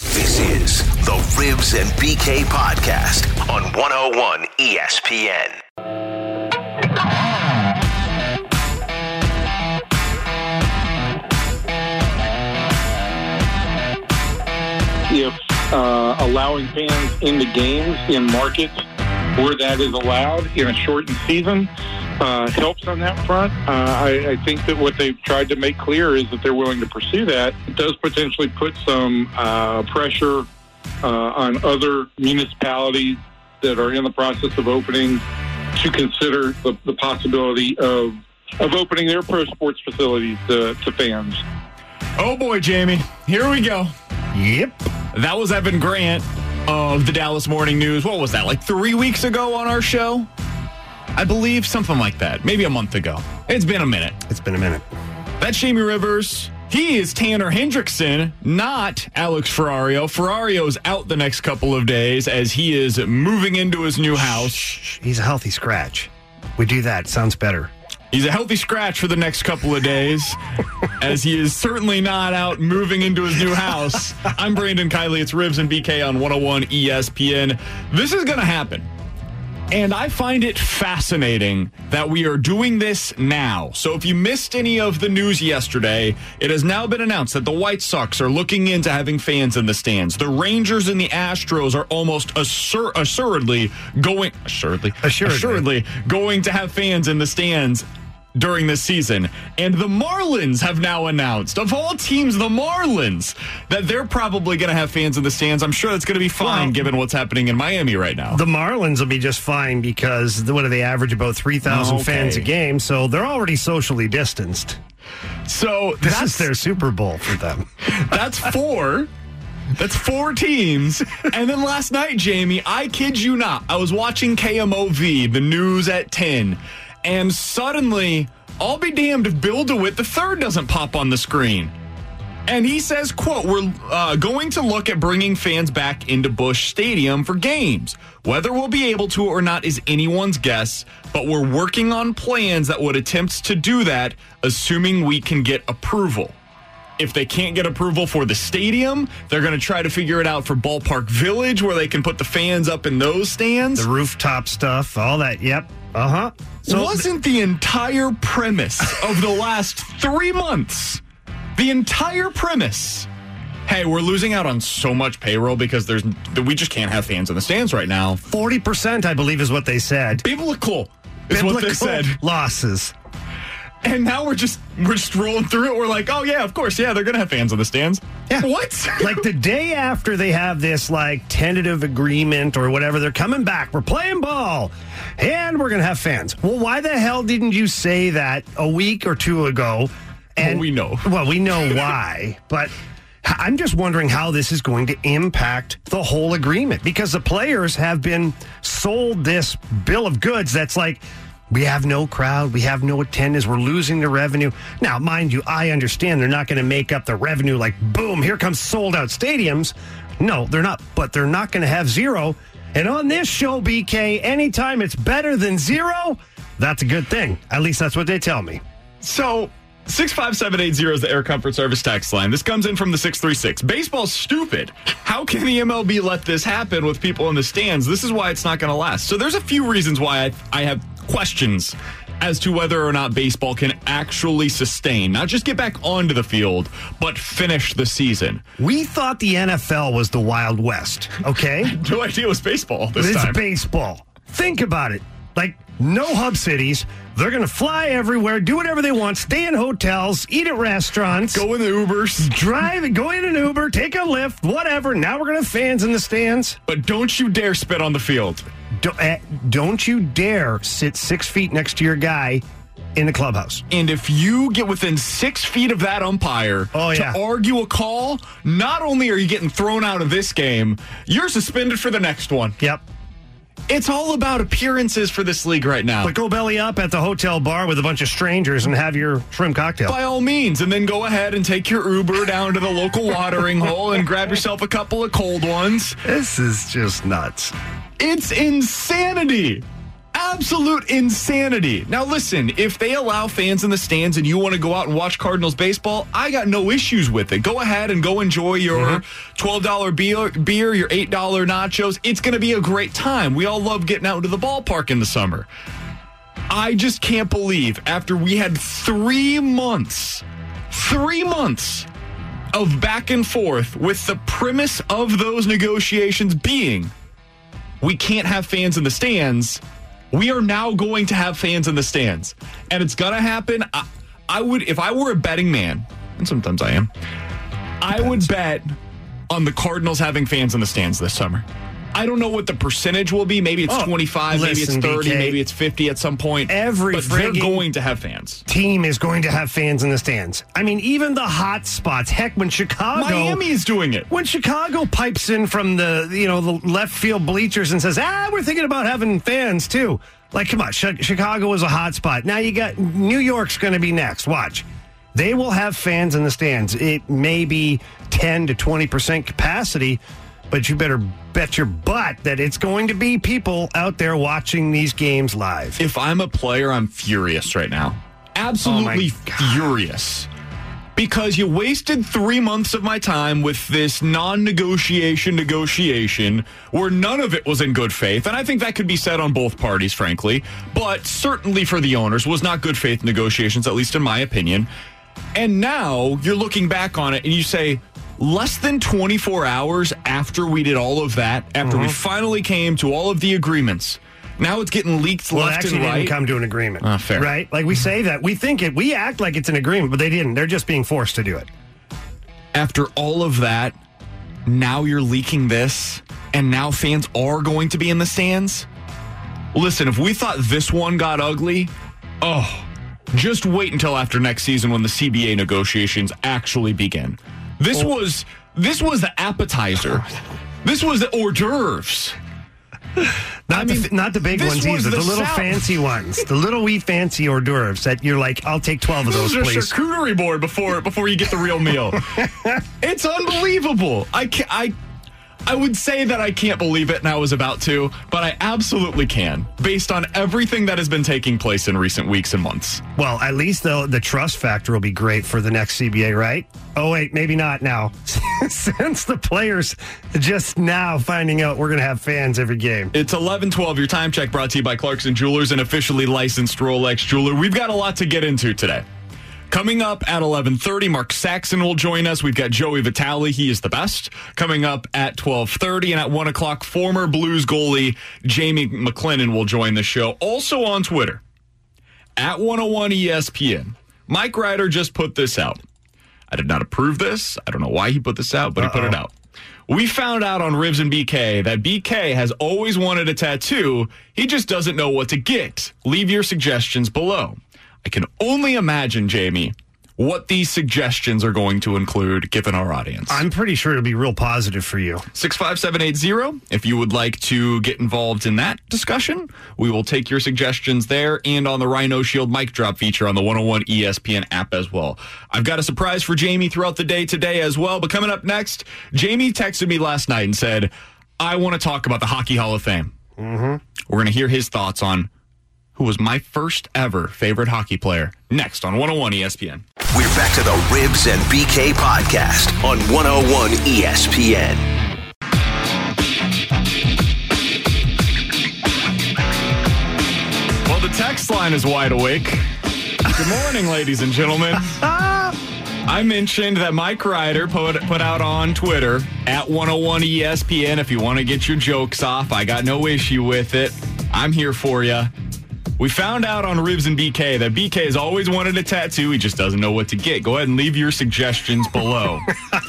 This is the Ribs and BK podcast on 101 ESPN. if uh, allowing fans into games in markets where that is allowed in a shortened season uh, helps on that front. Uh, I, I think that what they've tried to make clear is that they're willing to pursue that. It does potentially put some uh, pressure uh, on other municipalities that are in the process of opening to consider the, the possibility of of opening their pro sports facilities to, to fans. Oh boy, Jamie. Here we go. Yep. That was Evan Grant of the Dallas Morning News. What was that, like three weeks ago on our show? I believe something like that. Maybe a month ago. It's been a minute. It's been a minute. That's Jamie Rivers. He is Tanner Hendrickson, not Alex Ferrario. Ferrario's out the next couple of days as he is moving into his new house. Shh, he's a healthy scratch. We do that. Sounds better. He's a healthy scratch for the next couple of days, as he is certainly not out moving into his new house. I'm Brandon Kiley. It's Ribs and BK on 101 ESPN. This is going to happen. And I find it fascinating that we are doing this now. So if you missed any of the news yesterday, it has now been announced that the White Sox are looking into having fans in the stands. The Rangers and the Astros are almost assur- assuredly going assuredly, Assuredly. assuredly going to have fans in the stands during this season. And the Marlins have now announced, of all teams, the Marlins, that they're probably going to have fans in the stands. I'm sure that's going to be fine Well- given what's happening in Miami right now. The Marlins will be just fine because what do they average about 3,000 Okay. fans a game? So they're already socially distanced. so This that's is their Super Bowl for them. That's four. That's four teams. And then last night, Jamie, I kid you not, I was watching KMOV, the news at 10, and suddenly, I'll be damned if Bill DeWitt the third doesn't pop on the screen. And he says, quote, we're uh, going to look at bringing fans back into Busch Stadium for games. Whether we'll be able to or not is anyone's guess, but we're working on plans that would attempt to do that, assuming we can get approval. If they can't get approval for the stadium, they're going to try to figure it out for Ballpark Village, where they can put the fans up in those stands. The rooftop stuff, all that. Yep. Uh huh. So wasn't the entire premise of the last three months the entire premise hey we're losing out on so much payroll because there's we just can't have fans in the stands right now 40%, I believe, is what they said. biblical is what they Biblical said Losses. And now we're just we're just rolling through it we're like oh yeah of course yeah they're gonna have fans in the stands Yeah. what like the day after they have this like tentative agreement or whatever, they're coming back. We're playing ball and we're going to have fans. Well, why the hell didn't you say that a week or two ago? Well, we know. Well, we know why, but I'm just wondering how this is going to impact the whole agreement because the players have been sold this bill of goods that's like, we have no crowd, we have no attendance, we're losing the revenue. Now, mind you, I understand they're not going to make up the revenue like, boom, here comes sold out stadiums. No, they're not, but they're not going to have zero. And on this show, BK, anytime it's better than zero, that's a good thing. At least that's what they tell me. So, 65780 is the Air Comfort Service tax line. This comes in from the 636. Baseball's stupid. How can the MLB let this happen with people in the stands? This is why it's not going to last. So, there's a few reasons why I, I have questions as to whether or not baseball can actually sustain, not just get back onto the field, but finish the season. We thought the NFL was the Wild West, okay? no idea it was baseball this it's time. baseball. Think about it. Like, no hub cities. They're going to fly everywhere, do whatever they want, stay in hotels, eat at restaurants, Go in the Ubers. drive, go in an Uber, take a Lyft, whatever. Now we're going to have fans in the stands. But don't you dare spit on the field. Do, uh, don't you dare sit six feet next to your guy in the clubhouse. And if you get within six feet of that umpire Oh, to argue a call, not only are you getting thrown out of this game, you're suspended for the next one. Yep. It's all about appearances for this league right now. But go belly up at the hotel bar with a bunch of strangers and have your shrimp cocktail. By all means, and then go ahead and take your Uber down to the local watering hole and grab yourself a couple of cold ones. This is just nuts. It's insanity. Absolute insanity. Now, listen, if they allow fans in the stands and you want to go out and watch Cardinals baseball, I got no issues with it. Go ahead and go enjoy your mm-hmm. $12 beer, beer, your $8 nachos. It's going to be a great time. We all love getting out to the ballpark in the summer. I just can't believe after we had three months, three months of back and forth with the premise of those negotiations being we can't have fans in the stands. We are now going to have fans in the stands, and it's gonna happen. I, I would, if I were a betting man, and sometimes I am, I would bet on the Cardinals having fans in the stands this summer. I don't know what the percentage will be. Maybe it's Oh, 25, maybe it's 30, BK. maybe it's 50 at some point. Every but they're going to have fans. Team is going to have fans in the stands. I mean, even the hot spots. Heck, when Chicago Miami is doing it. when Chicago pipes in from the you know the left field bleachers and says, "Ah, we're thinking about having fans too." Like, come on, Chi- Chicago was a hot spot. Now you got New York's going to be next. Watch, they will have fans in the stands. It may be ten to twenty percent capacity, but you better bet your butt that it's going to be people out there watching these games live. If I'm a player, I'm furious right now. Absolutely Oh furious. Because you wasted three months of my time with this non negotiation negotiation where none of it was in good faith. And I think that could be said on both parties, frankly. But certainly for the owners was not good faith negotiations, at least in my opinion. And now you're looking back on it and you say, less than 24 hours after we did all of that, after we finally came to all of the agreements, now it's getting leaked Well, left actually and right. didn't come to an agreement. Ah, fair. Right? Like we say that. We think it. We act like it's an agreement, but they didn't. They're just being forced to do it. after all of that, now you're leaking this, and now fans are going to be in the stands. Listen, if we thought this one got ugly, oh, just wait until after next season when the CBA negotiations actually begin. This oh. was this was the appetizer. This was the hors d'oeuvres. Not I the, not the big ones either. The, the little South. fancy ones. The little wee fancy hors d'oeuvres that you're like, I'll take twelve of those, a please. charcuterie board before before you get the real meal. it's unbelievable. I I I would say that I can't believe it, and I was about to, but I absolutely can, based on everything that has been taking place in recent weeks and months. Well, at least though the trust factor will be great for the next CBA, right? Oh wait, maybe not now. Since the players just now finding out we're going to have fans every game. It's 11:12. Your time check brought to you by Clarkson Jewelers, an officially licensed Rolex jeweler. We've got a lot to get into today. Coming up at 11:30, Mark Saxon will join us. We've got Joey Vitale. He is the best. Coming up at 12:30 and at one o'clock, former Blues goalie Jamie McLennan will join the show. Also on Twitter at 101 ESPN. Mike Ryder just put this out. I did not approve this. I don't know why he put this out, but he put it out. We found out on Ribs and BK that BK has always wanted a tattoo. He just doesn't know what to get. Leave your suggestions below. I can only imagine, Jamie, what these suggestions are going to include given our audience. I'm pretty sure it'll be real positive for you. 65780. If you would like to get involved in that discussion, we will take your suggestions there and on the Rhino Shield mic drop feature on the 101 ESPN app as well. I've got a surprise for Jamie throughout the day today as well. But coming up next, Jamie texted me last night and said, I want to talk about the Hockey Hall of Fame. Mm-hmm. We're going to hear his thoughts on who was my first ever favorite hockey player next on 101 ESPN. We're back to the Ribs and BK podcast on 101 ESPN. Well, the text line is wide awake. Good morning, ladies and gentlemen. I mentioned that Mike Ryder put, put out on Twitter at 101 ESPN if you want to get your jokes off. I got no issue with it. I'm here for you. We found out on Ribs and BK that BK has always wanted a tattoo. He just doesn't know what to get. Go ahead and leave your suggestions below.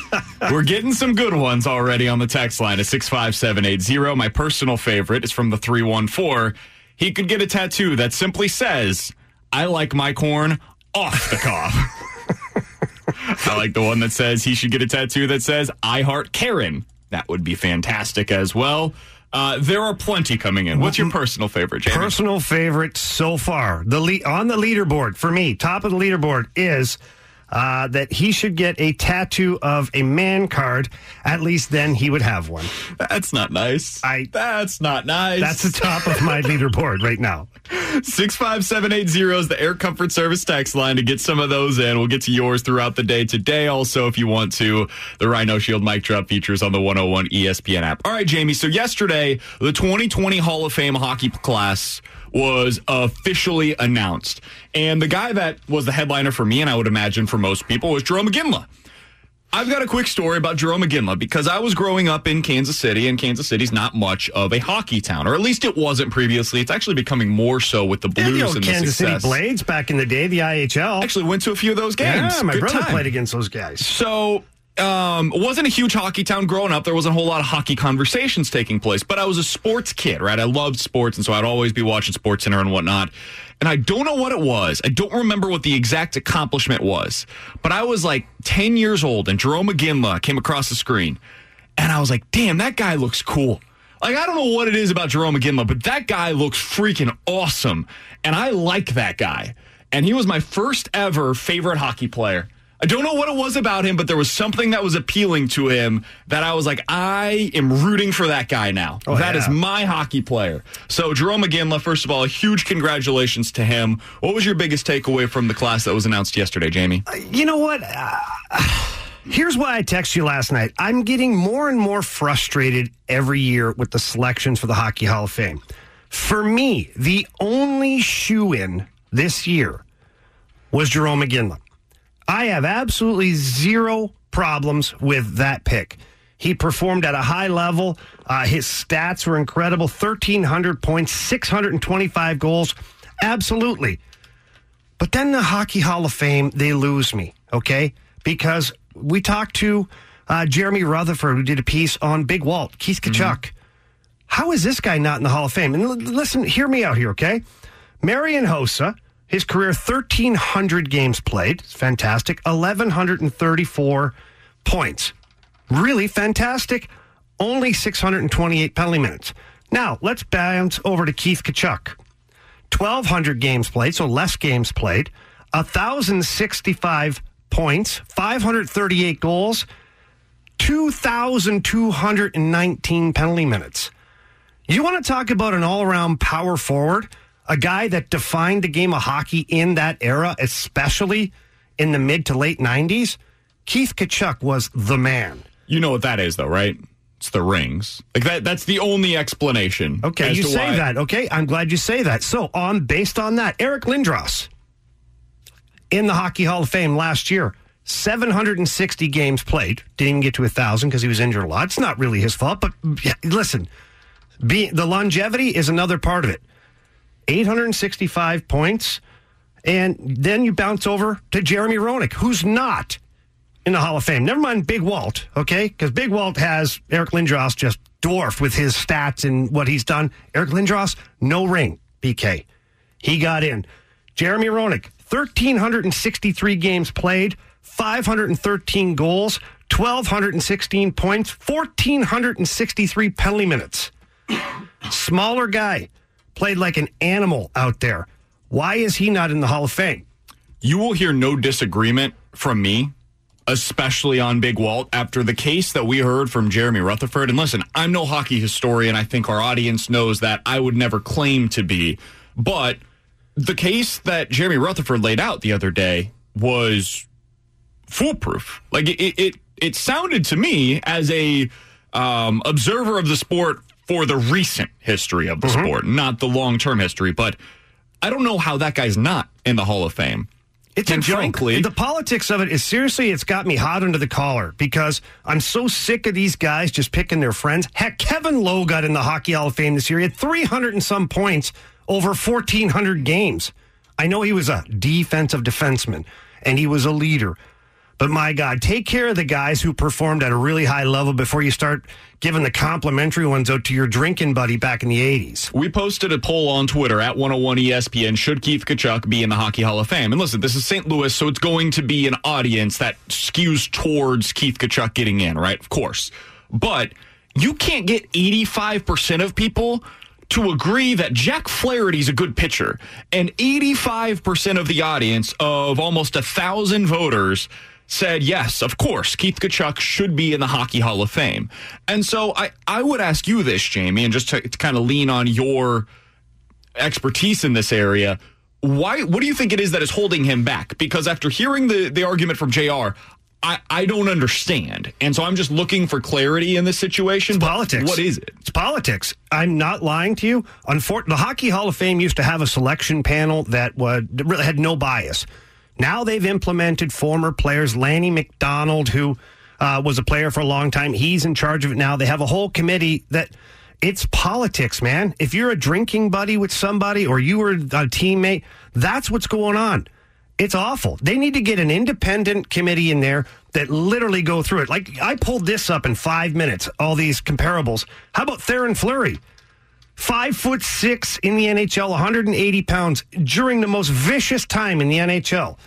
We're getting some good ones already on the text line at 65780. My personal favorite is from the 314. He could get a tattoo that simply says, I like my corn off the cob. I like the one that says he should get a tattoo that says, I heart Karen. That would be fantastic as well. Uh, there are plenty coming in. What's your personal favorite, Jamie? Personal favorite so far, the le- on the leaderboard for me, top of the leaderboard is uh, that he should get a tattoo of a man card. At least then he would have one. That's not nice. I. That's not nice. That's the top of my leaderboard right now. 65780 is the Air Comfort Service text line to get some of those in. We'll get to yours throughout the day today. Also, if you want to, the Rhino Shield mic drop features on the 101 ESPN app. All right, Jamie. So, yesterday, the 2020 Hall of Fame hockey class was officially announced. And the guy that was the headliner for me, and I would imagine for most people, was Jarome Iginla. I've got a quick story about Jarome Iginla because I was growing up in Kansas City, and Kansas City's not much of a hockey town, or at least it wasn't previously. It's actually becoming more so with the Blues Yeah, the and Kansas City. Blades back in the day, the IHL. Actually, went to a few of those games. yeah, my Good brother time. played against those guys. So, um, wasn't a huge hockey town growing up. There wasn't a whole lot of hockey conversations taking place, but I was a sports kid, right? I loved sports, and so I'd always be watching Sports Center and whatnot. And I don't know what it was. I don't remember what the exact accomplishment was, but I was like 10 years old, and Jarome Iginla came across the screen, and I was like, damn, that guy looks cool. Like, I don't know what it is about Jarome Iginla, but that guy looks freaking awesome. And I like that guy. And he was my first ever favorite hockey player. I don't know what it was about him, but there was something that was appealing to him that I was like, I am rooting for that guy now. That is yeah. my hockey player. So, Jarome Iginla, first of all, a huge congratulations to him. What was your biggest takeaway from the class that was announced yesterday, Jamie? You know what? Uh, here's why I texted you last night. I'm getting more and more frustrated every year with the selections for the Hockey Hall of Fame. For me, the only shoe in this year was Jarome Iginla. I have absolutely zero problems with that pick. He performed at a high level. Uh, his stats were incredible 1,300 points, 625 goals. Absolutely. But then the Hockey Hall of Fame, they lose me, okay? Because we talked to uh, Jeremy Rutherford, who did a piece on Big Walt, Keith Tkachuk. How is this guy not in the Hall of Fame? And l- listen, hear me out here, okay? Marian Hossa, his career 1,300 games played. It's fantastic. 1,134 points. Really fantastic. Only 628 penalty minutes. Now, let's bounce over to Keith Tkachuk. 1,200 games played, so less games played, 1,065 points, 538 goals, 2,219 penalty minutes. You want to talk about an all around power forward? A guy that defined the game of hockey in that era, especially in the mid to late 90s? Keith Tkachuk was the man. You know what that is, though, right? It's the rings. Like that. That's the only explanation. Okay, you say why- that. Okay, I'm glad you say that. So, on based on that, Eric Lindros in the Hockey Hall of Fame last year, 760 games played. Didn't even get to a thousand because he was injured a lot. It's not really his fault, but listen, be, the longevity is another part of it. 865 points, and then you bounce over to Jeremy Roenick, who's not in the Hall of Fame. Never mind Big Walt, okay? Because Big Walt has Eric Lindros just dwarfed with his stats and what he's done. Eric Lindros, no ring, BK. He got in. Jeremy Roenick, 1,363 games played, 513 goals, 1,216 points, 1,463 penalty minutes. Smaller guy, played like an animal out there. Why is he not in the Hall of Fame? You will hear no disagreement from me, especially on Big Walt, after the case that we heard from Jeremy Rutherford. And listen, I'm no hockey historian. I think our audience knows that I would never claim to be. But the case that Jeremy Rutherford laid out the other day was foolproof. Like it, it, it, sounded to me as a um, observer of the sport for the recent history of the mm-hmm. sport, not the long term history, but I don't know how that guy's not in the Hall of Fame. It's and a joke. frankly, the politics of it is seriously, it's got me hot under the collar because I'm so sick of these guys just picking their friends. Heck, Kevin Lowe got in the Hockey Hall of Fame this year. He had 300 and some points over 1,400 games. I know he was a defensive defenseman and he was a leader. But my God, take care of the guys who performed at a really high level before you start giving the complimentary ones out to your drinking buddy back in the 80s. We posted a poll on Twitter at 101 ESPN. Should Keith Tkachuk be in the Hockey Hall of Fame? And listen, this is St. Louis, so it's going to be an audience that skews towards Keith Tkachuk getting in, right? Of course. But you can't get 85% of people to agree that Jack Flaherty's a good pitcher. And 85% of the audience of almost a thousand voters said, yes, of course, Keith Tkachuk should be in the Hockey Hall of Fame. And so I, I would ask you this, Jamie, and just to, to kind of lean on your expertise in this area. Why? What do you think it is that is holding him back? Because after hearing the, the argument from JR, I, I don't understand. And so I'm just looking for clarity in this situation. It's politics. What is it? It's politics. I'm not lying to you. Unfor- the Hockey Hall of Fame used to have a selection panel that would, really had no bias. Now they've implemented former players. Lanny McDonald, who uh, was a player for a long time, he's in charge of it now. They have a whole committee that it's politics, man. If you're a drinking buddy with somebody or you were a teammate, that's what's going on. It's awful. They need to get an independent committee in there that literally go through it. Like I pulled this up in five minutes, all these comparables. How about Theoren Fleury? Five foot six in the NHL, 180 pounds during the most vicious time in the NHL.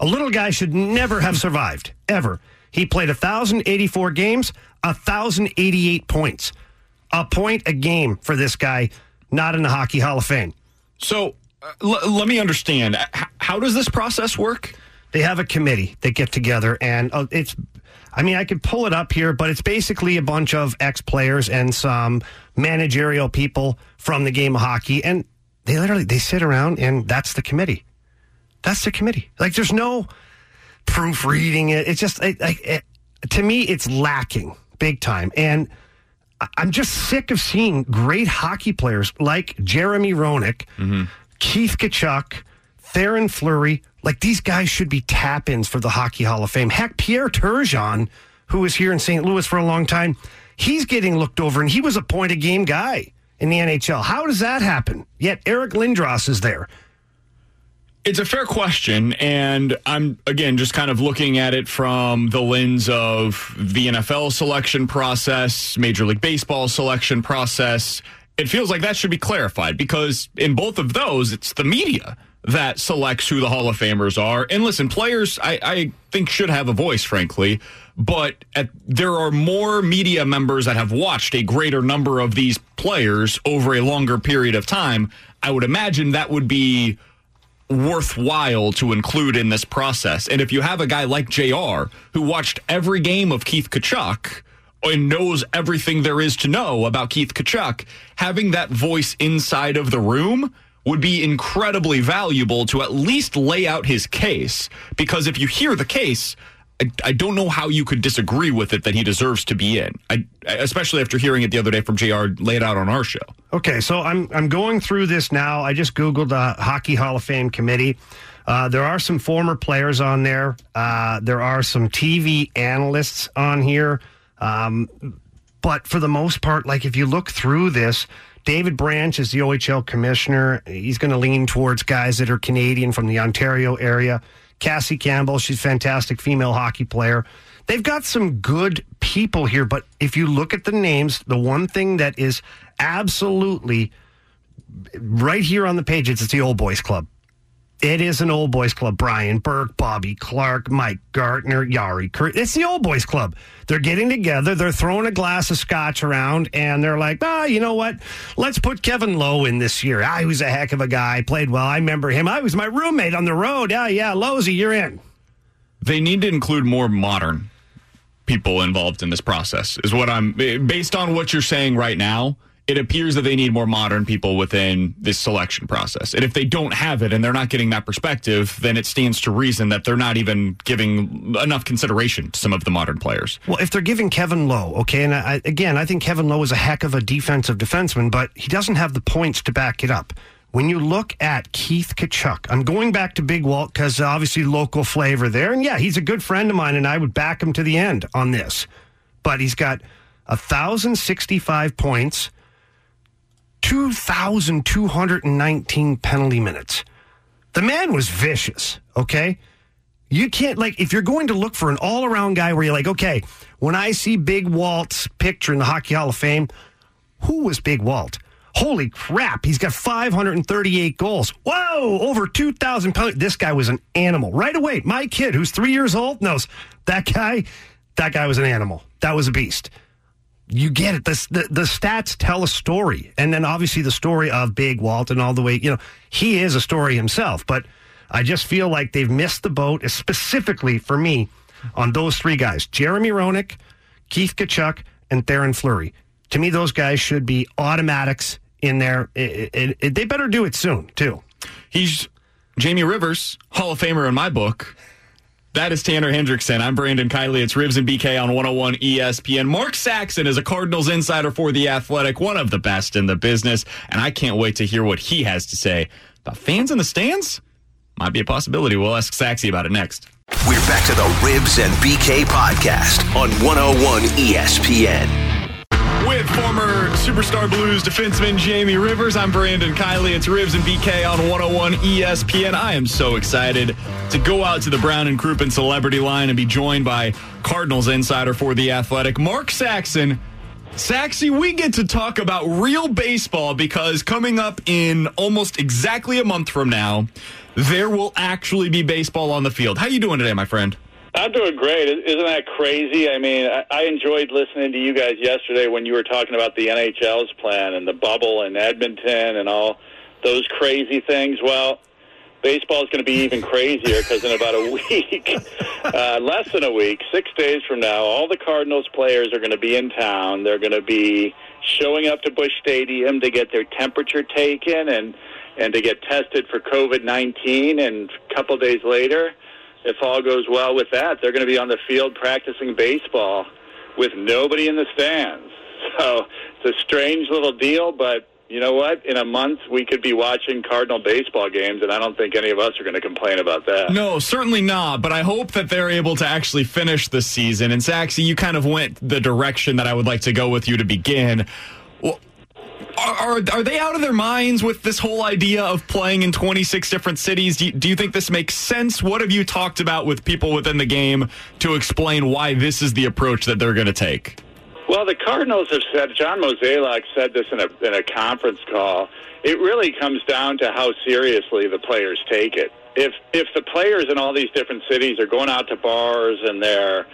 A little guy should never have survived, ever. He played 1,084 games, 1,088 points. A point a game for this guy, not in the Hockey Hall of Fame. So uh, l- let me understand. H- how does this process work? They have a committee that get together, and uh, it's. I mean, I could pull it up here, but it's basically a bunch of ex players and some managerial people from the game of hockey, and they literally they sit around, and that's the committee. That's the committee. Like, there's no proofreading it. It's just it, it, to me, it's lacking big time, and I'm just sick of seeing great hockey players like Jeremy Roenick, mm-hmm. Keith Tkachuk, Theoren Fleury. Like these guys should be tap ins for the Hockey Hall of Fame. Heck, Pierre Turgeon, who was here in St. Louis for a long time, he's getting looked over, and he was a point a game guy in the NHL. How does that happen? Yet Eric Lindros is there. It's a fair question, and I'm again just kind of looking at it from the lens of the NFL selection process, Major League Baseball selection process. It feels like that should be clarified because in both of those, it's the media that selects who the Hall of Famers are. And listen, players, I, I think should have a voice, frankly, but at, there are more media members that have watched a greater number of these players over a longer period of time. I would imagine that would be worthwhile to include in this process. And if you have a guy like JR who watched every game of Keith Tkachuk and knows everything there is to know about Keith Tkachuk, having that voice inside of the room would be incredibly valuable to at least lay out his case. Because if you hear the case, I, I, don't know how you could disagree with it that he deserves to be in. I, especially after hearing it the other day from Jr. laid out on our show. Okay, so I'm I'm going through this now. I just googled the Hockey Hall of Fame committee. Uh, there are some former players on there. Uh, there are some TV analysts on here. Um, but for the most part, like if you look through this, David Branch is the OHL commissioner. He's going to lean towards guys that are Canadian from the Ontario area. Cassie Campbell, she's fantastic female hockey player. They've got some good people here, but if you look at the names, the one thing that is absolutely right here on the page, it's, it's the old boys club. It is an old boys club. Brian Burke, Bobby Clarke, Mike Gartner, Jari Kurri. It's the old boys club. They're getting together. They're throwing a glass of scotch around, and they're like, ah, you know what? Let's put Kevin Lowe in this year. Ah, he was a heck of a guy. Played well. I remember him. I was my roommate on the road. Yeah, yeah. Lowesy, you're in. They need to include more modern people involved in this process, is what I'm based on what you're saying right now it appears that they need more modern people within this selection process. And if they don't have it and they're not getting that perspective, then it stands to reason that they're not even giving enough consideration to some of the modern players. Well, if they're giving Kevin Lowe, okay, and I, again, I think Kevin Lowe is a heck of a defensive defenseman, but he doesn't have the points to back it up. when you look at Keith Tkachuk, I'm going back to Big Walt because uh, obviously local flavor there. And yeah, he's a good friend of mine, and I would back him to the end on this. But he's got 1,065 points, 2,219 penalty minutes. The man was vicious, okay? You can't, like, if you're going to look for an all around guy where you're like, okay, when I see Big Walt's picture in the Hockey Hall of Fame, who was Big Walt? Holy crap, he's got 538 goals. Whoa, over 2,000 pounds. This guy was an animal. Right away, my kid, who's three years old, knows that guy, that guy was an animal. That was a beast. You get it. The, the, the stats tell a story. And then obviously the story of Big Walt and all the way, you know, he is a story himself. But I just feel like they've missed the boat, specifically for me, on those three guys Jeremy Roenick, Keith Tkachuk, and Theoren Fleury. To me, those guys should be automatics in there. It, it, it, they better do it soon, too. He's Jamie Rivers, Hall of Famer in my book. That is Tanner Hendrickson. I'm Brandon Kiley. It's Ribs and BK on 101 ESPN. Mark Saxon is a Cardinals insider for The Athletic, one of the best in the business. And I can't wait to hear what he has to say about fans in the stands. Might be a possibility. We'll ask Saxy about it next. We're back to the Ribs and BK podcast on 101 ESPN. With former Superstar Blues defenseman Jamie Rivers, I'm Brandon Kiley. It's Ribs and BK on 101 ESPN. I am so excited to go out to the Brown and Crouppen celebrity line and be joined by Cardinals insider for The Athletic, Mark Saxon. Saxy, we get to talk about real baseball because coming up in almost exactly a month from now, there will actually be baseball on the field. How you doing today, my friend? I'm doing great. Isn't that crazy? I mean, I enjoyed listening to you guys yesterday when you were talking about the NHL's plan and the bubble in Edmonton and all those crazy things. Well, baseball is going to be even crazier because in about a week, uh, less than a week, six days from now, all the Cardinals players are going to be in town. They're going to be showing up to Busch Stadium to get their temperature taken and and to get tested for COVID nineteen. And a couple days later if all goes well with that, they're going to be on the field practicing baseball with nobody in the stands. So it's a strange little deal, but you know what? In a month, we could be watching Cardinal baseball games, and I don't think any of us are going to complain about that. No, certainly not. But I hope that they're able to actually finish the season. And Saxy, you kind of went the direction that I would like to go with you to begin. Well, are, are they out of their minds with this whole idea of playing in 26 different cities? Do you, do you think this makes sense? What have you talked about with people within the game to explain why this is the approach that they're going to take? Well, the Cardinals have said, John Mozeliak said this in a, in a conference call. It really comes down to how seriously the players take it. If, if the players in all these different cities are going out to bars and they're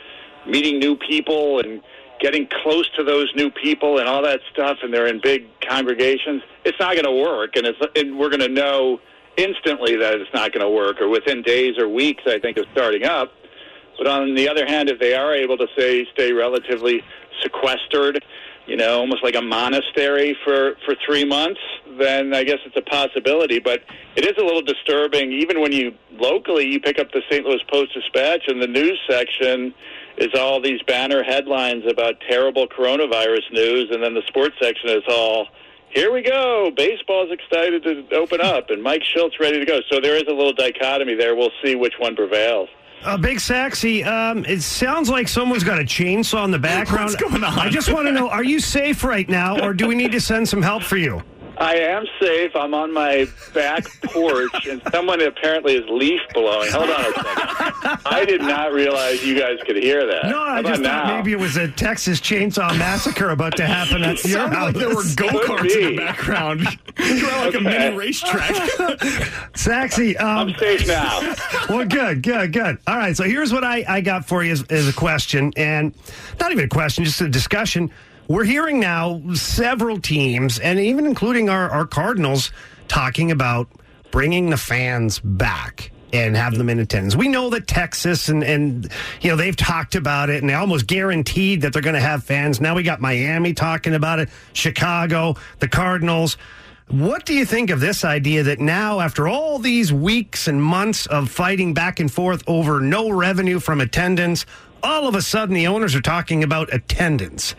meeting new people and getting close to those new people and all that stuff, and they're in big congregations, it's not going to work, and it's and we're going to know instantly that it's not going to work, or within days or weeks, I think, of starting up. But on the other hand, if they are able to say stay relatively sequestered, you know, almost like a monastery for for three months, then I guess it's a possibility. But it is a little disturbing, even when you locally you pick up the St. Louis Post Dispatch and the news section is all these banner headlines about terrible coronavirus news, and then the sports section is all, here we go, baseball's excited to open up, and Mike Shildt ready to go. So there is a little dichotomy there. We'll see which one prevails. Uh, Big Saxy, um, it sounds like someone's got a chainsaw in the background. What's going on? I just want to know, are you safe right now, or do we need to send some help for you? I am safe. I'm on my back porch, and someone apparently is leaf blowing. Hold on a second. I did not realize you guys could hear that. No, I just about thought maybe it was a Texas chainsaw massacre about to happen at your Sounded house. like there were go karts in the background. You're at like a mini racetrack. Saxy, um, I'm safe now. well, good, good, good. All right, so here's what I, I got for you as, as a question, and not even a question, just a discussion. We're hearing now several teams, and even including our, our Cardinals, talking about bringing the fans back and have them in attendance. We know that Texas and, and you know, they've talked about it and they almost guaranteed that they're going to have fans. Now we got Miami talking about it, Chicago, the Cardinals. What do you think of this idea that now, after all these weeks and months of fighting back and forth over no revenue from attendance, all of a sudden the owners are talking about attendance?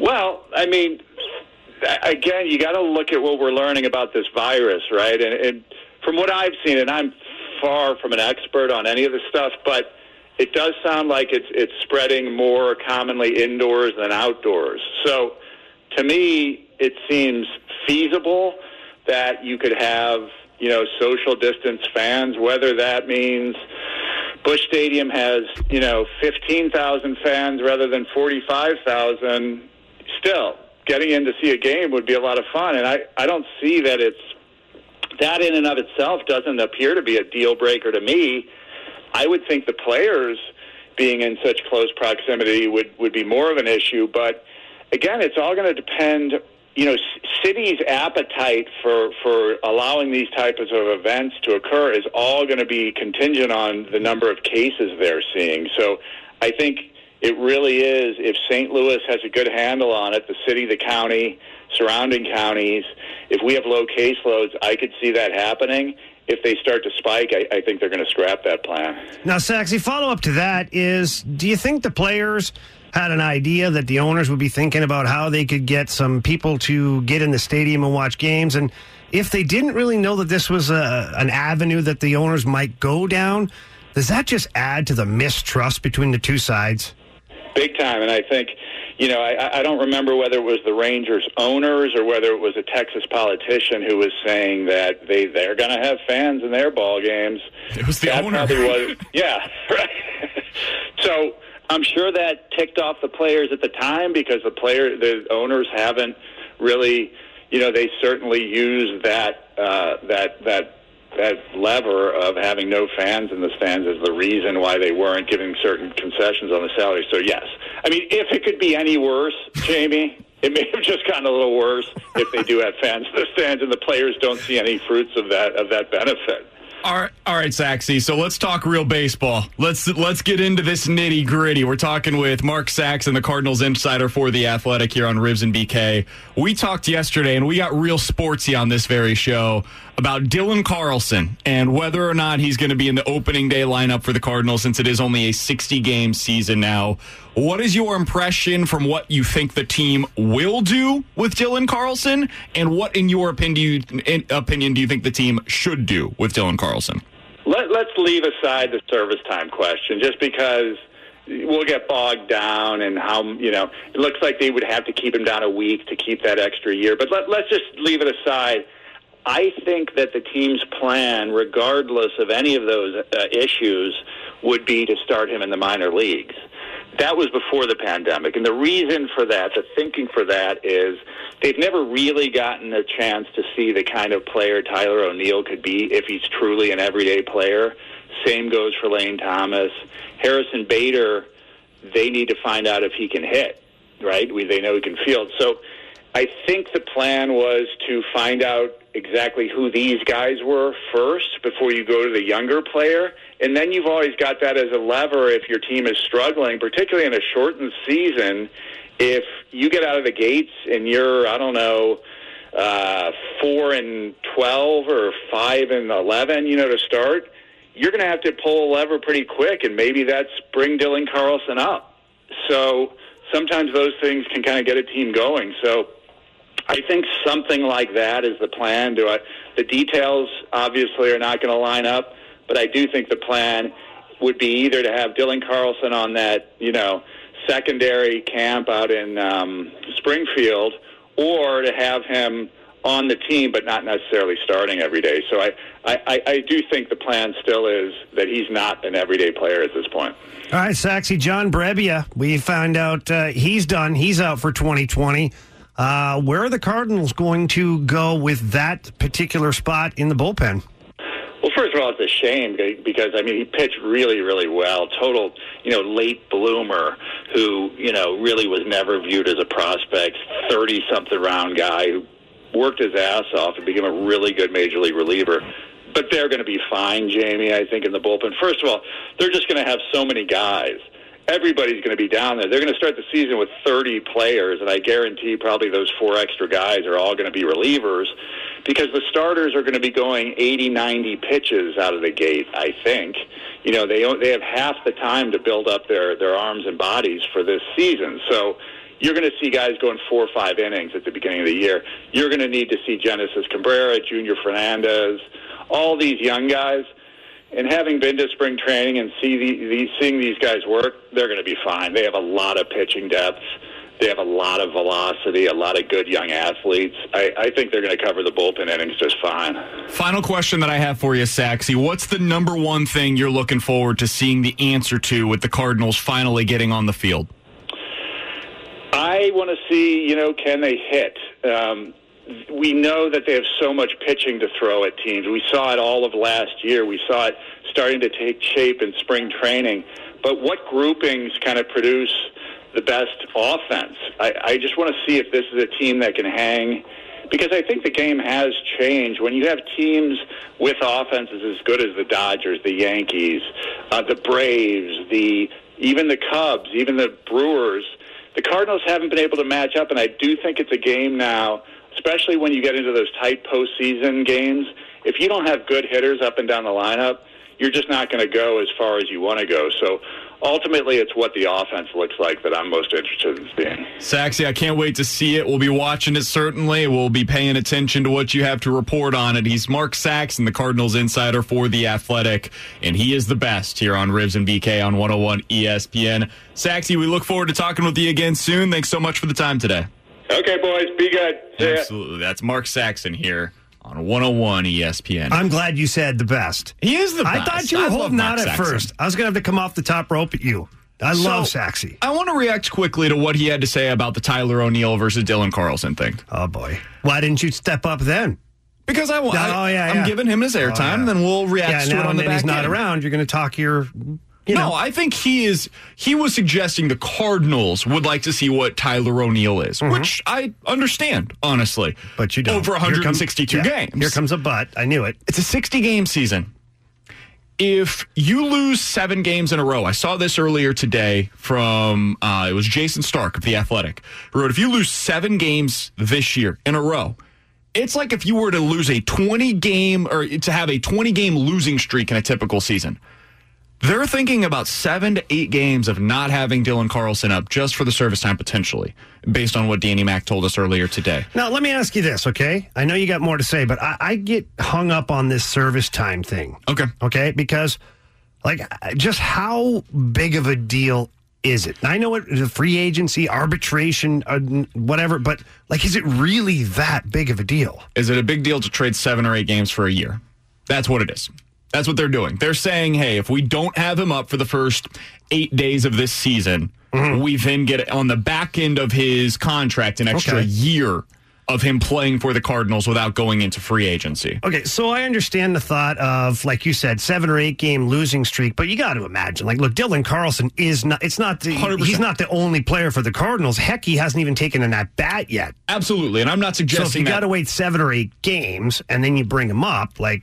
Well, I mean, again, you got to look at what we're learning about this virus, right? And, and from what I've seen, and I'm far from an expert on any of this stuff, but it does sound like it's it's spreading more commonly indoors than outdoors. So, to me, it seems feasible that you could have you know social distance fans, whether that means Busch Stadium has you know 15,000 fans rather than 45,000. Still, getting in to see a game would be a lot of fun, and I I don't see that it's that in and of itself doesn't appear to be a deal breaker to me. I would think the players being in such close proximity would would be more of an issue, but again, it's all going to depend. You know, cities' appetite for for allowing these types of events to occur is all going to be contingent on the number of cases they're seeing. So, I think it really is. If St. Louis has a good handle on it, the city, the county, surrounding counties, if we have low caseloads, I could see that happening. If they start to spike, I, I think they're going to scrap that plan. Now, Saxy, follow up to that is do you think the players had an idea that the owners would be thinking about how they could get some people to get in the stadium and watch games? And if they didn't really know that this was a, an avenue that the owners might go down, does that just add to the mistrust between the two sides? Big time. And I think you know, I, I don't remember whether it was the Rangers owners or whether it was a Texas politician who was saying that they they're going to have fans in their ball games. It was the that owner. Probably was, yeah, right. so I'm sure that ticked off the players at the time because the player, the owners haven't really, you know, they certainly use that uh, that that that lever of having no fans in the stands is the reason why they weren't giving certain concessions on the salary. So yes, I mean if it could be any worse, Jamie, it may have just gotten a little worse if they do have fans in the stands and the players don't see any fruits of that of that benefit. All right, all right, Saxy. So let's talk real baseball. Let's let's get into this nitty gritty. We're talking with Mark Saxon, the Cardinals insider for the Athletic here on Ribs and BK. We talked yesterday, and we got real sportsy on this very show about Dylan Carlson and whether or not he's going to be in the opening day lineup for the Cardinals since it is only a 60 game season now. What is your impression from what you think the team will do with Dylan Carlson, and what, in your opinion, in opinion, do you think the team should do with Dylan Carlson? Let, let's leave aside the service time question, just because we'll get bogged down and how you know it looks like they would have to keep him down a week to keep that extra year. But let, let's just leave it aside. I think that the team's plan, regardless of any of those uh, issues, would be to start him in the minor leagues. That was before the pandemic. And the reason for that, the thinking for that, is they've never really gotten a chance to see the kind of player Tyler O'Neill could be if he's truly an everyday player. Same goes for Lane Thomas. Harrison Bader, they need to find out if he can hit, right? We, they know he can field. So I think the plan was to find out exactly who these guys were first before you go to the younger player. And then you've always got that as a lever if your team is struggling, particularly in a shortened season. If you get out of the gates and you're, I don't know, uh, four and twelve or five and eleven, you know, to start, you're going to have to pull a lever pretty quick, and maybe that's bring Dylan Carlson up. So sometimes those things can kind of get a team going. So I think something like that is the plan. Do I? The details obviously are not going to line up, but I do think the plan would be either to have Dylan Carlson on that, you know, secondary camp out in um, Springfield, or to have him on the team, but not necessarily starting every day. So I, I, I do think the plan still is that he's not an everyday player at this point. All right, Saxy, John Brebbia, we found out uh, he's done. He's out for 2020. Uh, where are the Cardinals going to go with that particular spot in the bullpen? Well, first of all, it's a shame because I mean he pitched really, really well. Total, you know, late bloomer who you know really was never viewed as a prospect. Thirty something round guy who worked his ass off and became a really good major league reliever. But they're going to be fine, Jamie. I think in the bullpen. First of all, they're just going to have so many guys everybody's going to be down there. They're going to start the season with 30 players, and I guarantee probably those four extra guys are all going to be relievers because the starters are going to be going 80, 90 pitches out of the gate, I think. You know, they they have half the time to build up their their arms and bodies for this season. So, you're going to see guys going four or five innings at the beginning of the year. You're going to need to see Genesis Cabrera, Junior Fernandez, all these young guys. And having been to spring training and see the, the, seeing these guys work, they're going to be fine. They have a lot of pitching depth. They have a lot of velocity, a lot of good young athletes. I, I think they're going to cover the bullpen innings just fine. Final question that I have for you, Saxy. What's the number one thing you're looking forward to seeing the answer to with the Cardinals finally getting on the field? I want to see, you know, can they hit? Um, we know that they have so much pitching to throw at teams. We saw it all of last year. We saw it starting to take shape in spring training. But what groupings kind of produce the best offense? I, I just want to see if this is a team that can hang. Because I think the game has changed. When you have teams with offenses as good as the Dodgers, the Yankees, uh, the Braves, the even the Cubs, even the Brewers, the Cardinals haven't been able to match up. And I do think it's a game now especially when you get into those tight postseason games. If you don't have good hitters up and down the lineup, you're just not going to go as far as you want to go. So ultimately, it's what the offense looks like that I'm most interested in seeing. Saxy, I can't wait to see it. We'll be watching it certainly. We'll be paying attention to what you have to report on it. He's Mark Saxon, the Cardinals insider for The Athletic, and he is the best here on Ribs and BK on 101 ESPN. Saxy, we look forward to talking with you again soon. Thanks so much for the time today. Okay, boys, be good. See Absolutely. That's Mark Saxon here on 101 ESPN. I'm glad you said the best. He is the best. I thought you were I love holding out at Saxon. first. I was going to have to come off the top rope at you. I So, love Saxy. I want to react quickly to what he had to say about the Tyler O'Neill versus Dylan Carlson thing. Oh, boy. Why didn't you step up then? Because I, Oh, I, yeah, I'm yeah. giving him his Oh, airtime, yeah. then we'll react Yeah, to it now on and the back he's not end. around. You're going to talk your. You no, know. I think he is. He was suggesting the Cardinals would like to see what Tyler O'Neill is, which I understand, honestly. Mm-hmm. But you don't. Over Here comes- 162 yeah, games. Here comes a but. I knew it. It's a 60 game season. If you lose seven games in a row, I saw this earlier today from uh, it was Jayson Stark of the Athletic, who wrote, "If you lose seven games this year in a row, it's like if you were to lose a 20 game or to have a 20 game losing streak in a typical season." They're thinking about seven to eight games of not having Dylan Carlson up just for the service time potentially, based on what Danny Mac told us earlier today. Now, let me ask you this, okay? I know you got more to say, but I, I get hung up on this service time thing. Okay. Okay? Because, like, just how big of a deal is it? I know it, the free agency, arbitration, uh, whatever, but, like, is it really that big of a deal? Is it a big deal to trade seven or eight games for a year? That's what it is. That's what they're doing. They're saying, hey, if we don't have him up for the first eight days of this season, mm-hmm. we then get on the back end of his contract an extra Okay. year of him playing for the Cardinals without going into free agency. Okay, so I understand the thought of, like you said, seven or eight game losing streak, but you got to imagine, like, look, Dylan Carlson is not. It's not the. 100%. He's not the only player for the Cardinals. Heck, he hasn't even taken an at bat yet. Absolutely. And I'm not So if suggesting you got to wait seven or eight games and then you bring him up, like,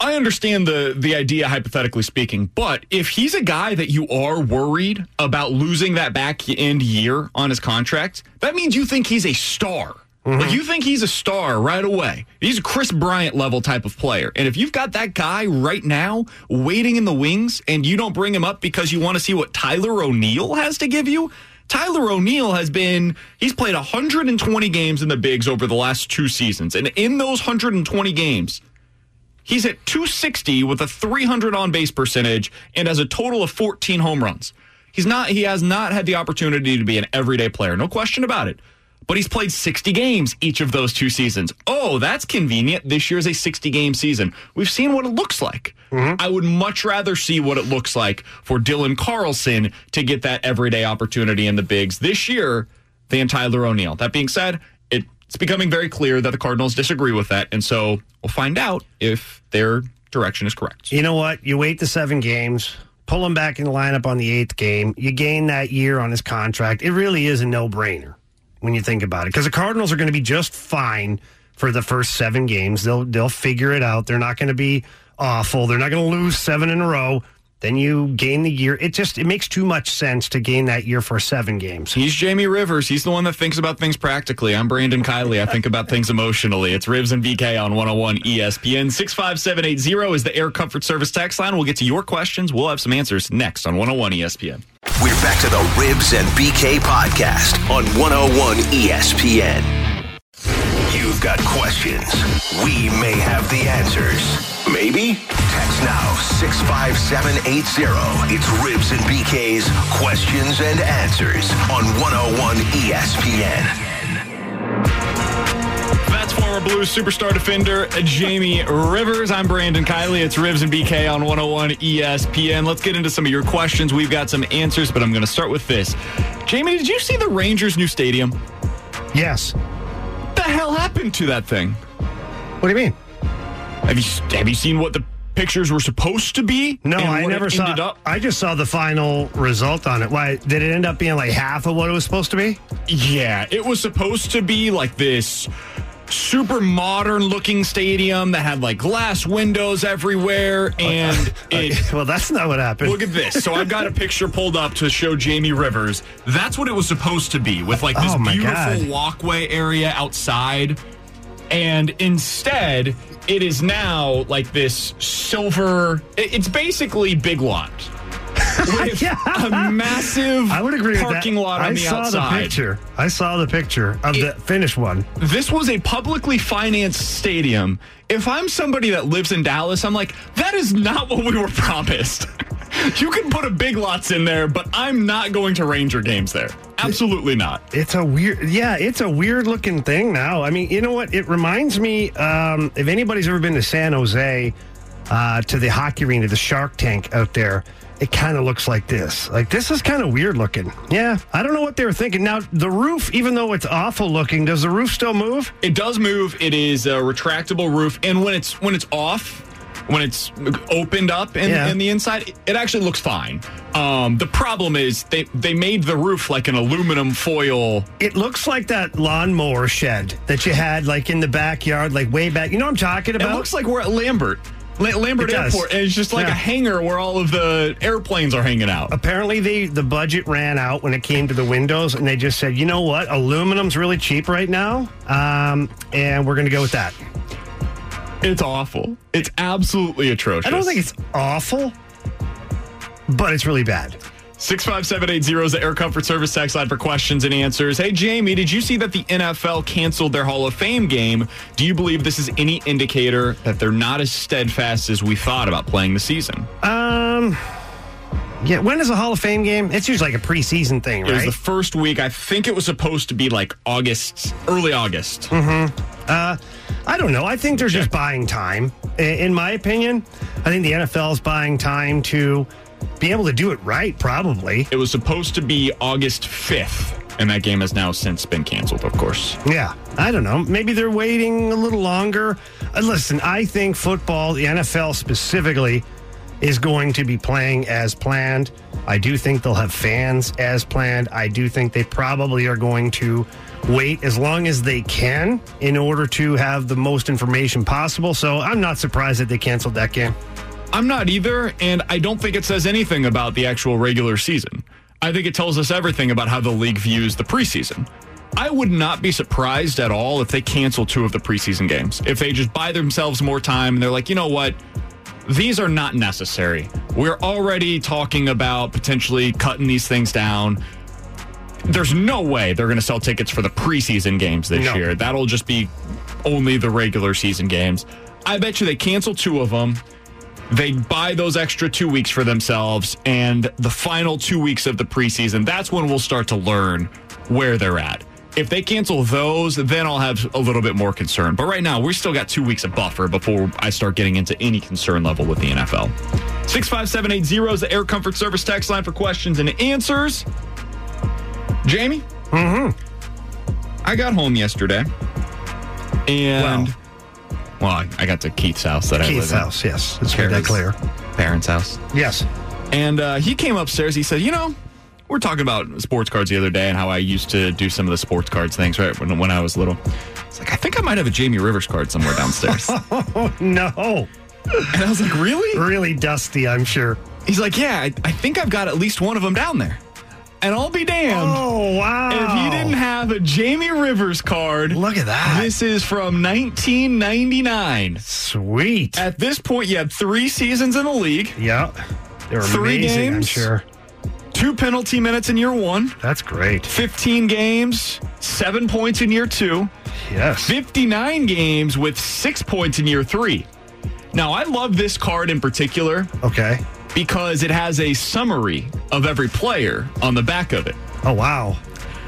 I understand the the idea hypothetically speaking, but if he's a guy that you are worried about losing that back end year on his contract, that means you think he's a star. Mm-hmm. Like you think he's a star right away. He's a Kris Bryant level type of player. And if you've got that guy right now waiting in the wings and you don't bring him up because you want to see what Tyler O'Neill has to give you, Tyler O'Neill has been, he's played 120 games in the bigs over the last two seasons. And in those 120 games, He's at 260 with a 300 on base percentage and has a total of 14 home runs. He's not he has not had the opportunity to be an everyday player, no question about it. But he's played 60 games each of those two seasons. Oh, that's convenient. This year's a 60 game season. We've seen what it looks like. Mm-hmm. I would much rather see what it looks like for Dylan Carlson to get that everyday opportunity in the bigs this year than Tyler O'Neill. That being said, it's becoming very clear that the Cardinals disagree with that, and so we'll find out if their direction is correct. you know what? You wait the seven games, pull him back in the lineup on the eighth game. You gain that year on his contract. It really is a no brainer when you think about it because the Cardinals are going to be just fine for the first seven games. They'll they'll figure it out. They're not going to be awful. They're not going to lose seven in a row. Then you gain the year. It just it makes too much sense to gain that year for seven games. He's Jamie Rivers. He's the one that thinks about things practically. I'm Brandon Kiley. I think about things emotionally. It's Ribs and BK on 101 ESPN. 65780 is the Air Comfort Service text line. We'll get to your questions. We'll have some answers next on 101 ESPN. We're back to the Ribs and BK podcast on 101 ESPN. You've got questions. We may have the answers. Maybe? Text now 65780. It's Ribs and BK's questions and answers on 101 ESPN. That's former Blues superstar defender Jamie Rivers. I'm Brandon Kiley. It's Ribs and BK on 101 ESPN. Let's get into some of your questions. We've got some answers, but I'm going to start with this. Jamie, did you see the Rangers' new stadium? Yes. What the hell happened to that thing? What do you mean? Have you have you seen what the pictures were supposed to be? No, I never saw. Up? I just saw the final result on it. Why did it end up being like half of what it was supposed to be? Yeah, it was supposed to be like this super modern looking stadium that had like glass windows everywhere and it well that's not what happened. Look at this. So i've got a picture pulled up to show jamie rivers. That's what it was supposed to be with like this Oh, beautiful God. walkway area outside. And instead it is now like this silver it's basically big lot Yeah. a massive I would agree with that. parking lot on I the saw outside the picture. I saw the picture of the finished one. this was a publicly financed stadium. If I'm somebody that lives in Dallas, I'm like, that is not what we were promised. you can put a big lots in there, but I'm not going to Ranger games there. Absolutely not. It's a weird, yeah, it's a weird looking thing now. I mean, you know what? It reminds me, um, if anybody's ever been to San Jose, uh, to the hockey arena, the Shark Tank out there, it kind of looks like this. Like this is kind of weird looking. Yeah, I don't know what they were thinking. Now the roof, even though it's awful looking, does the roof still move? It does move. It is a retractable roof, and when it's when it's off, when it's opened up in, Yeah. in the inside, it actually looks fine. Um, the problem is they they made the roof like an aluminum foil. It looks like that lawnmower shed that you had like in the backyard, like way back. You know what I'm talking about? It looks like we're at Lambert. La- Lambert Airport, it's just like Yeah. a hangar where all of the airplanes are hanging out. apparently they the budget ran out when it came to the windows and they just said you know what aluminum's really cheap right now um, and we're going to go with that It's awful. It's absolutely atrocious. i don't think it's awful but it's really bad 65780 is the Air Comfort Service text line for questions and answers. Hey, Jamie, did you see that the NFL canceled their Hall of Fame game? Do you believe this is any indicator that they're not as steadfast as we thought about playing the season? um yeah when is a hall of fame game it's usually like a preseason thing It was the first week. I think it was supposed to be like August, early August. uh, i don't know i think they're just buying time in my opinion i think the nfl is buying time to be able to do it right probably It was supposed to be August 5th, and that game has now since been canceled, of course. Yeah, I don't know. Maybe they're waiting a little longer. Uh, listen, I think football, the NFL specifically, is going to be playing as planned. I do think they'll have fans as planned. I do think they probably are going to wait as long as they can in order to have the most information possible. So I'm not surprised that they canceled that game. I'm not either, and I don't think it says anything about the actual regular season. I think it tells us everything about how the league views the preseason. I would not be surprised at all if they cancel two of the preseason games. If they just buy themselves more time and they're like, you know what? These are not necessary. We're already talking about potentially cutting these things down. There's no way they're going to sell tickets for the preseason games this No. year. That'll just be only the regular season games. I bet you they cancel two of them. They buy those extra two weeks for themselves, and the final two weeks of the preseason, that's when we'll start to learn where they're at. If they cancel those, then I'll have a little bit more concern. But right now, we still got two weeks of buffer before I start getting into any concern level with the NFL. 65780 is the Air Comfort Service text line for questions and answers. Jamie? Mm-hmm. I got home yesterday. And, well, I, I got to Keith's house that I Keith's live in. house, yes. Let's make that clear. Parents' house. Yes. And uh, he came upstairs. He said, "You know, we're talking about sports cards the other day and how I used to do some of the sports cards things right when, when I was little. It's like I think I might have a Jamie Rivers card somewhere downstairs." Oh, no. and I was like, "Really?" Really dusty, I'm sure. He's like, "Yeah, I, I think I've got at least one of them down there." And I'll be damned Oh, wow. if you didn't have a Jamie Rivers card. Look at that. This is from 1999. Sweet. At this point, you had three seasons in the league. Yeah. They were Three amazing, I'm games? sure. two penalty minutes in year one, That's great. 15 games, seven points in year two, Yes. 59 games with six points in year three. Now, I love this card in particular Okay. Because it has a summary of every player on the back of it. Oh, wow.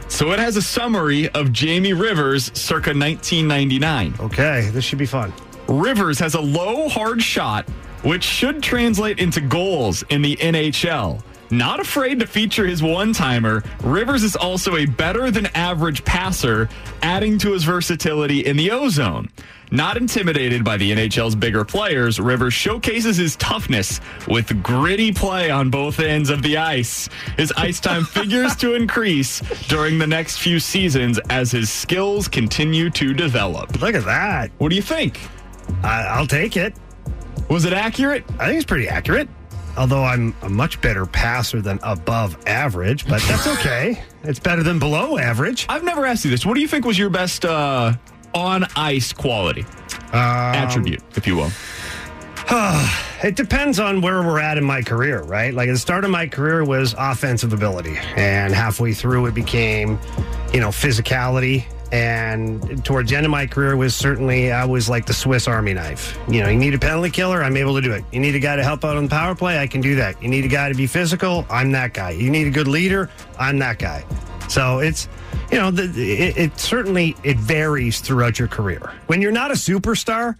So it has a summary of Jamie Rivers circa 1999. Okay. This should be fun. Rivers has a low hard shot, which should translate into goals in the NHL. Not afraid to feature his one timer, Rivers is also a better than average passer, adding to his versatility in the O zone. Not intimidated by the NHL's bigger players, Rivers showcases his toughness with gritty play on both ends of the ice. His ice time figures to increase during the next few seasons as his skills continue to develop. Look at that. What do you think? I, I'll take it. Was it accurate? I think it's pretty accurate. Although I'm a much better passer than above average, but that's okay. it's better than below average. I've never asked you this. What do you think was your best uh, on ice quality um, attribute, if you will? It depends on where we're at in my career, right? Like at the start of my career was offensive ability, and halfway through it became, you know, physicality. And towards the end of my career was certainly I was like the Swiss Army knife. You know, you need a penalty killer, I'm able to do it. You need a guy to help out on the power play, I can do that. You need a guy to be physical, I'm that guy. You need a good leader, I'm that guy. So it's, you know, the, it, it certainly it varies throughout your career. When you're not a superstar,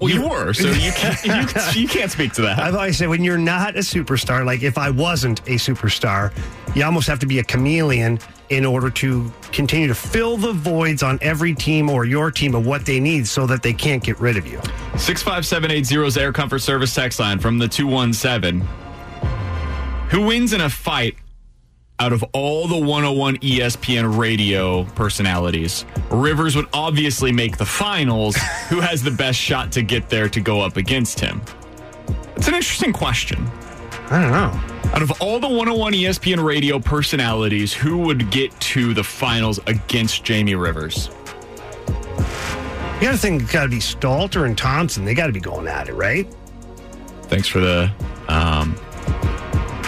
Well, you were, so you can't, you, you can't speak to that. I've always said when you're not a superstar, like if I wasn't a superstar, you almost have to be a chameleon in order to continue to fill the voids on every team or your team of what they need so that they can't get rid of you. 65780's Air Comfort Service text line from the 217. Who wins in a fight out of all the 101 ESPN radio personalities? Rivers would obviously make the finals. Who has the best shot to get there to go up against him? It's an interesting question. I don't know. Out of all the 101 ESPN radio personalities, who would get to the finals against Jamie Rivers? You got to think it's got to be Stalter and Thompson. They got to be going at it, right? Thanks for the um,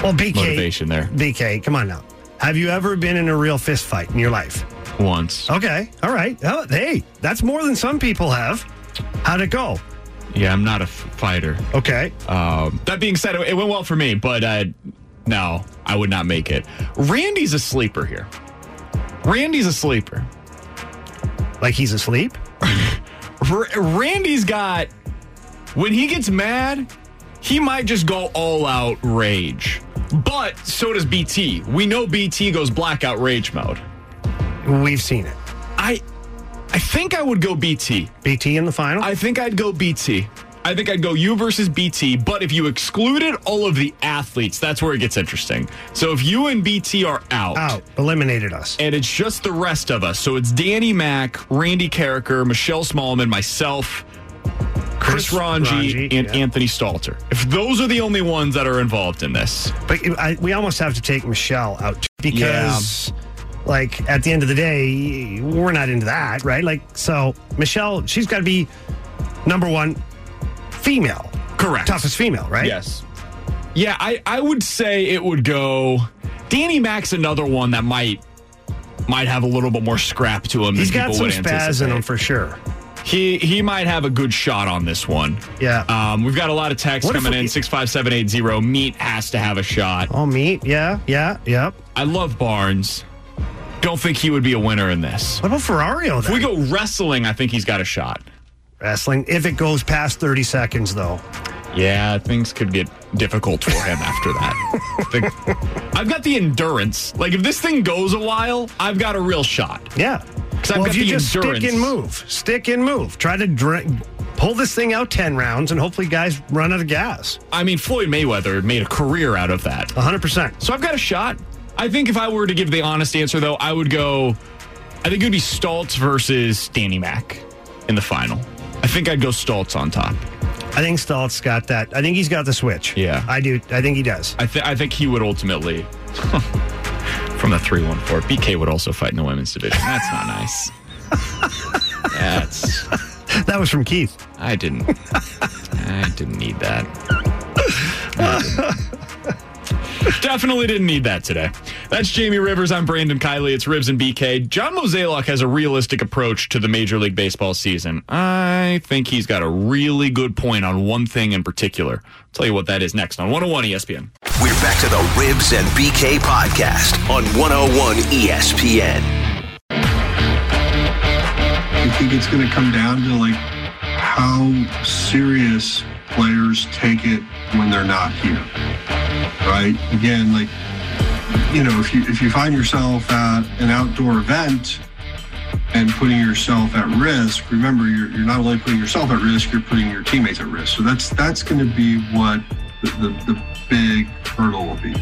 Well, BK, motivation there. BK, come on now. Have you ever been in a real fist fight in your life? Once. Okay, all right. Oh, hey, that's more than some people have. How'd it go? Yeah, I'm not a f- fighter. Okay. Um, that being said, it went well for me, but uh, no, I would not make it. Randy's a sleeper here. Randy's a sleeper. Like he's asleep? R- Randy's got, when he gets mad, he might just go all out rage. But so does BT. We know BT goes blackout rage mode. We've seen it. I, I think I would go BT. BT in the final? I think I'd go BT. I think I'd go you versus BT, but if you excluded all of the athletes, that's where it gets interesting. So if you and BT are out, Out. Eliminated us. and it's just the rest of us, so it's Danny Mack, Randy Karraker, Michelle Smallmon, myself, Chris, Chris Ranji, Ranji, and yeah. Anthony Stalter. If those are the only ones that are involved in this, But I, we almost have to take Michelle out too, because, like, at the end of the day, we're not into that, right? Like, so Michelle, she's got to be number one female, correct. toughest female, right? Yes. Yeah, I, I would say it would go. Danny Mack's another one that might might have a little bit more scrap to him. He's than got people some would spaz in anticipate. him for sure. He he might have a good shot on this one. Yeah. Um, we've got a lot of texts What coming we- in. Six five seven eight zero. Meat has to have a shot. Oh, meat. Yeah. Yeah. Yep. I love Barnes. Don't think he would be a winner in this. What about Ferrario? If we go wrestling, I think he's got a shot. Wrestling. If it goes past 30 seconds, though. Yeah, things could get difficult for him after that. The- I've got the endurance. Like if this thing goes a while, I've got a real shot. Yeah. Because I've got the just endurance. stick and move, stick and move. Try to dra- pull this thing out 10 rounds, and hopefully guys run out of gas. I mean, Floyd Mayweather made a career out of that. 100%. So I've got a shot. I think if I were to give the honest answer, though, I would go. I think it would be Stoltz versus Danny Mack in the final. I think I'd go Stoltz on top. I think Stoltz got that. I think he's got the switch. Yeah. I do. I think he does. I, th- I think he would ultimately, from the 314, BK would also fight in the women's division. That's not nice. That's. That was from Keith. I didn't. I didn't need that. I didn't. Definitely didn't need that today. That's Jamie Rivers. I'm Brandon Kiley. It's Ribs and BK. John Mozeliak has a realistic approach to the Major League Baseball season. I think he's got a really good point on one thing in particular. I'll tell you what that is next on 101 ESPN. We're back to the Ribs and BK podcast on 101 ESPN. I think it's going to come down to like how serious players take it when they're not here. Right? Again, like you know, if you if you find yourself at an outdoor event and putting yourself at risk, remember you're, you're not only putting yourself at risk, you're putting your teammates at risk. So that's that's going to be what the, the, the big hurdle will be.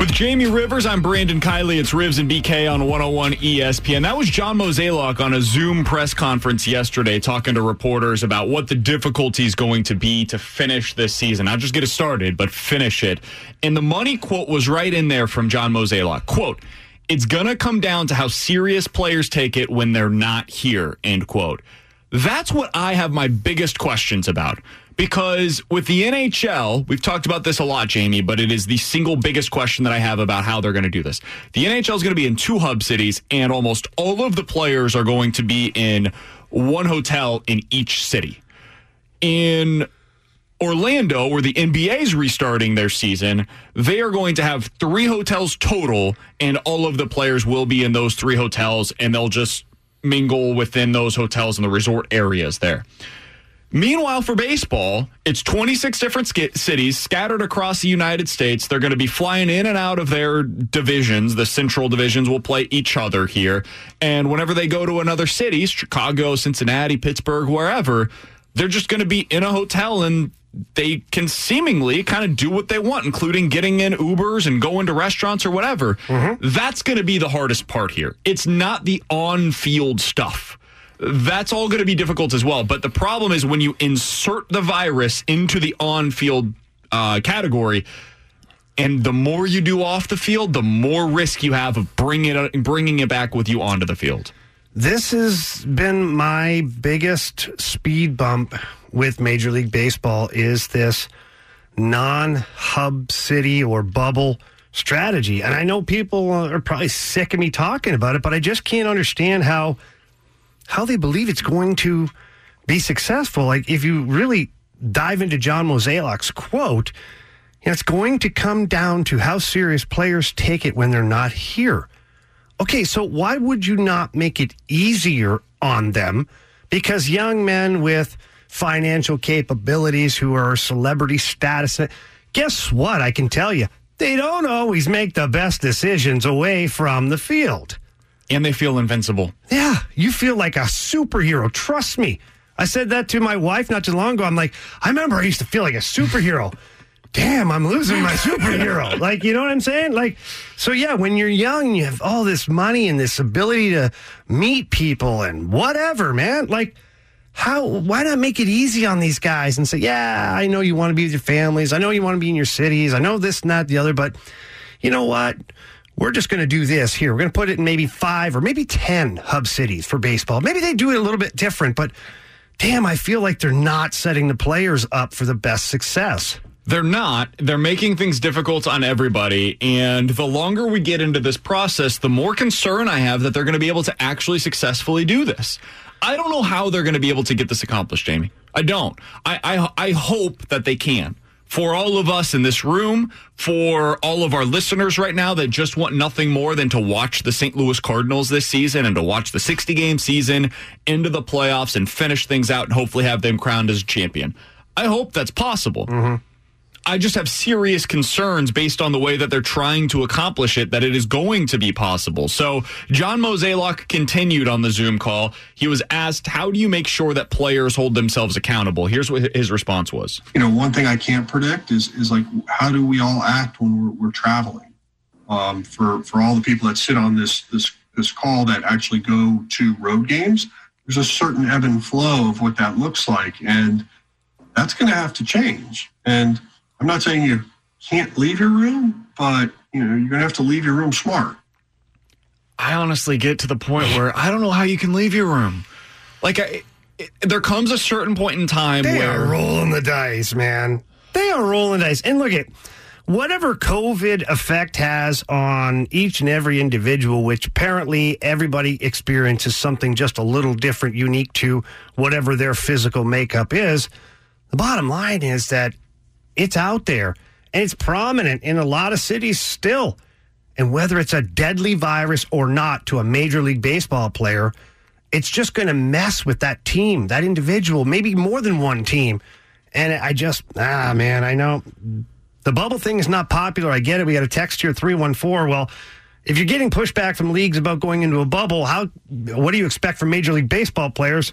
With Jamie Rivers, I'm Brandon Kiley. It's Ribs and BK on 101 ESPN. That was John Mozeliak on a Zoom press conference yesterday talking to reporters about what the difficulty is going to be to finish this season. Not just get it started, but finish it. And the money quote was right in there from John Mozeliak. Quote, it's going to come down to how serious players take it when they're not here, end quote. That's what I have my biggest questions about because with the NHL, we've talked about this a lot, Jamie, but it is the single biggest question that I have about how they're going to do this. The NHL is going to be in two hub cities, and almost all of the players are going to be in one hotel in each city. In Orlando, where the NBA is restarting their season, they are going to have three hotels total, and all of the players will be in those three hotels, and they'll just mingle within those hotels and the resort areas there. Meanwhile, for baseball, it's 26 different sk- cities scattered across the United States. They're going to be flying in and out of their divisions. The central divisions will play each other here. And whenever they go to another city, Chicago, Cincinnati, Pittsburgh, wherever, they're just going to be in a hotel and they can seemingly kind of do what they want, including getting in Ubers and going to restaurants or whatever. Mm-hmm. That's going to be the hardest part here. It's not the on field stuff that's all going to be difficult as well. But the problem is when you insert the virus into the on field uh, category, and the more you do off the field, the more risk you have of bringing it, bringing it back with you onto the field. This has been my biggest speed bump with Major League Baseball is this non-hub city or bubble strategy. And I know people are probably sick of me talking about it, but I just can't understand how how they believe it's going to be successful. Like if you really dive into John Mozeliak's quote, you know, it's going to come down to how serious players take it when they're not here. Okay, so why would you not make it easier on them? Because young men with financial capabilities who are celebrity status, guess what? I can tell you, they don't always make the best decisions away from the field. And they feel invincible. Yeah, you feel like a superhero. Trust me. I said that to my wife not too long ago. I'm like, I remember I used to feel like a superhero. Damn, I'm losing my superhero. like, you know what I'm saying? Like, so yeah, when you're young, you have all this money and this ability to meet people and whatever, man. Like, how, why not make it easy on these guys and say, yeah, I know you want to be with your families. I know you want to be in your cities. I know this and that, the other, but you know what? We're just going to do this here. We're going to put it in maybe five or maybe 10 hub cities for baseball. Maybe they do it a little bit different, but damn, I feel like they're not setting the players up for the best success. They're not. They're making things difficult on everybody. And the longer we get into this process, the more concern I have that they're going to be able to actually successfully do this. I don't know how they're going to be able to get this accomplished, Jamie. I don't. I, I, I hope that they can for all of us in this room, for all of our listeners right now that just want nothing more than to watch the St. Louis Cardinals this season and to watch the 60 game season into the playoffs and finish things out and hopefully have them crowned as a champion. I hope that's possible. Mm-hmm. I just have serious concerns based on the way that they're trying to accomplish it that it is going to be possible. So John Mozeliak continued on the Zoom call. He was asked, "How do you make sure that players hold themselves accountable?" Here's what his response was. You know, one thing I can't predict is is like how do we all act when we're, we're traveling? Um, for for all the people that sit on this this this call that actually go to road games, there's a certain ebb and flow of what that looks like, and that's going to have to change. And I'm not saying you can't leave your room, but you know you're going to have to leave your room smart. I honestly get to the point where I don't know how you can leave your room. Like, I, it, there comes a certain point in time They where are rolling the dice, man. They are rolling the dice. And look at whatever COVID effect has on each and every individual, which apparently everybody experiences something just a little different, unique to whatever their physical makeup is. The bottom line is that it's out there and it's prominent in a lot of cities still. And whether it's a deadly virus or not to a Major League Baseball player, it's just going to mess with that team, that individual, maybe more than one team. And I just, ah, man, I know the bubble thing is not popular. I get it. We got a text here, 314. Well, if you're getting pushback from leagues about going into a bubble, how, what do you expect from Major League Baseball players?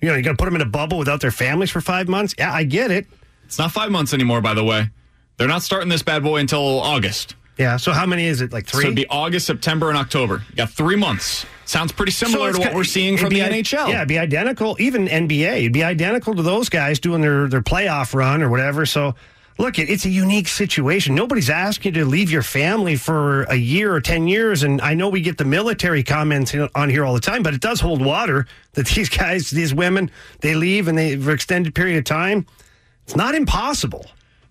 You know, you're going to put them in a bubble without their families for five months? Yeah, I get it. It's not five months anymore, by the way. They're not starting this bad boy until August. Yeah. So how many is it? Like three? So it'd be August, September, and October. You got three months. Sounds pretty similar So to what we're seeing from the NHL. Yeah, it'd be identical. Even NBA, it'd be identical to those guys doing their, their playoff run or whatever. So, look, it, it's a unique situation. Nobody's asking you to leave your family for a year or 10 years. And I know we get the military comments on here all the time, but it does hold water that these guys, these women, they leave and they, for extended period of time. It's not impossible.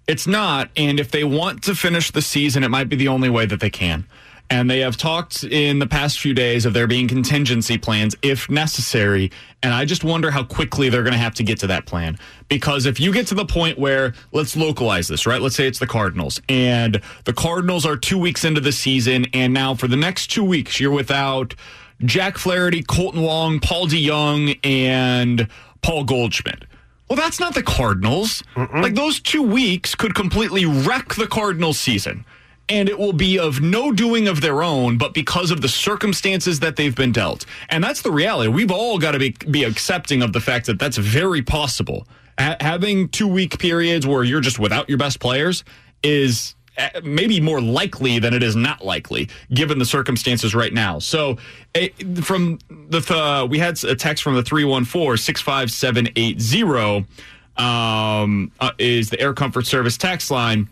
It's not. And if they want to finish the season, it might be the only way that they can. And they have talked in the past few days of there being contingency plans if necessary. And I just wonder how quickly they're going to have to get to that plan. Because if you get to the point where, let's localize this, right? Let's say it's the Cardinals. And the Cardinals are two weeks into the season. And now for the next two weeks, you're without Jack Flaherty, Kolten Wong, Paul DeJong, and Paul Goldschmidt. Well, that's not the Cardinals. Like those two weeks could completely wreck the Cardinals season. And it will be of no doing of their own, but because of the circumstances that they've been dealt. And that's the reality. We've all got to be, be accepting of the fact that that's very possible. Ha- having two week periods where you're just without your best players is maybe more likely than it is not likely given the circumstances right now. So from the th- we had a text from the 314-65780 um, uh, is the Air Comfort Service text line.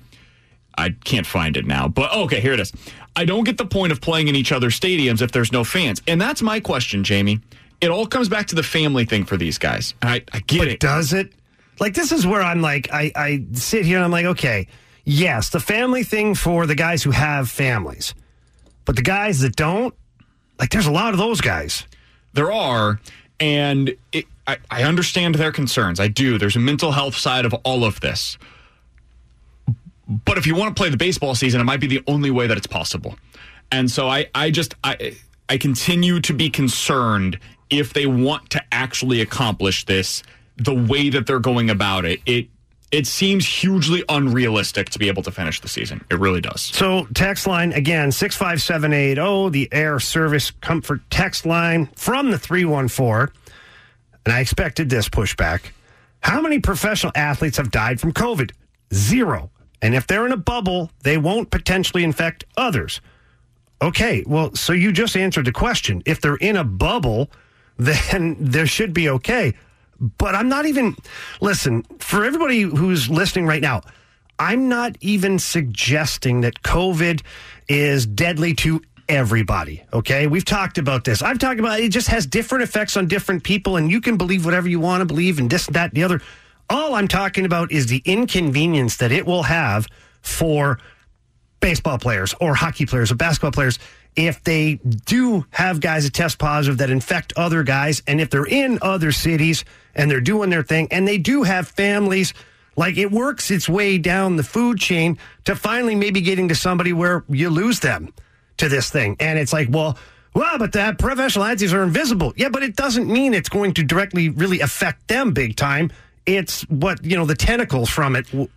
I can't find it now, but okay, here it is. I don't get the point of playing in each other's stadiums if there's no fans. And that's my question, Jamie. It all comes back to the family thing for these guys. I, I get But it. does it? Like this is where I'm like, I, I sit here and I'm like, okay, yes, the family thing for the guys who have families, but the guys that don't, like, there's a lot of those guys. There are, and it, I, I understand their concerns. I do. There's a mental health side of all of this. But if you want to play the baseball season, it might be the only way that it's possible. And so I, I just I I continue to be concerned if they want to actually accomplish this the way that they're going about it. It it seems hugely unrealistic to be able to finish the season. It really does. So text line again, 65780, the air service comfort text line from the 314. And I expected this pushback. How many professional athletes have died from COVID? Zero. And if they're in a bubble, they won't potentially infect others. Okay, well, so you just answered the question. If they're in a bubble, then there should be okay. But I'm not even, listen, for everybody who's listening right now, I'm not even suggesting that COVID is deadly to everybody. Okay. We've talked about this. I've talked about it just has different effects on different people, and you can believe whatever you want to believe and this, that, and the other. All I'm talking about is the inconvenience that it will have for baseball players or hockey players or basketball players if they do have guys that test positive that infect other guys and if they're in other cities and they're doing their thing and they do have families like it works its way down the food chain to finally maybe getting to somebody where you lose them to this thing and it's like well well but the professional athletes are invisible yeah but it doesn't mean it's going to directly really affect them big time it's what you know the tentacles from it w-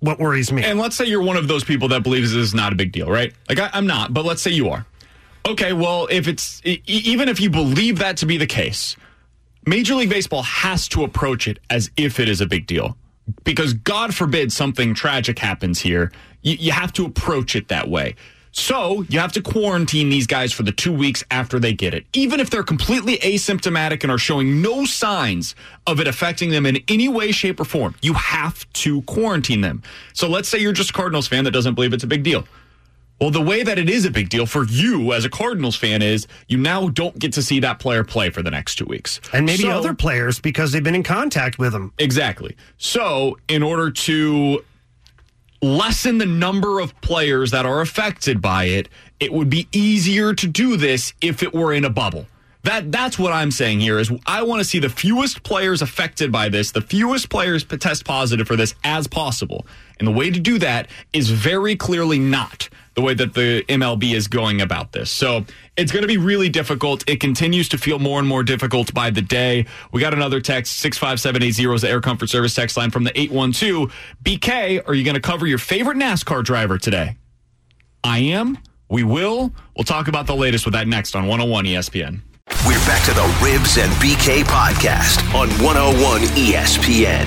what worries me And let's say you're one of those people that believes this is not a big deal, right? Like I, I'm not, but let's say you are. Okay, well, if it's e- even if you believe that to be the case, Major League Baseball has to approach it as if it is a big deal. Because God forbid something tragic happens here, you, you have to approach it that way. So you have to quarantine these guys for the two weeks after they get it. Even if they're completely asymptomatic and are showing no signs of it affecting them in any way, shape, or form, you have to quarantine them. So let's say you're just a Cardinals fan that doesn't believe it's a big deal. Well, the way that it is a big deal for you as a Cardinals fan is you now don't get to see that player play for the next two weeks. and maybe So- other players because they've been in contact with them Exactly. So, in order to lessen the number of players that are affected by it, it would be easier to do this if it were in a bubble. That that's what I'm saying here is I want to see the fewest players affected by this, the fewest players test positive for this as possible. And the way to do that is very clearly not the way that the MLB is going about this. So it's going to be really difficult. It continues to feel more and more difficult by the day. We got another text, 65780 is the Air Comfort Service text line from the 812. BK, are you going to cover your favorite NASCAR driver today? I am. We will. We'll talk about the latest with that next on 101 ESPN. We're back to the Ribs and BK podcast on 101 ESPN.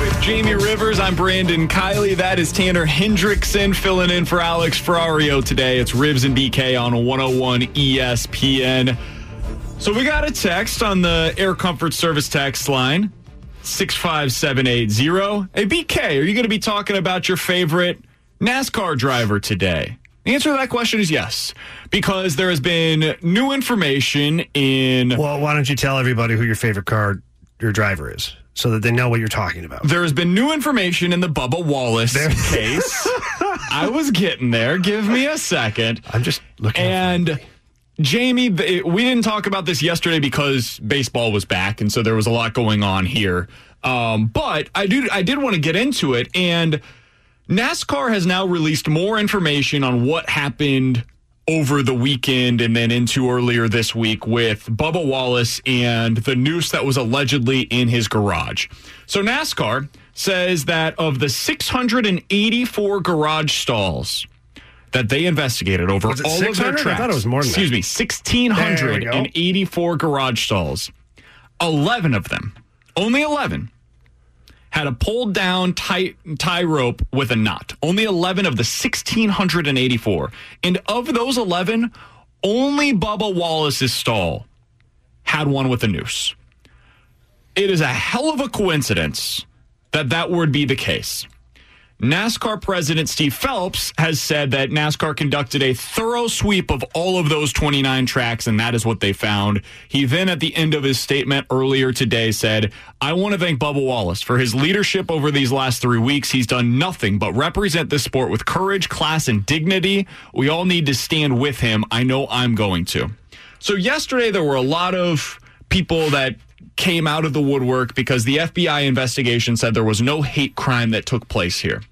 With Jamie Rivers, I'm Brandon Kiley. That is Tanner Hendrickson filling in for Alex Ferrario today. It's Ribs and BK on 101 ESPN. So we got a text on the Air Comfort Service text line 65780. Hey, BK, are you going to be talking about your favorite NASCAR driver today? The answer to that question is yes, because there has been new information in. Well, why don't you tell everybody who your favorite car your driver is so that they know what you're talking about? There has been new information in the Bubba Wallace case. I was getting there. Give me a second. I'm just looking. And Jamie, we didn't talk about this yesterday because baseball was back, and so there was a lot going on here. Um, but I do, I did want to get into it, and NASCAR has now released more information on what happened over the weekend and then into earlier this week with Bubba Wallace and the noose that was allegedly in his garage. So NASCAR says that of the 684 garage stalls that they investigated over all Was it of their 600? I tracks. thought it was more than Excuse that. me, 1684 garage stalls. 11 of them, only 11 had a pulled down tie, tie rope with a knot. Only 11 of the 1,684. And of those 11, only Bubba Wallace's stall had one with a noose. It is a hell of a coincidence that that would be the case. NASCAR President Steve Phelps has said that NASCAR conducted a thorough sweep of all of those 29 tracks, and that is what they found. He then, at the end of his statement earlier today, said, I want to thank Bubba Wallace for his leadership over these last three weeks. He's done nothing but represent this sport with courage, class, and dignity. We all need to stand with him. I know I'm going to. So, yesterday, there were a lot of people that came out of the woodwork because the FBI investigation said there was no hate crime that took place here.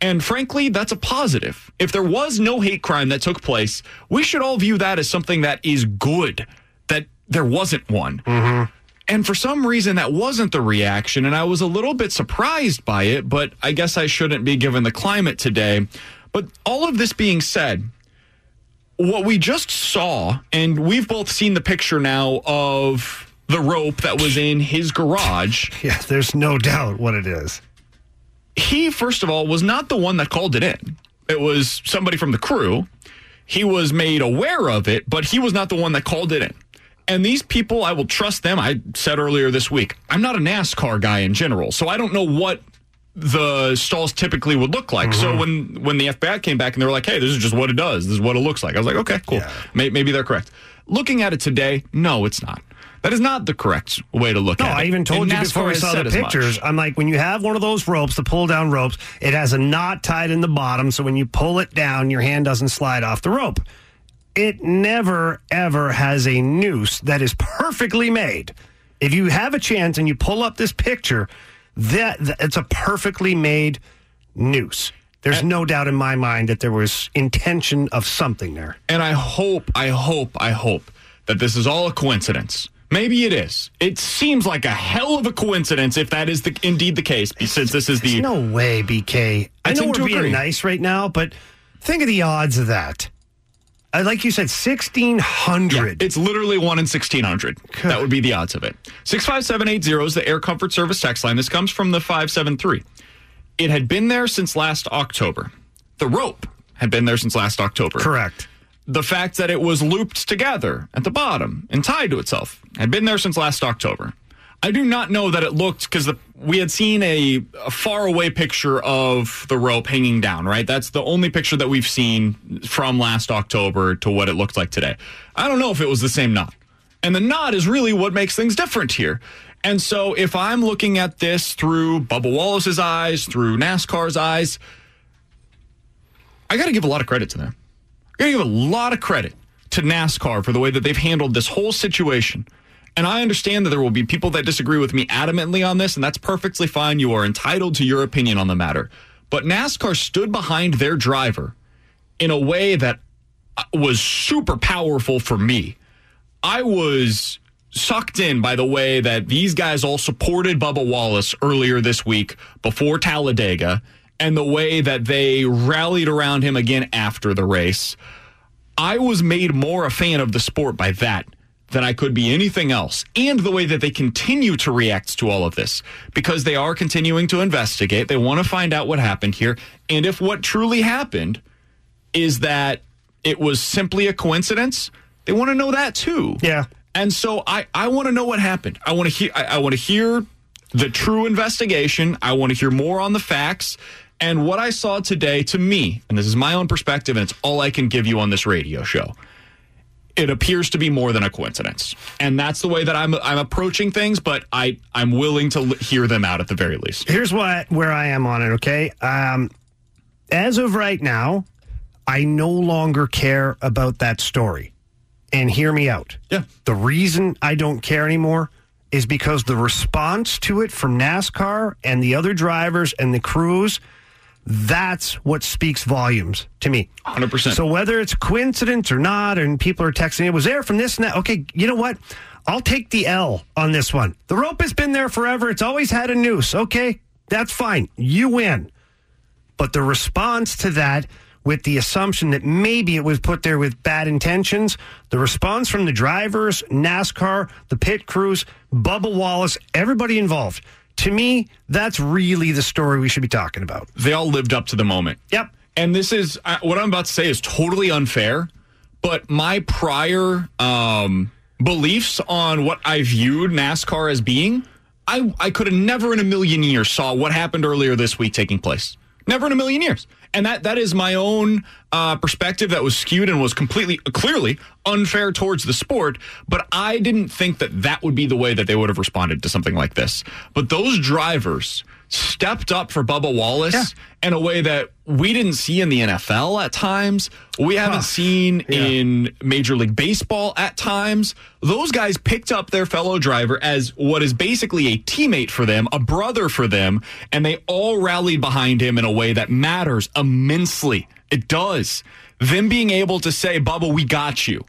And frankly, that's a positive. If there was no hate crime that took place, we should all view that as something that is good, that there wasn't one. Mm-hmm. And for some reason, that wasn't the reaction. And I was a little bit surprised by it, but I guess I shouldn't be given the climate today. But all of this being said, what we just saw, and we've both seen the picture now of the rope that was in his garage. Yeah, there's no doubt what it is. He, first of all, was not the one that called it in. It was somebody from the crew. He was made aware of it, but he was not the one that called it in. And these people, I will trust them. I said earlier this week, I'm not a NASCAR guy in general, so I don't know what the stalls typically would look like. So mm-hmm. when when the FBI came back and they were like, "Hey, this is just what it does. This is what it looks like," I was like, "Okay, cool. May- Maybe they're correct." Looking at it today, no, it's not. That is not the correct way to look No, at it. No, I even told And you NASCAR before we saw the pictures. I'm like, when you have one of those ropes, the pull down ropes, it has a knot tied in the bottom. So when you pull it down, your hand doesn't slide off the rope. It never, ever has a noose that is perfectly made. If you have a chance and you pull up this picture, that, that it's a perfectly made noose. There's no doubt in my mind that there was intention of something there. And I hope, I hope, I hope that this is all a coincidence. Maybe it is. It seems like a hell of a coincidence if that is the, indeed the case, since this is the. There's no way, BK. I, I know we're being agree. nice right now, but think of the odds of that. Uh, like you said, 1,600. Yeah, it's literally one in 1600. That would be the odds of it. 65780 is the Air Comfort Service text line. This comes from the 573. It had been there since last October. The rope had been there since last October. Correct. The fact that it was looped together at the bottom and tied to itself had been there since last October. I do not know that it looked because we had seen a, a far away picture of the rope hanging down, right? That's the only picture that we've seen from last October to what it looked like today. I don't know if it was the same knot. And the knot is really what makes things different here. And so if I'm looking at this through Bubba Wallace's eyes, through NASCAR's eyes, I got to give a lot of credit to them. I got to give a lot of credit to NASCAR for the way that they've handled this whole situation. And I understand that there will be people that disagree with me adamantly on this, and that's perfectly fine. You are entitled to your opinion on the matter. But NASCAR stood behind their driver in a way that uh, was super powerful for me. I was sucked in by the way that these guys all supported Bubba Wallace earlier this week before Talladega and the way that they rallied around him again after the race. I was made more a fan of the sport by that than I could be anything else. And the way that they continue to react to all of this because they are continuing to investigate. They want to find out what happened here. And if what truly happened is that it was simply a coincidence, they want to know that too. Yeah. And so I, I want to know what happened. I want to hear I, I want to hear the true investigation. I want to hear more on the facts. And what I saw today to me, and this is my own perspective, and it's all I can give you on this radio show it appears to be more than a coincidence, and that's the way that I'm I'm approaching things. But I I'm willing to l- hear them out at the very least. Here's what where I am on it. Okay, um, as of right now, I no longer care about that story. And hear me out. Yeah. The reason I don't care anymore is because the response to it from NASCAR and the other drivers and the crews that's what speaks volumes to me. 100%. So whether it's coincidence or not, and people are texting, it was there from this and that. Okay, you know what? I'll take the L on this one. The rope has been there forever. It's always had a noose. Okay, that's fine. You win. But the response to that, with the assumption that maybe it was put there with bad intentions, the response from the drivers, NASCAR, the pit crews, Bubba Wallace, everybody involved to me, that's really the story we should be talking about. They all lived up to the moment. Yep. And this is uh, what I'm about to say is totally unfair, but my prior um, beliefs on what I viewed NASCAR as being, I, I could have never in a million years saw what happened earlier this week taking place. Never in a million years. And that that is my own uh, perspective that was skewed and was completely, clearly unfair towards the sport. But I didn't think that that would be the way that they would have responded to something like this. But those drivers stepped up for Bubba Wallace yeah. in a way that we didn't see in the NFL at times. We haven't huh. seen yeah. in Major League Baseball at times. Those guys picked up their fellow driver as what is basically a teammate for them, a brother for them, and they all rallied behind him in a way that matters immensely. It does. Them being able to say, Bubba, we got you.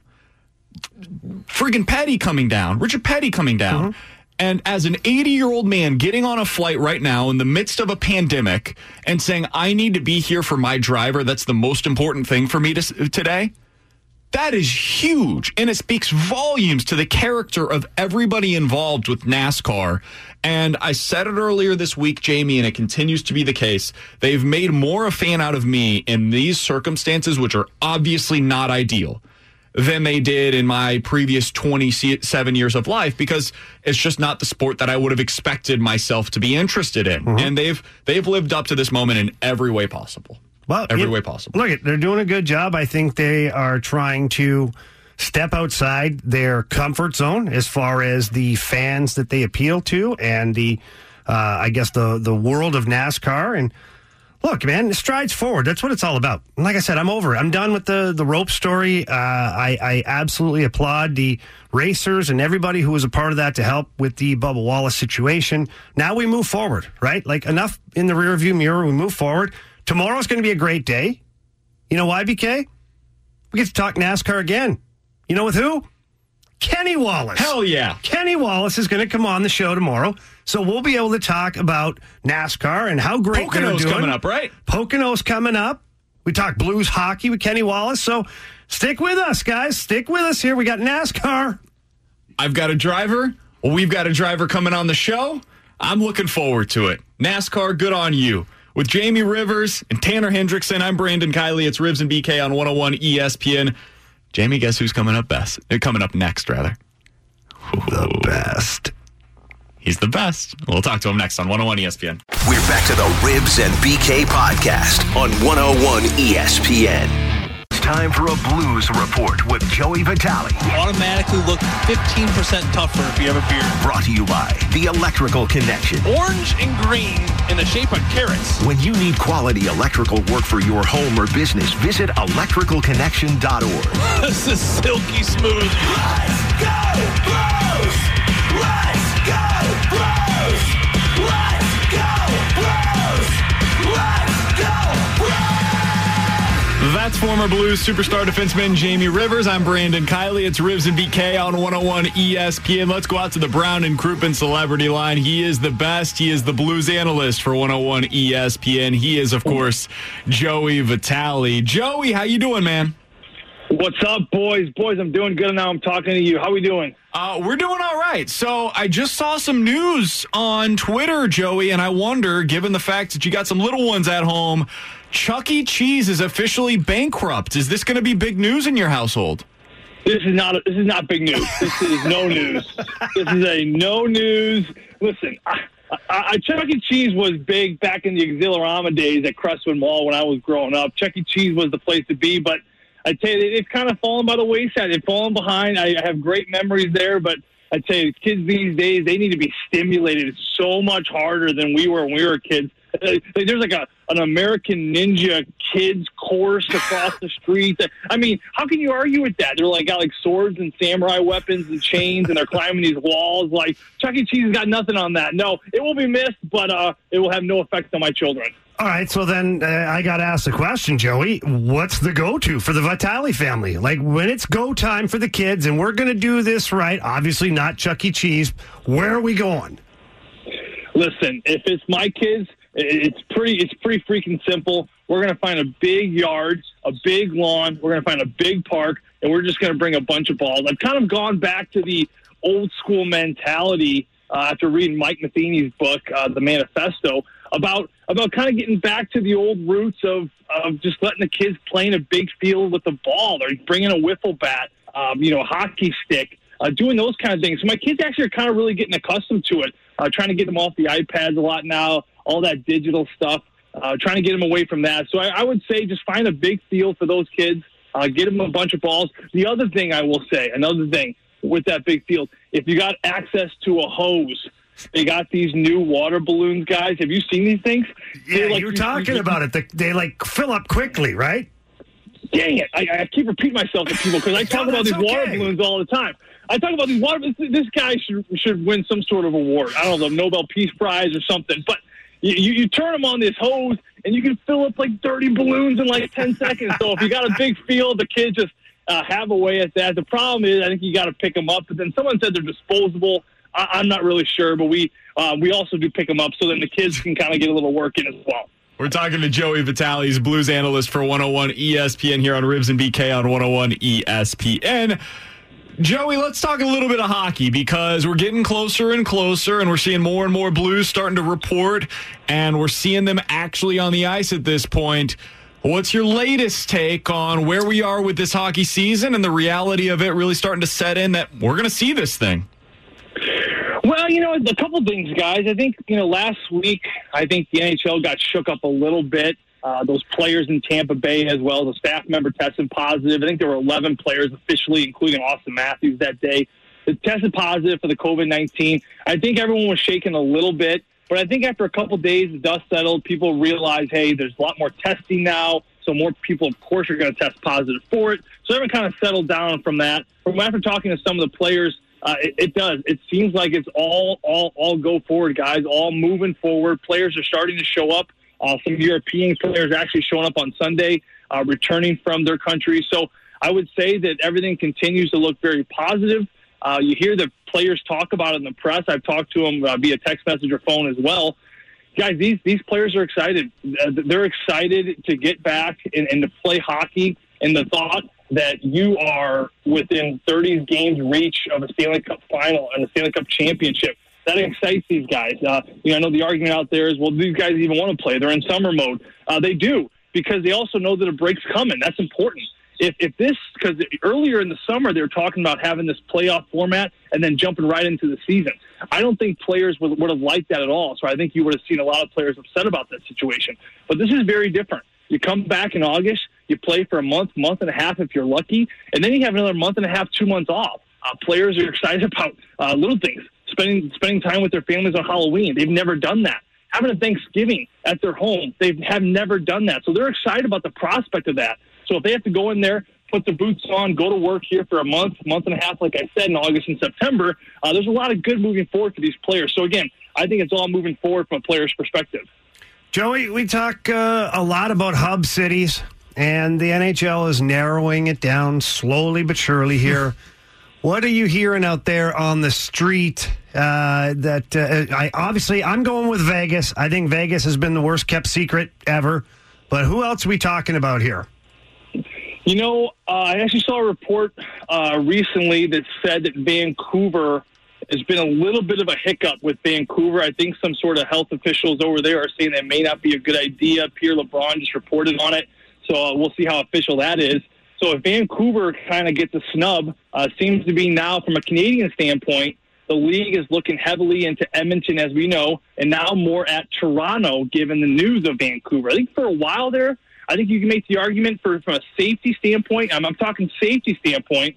Friggin' Petty coming down, Richard Petty coming down. Mm-hmm and as an 80 year old man getting on a flight right now in the midst of a pandemic and saying, I need to be here for my driver, that's the most important thing for me to, today. That is huge. And it speaks volumes to the character of everybody involved with NASCAR. And I said it earlier this week, Jamie, and it continues to be the case. They've made more a fan out of me in these circumstances, which are obviously not ideal than they did in my previous 27 years of life because it's just not the sport that I would have expected myself to be interested in. Mm-hmm. And they've they've lived up to this moment in every way possible. Well, every way possible. Look, they're doing a good job. I think they are trying to step outside their comfort zone as far as the fans that they appeal to and the uh, I guess the the world of NASCAR and look, man, strides forward. That's what it's all about. And like I said, I'm over. It. I'm done with the the rope story. Uh, I, I absolutely applaud the racers and everybody who was a part of that to help with the Bubba Wallace situation. Now we move forward, right? Like enough in the rearview mirror. We move forward. Tomorrow's going to be a great day. You know why, BK? We get to talk NASCAR again. You know with who? Kenny Wallace. Hell yeah. Kenny Wallace is going to come on the show tomorrow. So we'll be able to talk about NASCAR and how great Pocono's they're doing. coming up, right? Pocono's coming up. We talk blues hockey with Kenny Wallace. So stick with us, guys. Stick with us here. We got NASCAR. I've got a driver. Well, we've got a driver coming on the show. I'm looking forward to it. NASCAR, good on you. With Jamie Rivers and Tanner Hendrickson, I'm Brandon Kiley. It's Ribs and BK on 101 ESPN. Jamie, guess who's coming up best? Uh, coming up next, rather. The best. He's the best. We'll talk to him next on 101 ESPN. We're back to the Ribs and BK podcast on 101 ESPN. time for a blues report with Joey Vitale. Automatically look 15% tougher if you have a beard. Brought to you by The Electrical Connection. Orange and green in the shape of carrots. When you need quality electrical work for your home or business, visit electricalconnection.org. this is silky smooth. Let's go, That's former Blues superstar defenseman Jamie Rivers. I'm Brandon Kiley. It's Ribs and BK on 101 ESPN. Let's go out to the Brown and Crouppen celebrity line. He is the best. He is the Blues analyst for 101 ESPN. He is, of course, Joey Vitale. Joey, how you doing, man? What's up, boys? Boys, I'm doing good now. I'm talking to you. How we doing? Uh, we're doing all right. So I just saw some news on Twitter, Joey, and I wonder, given the fact that you got some little ones at home, Chuck E. Cheese is officially bankrupt. Is this going to be big news in your household? This is not. This is not big news. This is no news. This is a no news. Listen, I, I, I, Chuck E. Cheese was big back in the Exilorama days at Crestwood Mall when I was growing up. Chuck E. Cheese was the place to be, but I tell you, it's kind of fallen by the wayside. It's fallen behind. I have great memories there, but I tell you, kids these days they need to be stimulated so much harder than we were when we were kids. Uh, There's like a an American Ninja kids course across the street. I mean, how can you argue with that? They're like got like swords and samurai weapons and chains, and they're climbing these walls. Like Chuck E. Cheese has got nothing on that. No, it will be missed, but uh, it will have no effect on my children. All right, so then uh, I got to ask the question, Joey. What's the go to for the Vitale family? Like when it's go time for the kids and we're going to do this right, obviously not Chuck E. Cheese, where are we going? Listen, if it's my kids, it's pretty it's pretty freaking simple. We're going to find a big yard, a big lawn, we're going to find a big park, and we're just going to bring a bunch of balls. I've kind of gone back to the old school mentality uh, after reading Mike Matheny's book, uh, The Manifesto, about about kind of getting back to the old roots of of just letting the kids play in a big field with the ball, or bringing a wiffle bat, um, you know, hockey stick, uh, doing those kind of things. So my kids actually are kind of really getting accustomed to it. Uh, trying to get them off the iPads a lot now, all that digital stuff. Uh, trying to get them away from that. So I, I would say just find a big field for those kids. Uh, get them a bunch of balls. The other thing I will say, another thing with that big field, if you got access to a hose, they got these new water balloons, guys. Have you seen these things? Yeah, like- you're talking about it. They, like fill up quickly, right? Dang it! I, I keep repeating myself to people because I talk about these that's water balloons all the time. I talk about these water. This, this guy should should win some sort of award. I don't know, the Nobel Peace Prize or something. But you, you, you turn them on this hose, and you can fill up like 30 balloons in like 10 seconds. So if you got a big field, the kids just uh, have a way at that. The problem is, I think you got to pick them up. But then someone said they're disposable. I, I'm not really sure, but we uh, we also do pick them up so then the kids can kind of get a little work in as well. We're talking to Joey Vitale, he's Blues analyst for 101 ESPN here on Ribs and BK on 101 ESPN. Joey, let's talk a little bit of hockey because we're getting closer and closer, and we're seeing more and more Blues starting to report, and we're seeing them actually on the ice at this point. What's your latest take on where we are with this hockey season and the reality of it really starting to set in that we're going to see this thing? Well, you know, a couple things, guys. I think, you know, last week, I think the NHL got shook up a little bit. Uh, those players in Tampa Bay as well. as a staff member tested positive. I think there were 11 players officially, including Auston Matthews that day, tested positive for the COVID 19. I think everyone was shaken a little bit. But I think after a couple days, the dust settled. People realized, hey, there's a lot more testing now. So more people, of course, are going to test positive for it. So everyone kind of settled down from that. From after talking to some of the players, uh, it, it does. It seems like it's all, all, all go forward, guys. All moving forward. Players are starting to show up. Uh, some European players actually showing up on Sunday, uh, returning from their country. So I would say that everything continues to look very positive. Uh, you hear the players talk about it in the press. I've talked to them uh, via text message or phone as well. Guys, these these players are excited. They're excited to get back and, and to play hockey. And the thought that you are within 30 games reach of a Stanley Cup final and a Stanley Cup championship that excites these guys. Uh, you know, I know the argument out there is, well, these guys even want to play? They're in summer mode. Uh, they do because they also know that a break's coming. That's important. If, if this, because earlier in the summer they were talking about having this playoff format and then jumping right into the season. I don't think players would, would have liked that at all. So I think you would have seen a lot of players upset about that situation. But this is very different. You come back in August, You play for a month, month and a half if you're lucky, and then you have another month and a half, two months off. Uh, players are excited about uh, little things, spending spending time with their families on Halloween. They've never done that. Having a Thanksgiving at their home, they have never done that. So they're excited about the prospect of that. So if they have to go in there, put their boots on, go to work here for a month, month and a half, like I said, in August and September, uh, there's a lot of good moving forward for these players. So again, I think it's all moving forward from a player's perspective. Joey, we talk uh, a lot about hub cities, and the NHL is narrowing it down slowly but surely here. what are you hearing out there on the street? Uh, that uh, I obviously I'm going with Vegas. I think Vegas has been the worst kept secret ever. But who else are we talking about here? You know, uh, I actually saw a report uh, recently that said that Vancouver has been a little bit of a hiccup with Vancouver. I think some sort of health officials over there are saying that may not be a good idea. Pierre LeBrun just reported on it, so uh, we'll see how official that is. So if Vancouver kind of gets a snub, uh, seems to be now from a Canadian standpoint, the league is looking heavily into Edmonton, as we know, and now more at Toronto, given the news of Vancouver. I think for a while there, I think you can make the argument for from a safety standpoint. I'm, I'm talking safety standpoint.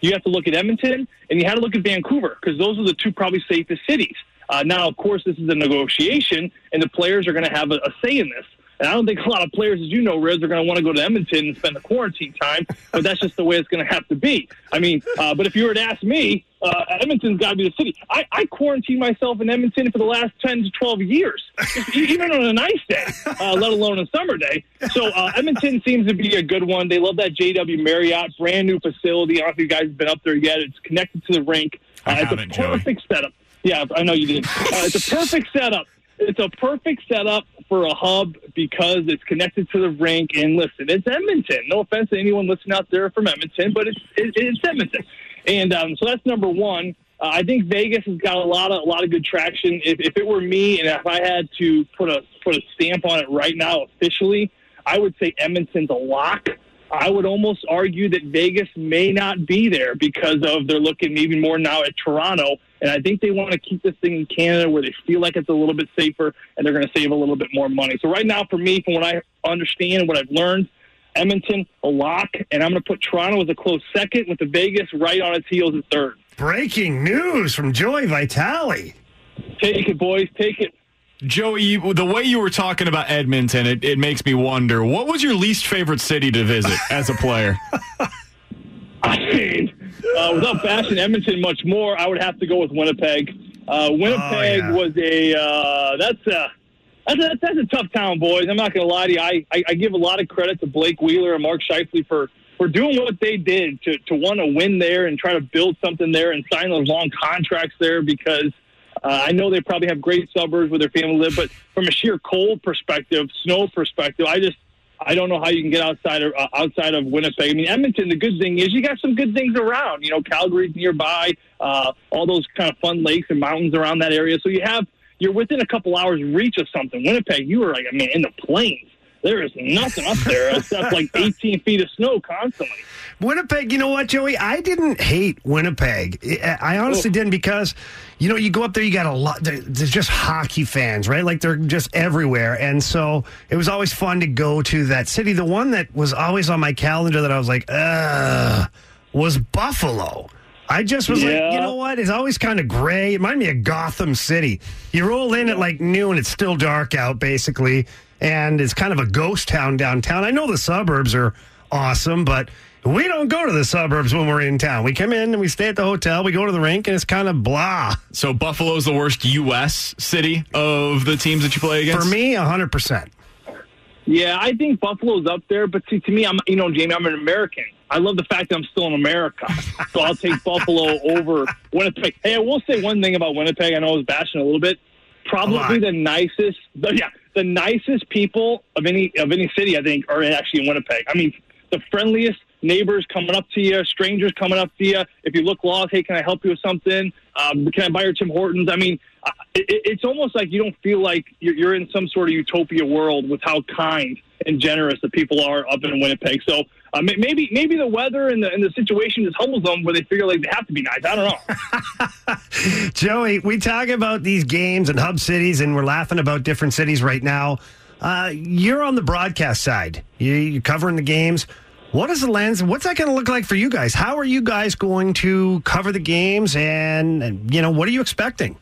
You have to look at Edmonton and you had to look at Vancouver because those are the two probably safest cities. Uh, now, of course, this is a negotiation, and the players are going to have a, a say in this. And I don't think a lot of players, as you know, Riz, are going to want to go to Edmonton and spend the quarantine time, but that's just the way it's going to have to be. I mean, uh, but if you were to ask me, uh, Edmonton's got to be the city. I, I quarantined myself in Edmonton for the last 10 to 12 years, even on a nice day, uh, let alone a summer day. So uh, Edmonton seems to be a good one. They love that JW Marriott, brand new facility. I don't know if you guys have been up there yet. It's connected to the rink. Uh, it's a Joey. perfect setup. Yeah, I know you did. Uh, it's a perfect setup. It's a perfect setup for a hub because it's connected to the rink. And listen, it's Edmonton. No offense to anyone listening out there from Edmonton, but it's it, it's Edmonton. And um, so that's number one. Uh, I think Vegas has got a lot of a lot of good traction. If, if it were me, and if I had to put a put a stamp on it right now officially, I would say Edmonton's a lock. I would almost argue that Vegas may not be there because of they're looking even more now at Toronto, and I think they want to keep this thing in Canada where they feel like it's a little bit safer and they're going to save a little bit more money. So right now, for me, from what I understand and what I've learned, Edmonton a lock, and I'm going to put Toronto as a close second with the Vegas right on its heels at third. Breaking news from Joey Vitale. Take it, boys. Take it. Joey, the way you were talking about Edmonton, it, it makes me wonder what was your least favorite city to visit as a player? I mean, uh, without bashing Edmonton much more, I would have to go with Winnipeg. Uh, Winnipeg yeah. was a uh, that's a that's a, that's a tough town, boys. I'm not going to lie to you. I, I, I give a lot of credit to Blake Wheeler and Mark Scheifele for for doing what they did to to want to win there and try to build something there and sign those long contracts there because. Uh, I know they probably have great suburbs where their family live, but from a sheer cold perspective, snow perspective, I just I don't know how you can get outside of uh, outside of Winnipeg. I mean, Edmonton. The good thing is you got some good things around. You know, Calgary's nearby. Uh, all those kind of fun lakes and mountains around that area. So you have you're within a couple hours reach of something. Winnipeg, you were like, I mean, in the plains. There is nothing up there except like 18 feet of snow constantly. Winnipeg, you know what, Joey? I didn't hate Winnipeg. I honestly oh. didn't because, you know, you go up there, you got a lot. there- There's just hockey fans, right? Like they're just everywhere, and so it was always fun to go to that city. The one that was always on my calendar that I was like, ugh, was Buffalo. I just was like, you know what? It's always kind of gray. It reminded me of Gotham City. You roll in at like noon, it's still dark out, basically, and it's kind of a ghost town downtown. I know the suburbs are awesome, but we don't go to the suburbs when we're in town. We come in and we stay at the hotel, we go to the rink, and it's kind of blah. So Buffalo's the worst U.S. city of the teams that you play against. For me, 100%. Yeah, I think Buffalo's up there, but see, to me, I'm you know, Jamie, I'm an American. I love the fact that I'm still in America, so I'll take Buffalo over Winnipeg. Hey, I will say one thing about Winnipeg. I know I was bashing a little bit. Probably the nicest, the, yeah, the nicest people of any of any city. I think are actually in Winnipeg. I mean, the friendliest neighbors coming up to you, strangers coming up to you. If you look lost, hey, can I help you with something? Um, can I buy your Tim Hortons? I mean, it, it's almost like you don't feel like you're, you're in some sort of utopia world with how kind and generous the people are up in Winnipeg. So uh, maybe maybe the weather and the, and the situation just humbles them where they figure like they have to be nice. I don't know. Joey, we talk about these games and hub cities, and we're laughing about different cities right now. Uh, you're on the broadcast side. You, you're covering the games. What is the lens? What's that going to look like for you guys? How are you guys going to cover the games? And, and you know, what are you expecting?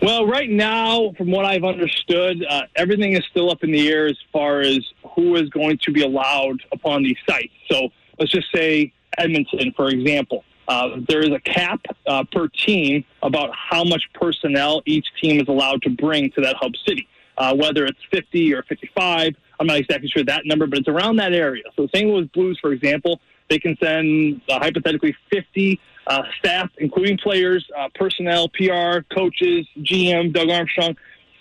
Well, right now, from what I've understood, uh, everything is still up in the air as far as who is going to be allowed upon these sites. So let's just say Edmonton, for example. Uh, there is a cap uh, per team about how much personnel each team is allowed to bring to that hub city. Uh, whether it's 50 or 55, I'm not exactly sure that number, but it's around that area. So St. Louis Blues, for example, they can send uh, hypothetically 50 uh, staff, including players, uh, personnel, PR, coaches, GM, Doug Armstrong,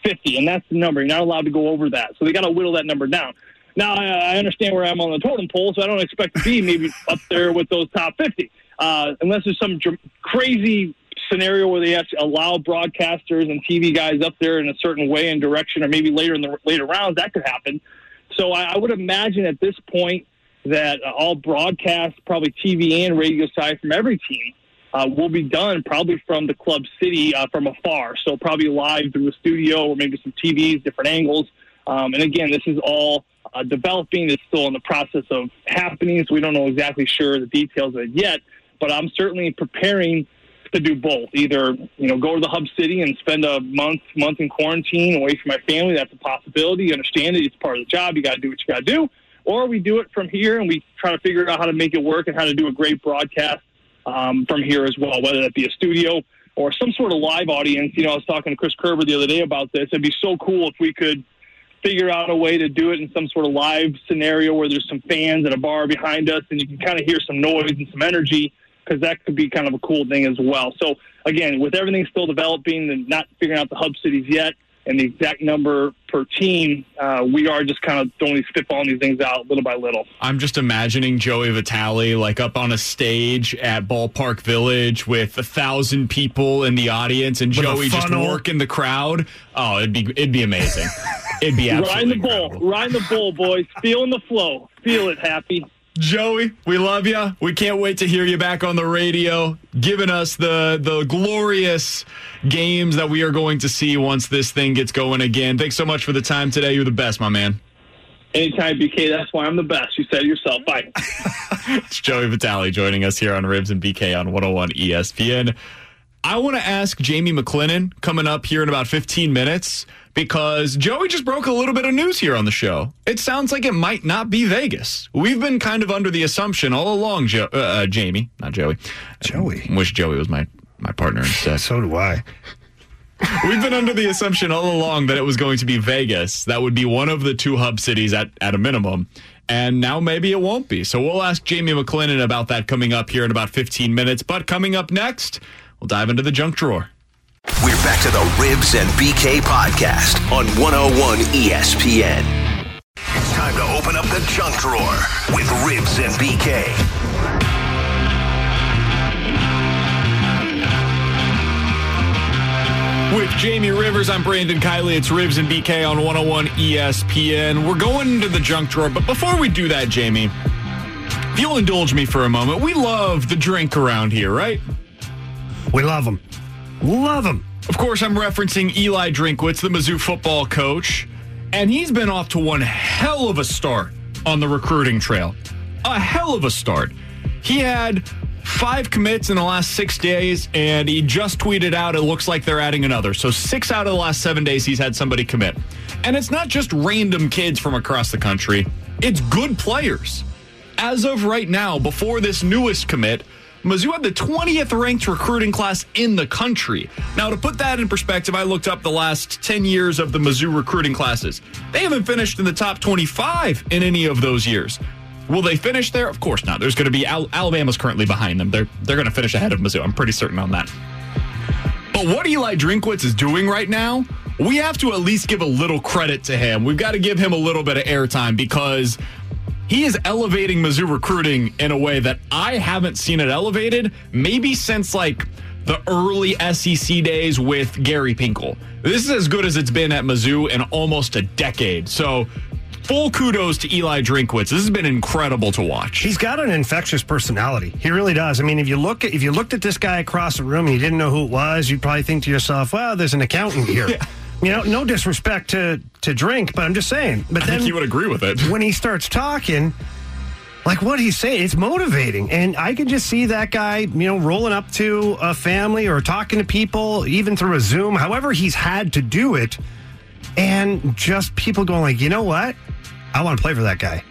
50, and that's the number. You're not allowed to go over that. So they got to whittle that number down. Now, I, I understand where I'm on the totem pole, so I don't expect to be maybe up there with those top 50, uh, unless there's some dr- crazy scenario where they actually allow broadcasters and TV guys up there in a certain way and direction, or maybe later in the later rounds that could happen. So I, I would imagine at this point that uh, all broadcasts, probably TV and radio side from every team, uh, will be done probably from the hub city uh, from afar. So probably live through the studio or maybe some TVs, different angles. Um, and again, this is all uh, developing. It's still in the process of happening, so we don't know exactly sure the details of it yet. But I'm certainly preparing to do both. Either you know go to the hub city and spend a month month in quarantine away from my family. That's a possibility. You understand it. It's part of the job. You got to do what you got to do. Or we do it from here and we try to figure out how to make it work and how to do a great broadcast um, from here as well, whether that be a studio or some sort of live audience. You know, I was talking to Chris Kerber the other day about this. It'd be so cool if we could figure out a way to do it in some sort of live scenario where there's some fans at a bar behind us and you can kind of hear some noise and some energy because that could be kind of a cool thing as well. So again, with everything still developing and not figuring out the hub cities yet and the exact number per team, uh, we are just kind of throwing these spitballing these things out little by little. I'm just imagining Joey Vitale like up on a stage at Ballpark Village with a thousand people in the audience and With Joey just funnel. working the crowd. Oh, it'd be it'd be amazing. It'd be Riding absolutely the bull, riding the bull, boys. Feeling the flow. Feel it, happy. Joey, we love you. We can't wait to hear you back on the radio, giving us the the glorious games that we are going to see once this thing gets going again. Thanks so much for the time today. You're the best, my man. Anytime, BK. That's why I'm the best. You said it yourself. Bye. It's Joey Vitale joining us here on Ribs and BK on 101 ESPN. I want to ask Jamie McLennan coming up here in about 15 minutes because Joey just broke a little bit of news here on the show. It sounds like it might not be Vegas. We've been kind of under the assumption all along, jo- uh, uh, Jamie, not Joey. Joey. I wish Joey was my, my partner instead. So do I. We've been under the assumption all along that it was going to be Vegas. That would be one of the two hub cities at, at a minimum. And now maybe it won't be. So we'll ask Jamie McLennan about that coming up here in about 15 minutes. But coming up next, we'll dive into the junk drawer. We're back to the Ribs and BK podcast on 101 ESPN. It's time to open up the junk drawer with Ribs and BK. With Jamie Rivers, I'm Brandon Kiley. It's Ribs and BK on 101 ESPN. We're going into the junk drawer, but before we do that, Jamie, if you'll indulge me for a moment, we love the drink around here, right? We love them. Love him. Of course, I'm referencing Eli Drinkwitz, the Mizzou football coach, and he's been off to one hell of a start on the recruiting trail. A hell of a start. He had five commits in the last six days, and he just tweeted out it looks like they're adding another. So, six out of the last seven days, he's had somebody commit. And it's not just random kids from across the country, it's good players. As of right now, before this newest commit, Mizzou had the 20th ranked recruiting class in the country. Now, to put that in perspective, I looked up the last 10 years of the Mizzou recruiting classes. They haven't finished in the top 25 in any of those years. Will they finish there? Of course not. There's going to be Al- Alabama's currently behind them. They're they're going to finish ahead of Mizzou. I'm pretty certain on that. But what Eli Drinkwitz is doing right now, we have to at least give a little credit to him. We've got to give him a little bit of airtime because he is elevating Mizzou recruiting in a way that I haven't seen it elevated maybe since like the early SEC days with Gary Pinkel. This is as good as it's been at Mizzou in almost a decade. So full kudos to Eli Drinkwitz. This has been incredible to watch. He's got an infectious personality. He really does. I mean, if you look at if you looked at this guy across the room and you didn't know who it was, you'd probably think to yourself, "Well, there's an accountant here." You know, no disrespect to to drink, but I'm just saying. But I then think he would agree with it. when he starts talking, like what he's saying, it's motivating. And I can just see that guy, you know, rolling up to a family or talking to people, even through a Zoom, however he's had to do it. And just people going like, you know what? I want to play for that guy.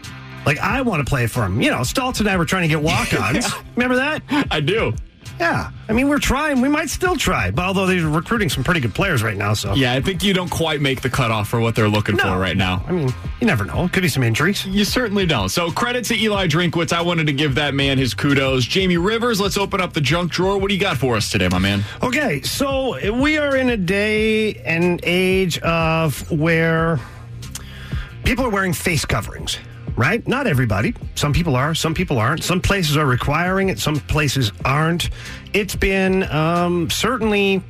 Like I want to play for him. You know, Stoltz and I were trying to get walk-ons. Remember that? I do. Yeah. I mean, we're trying. We might still try. But although they're recruiting some pretty good players right now, so Yeah, I think you don't quite make the cutoff for what they're looking No. for right now. I mean, you never know. Could be some injuries. You certainly don't. So credit to Eli Drinkwitz. I wanted to give that man his kudos. Jamie Rivers, let's open up the junk drawer. What do you got for us today, my man? Okay, so we are in a day and age of where people are wearing face coverings, right? Not everybody. Some people are, some people aren't. Some places are requiring it, some places aren't. It's been um, certainly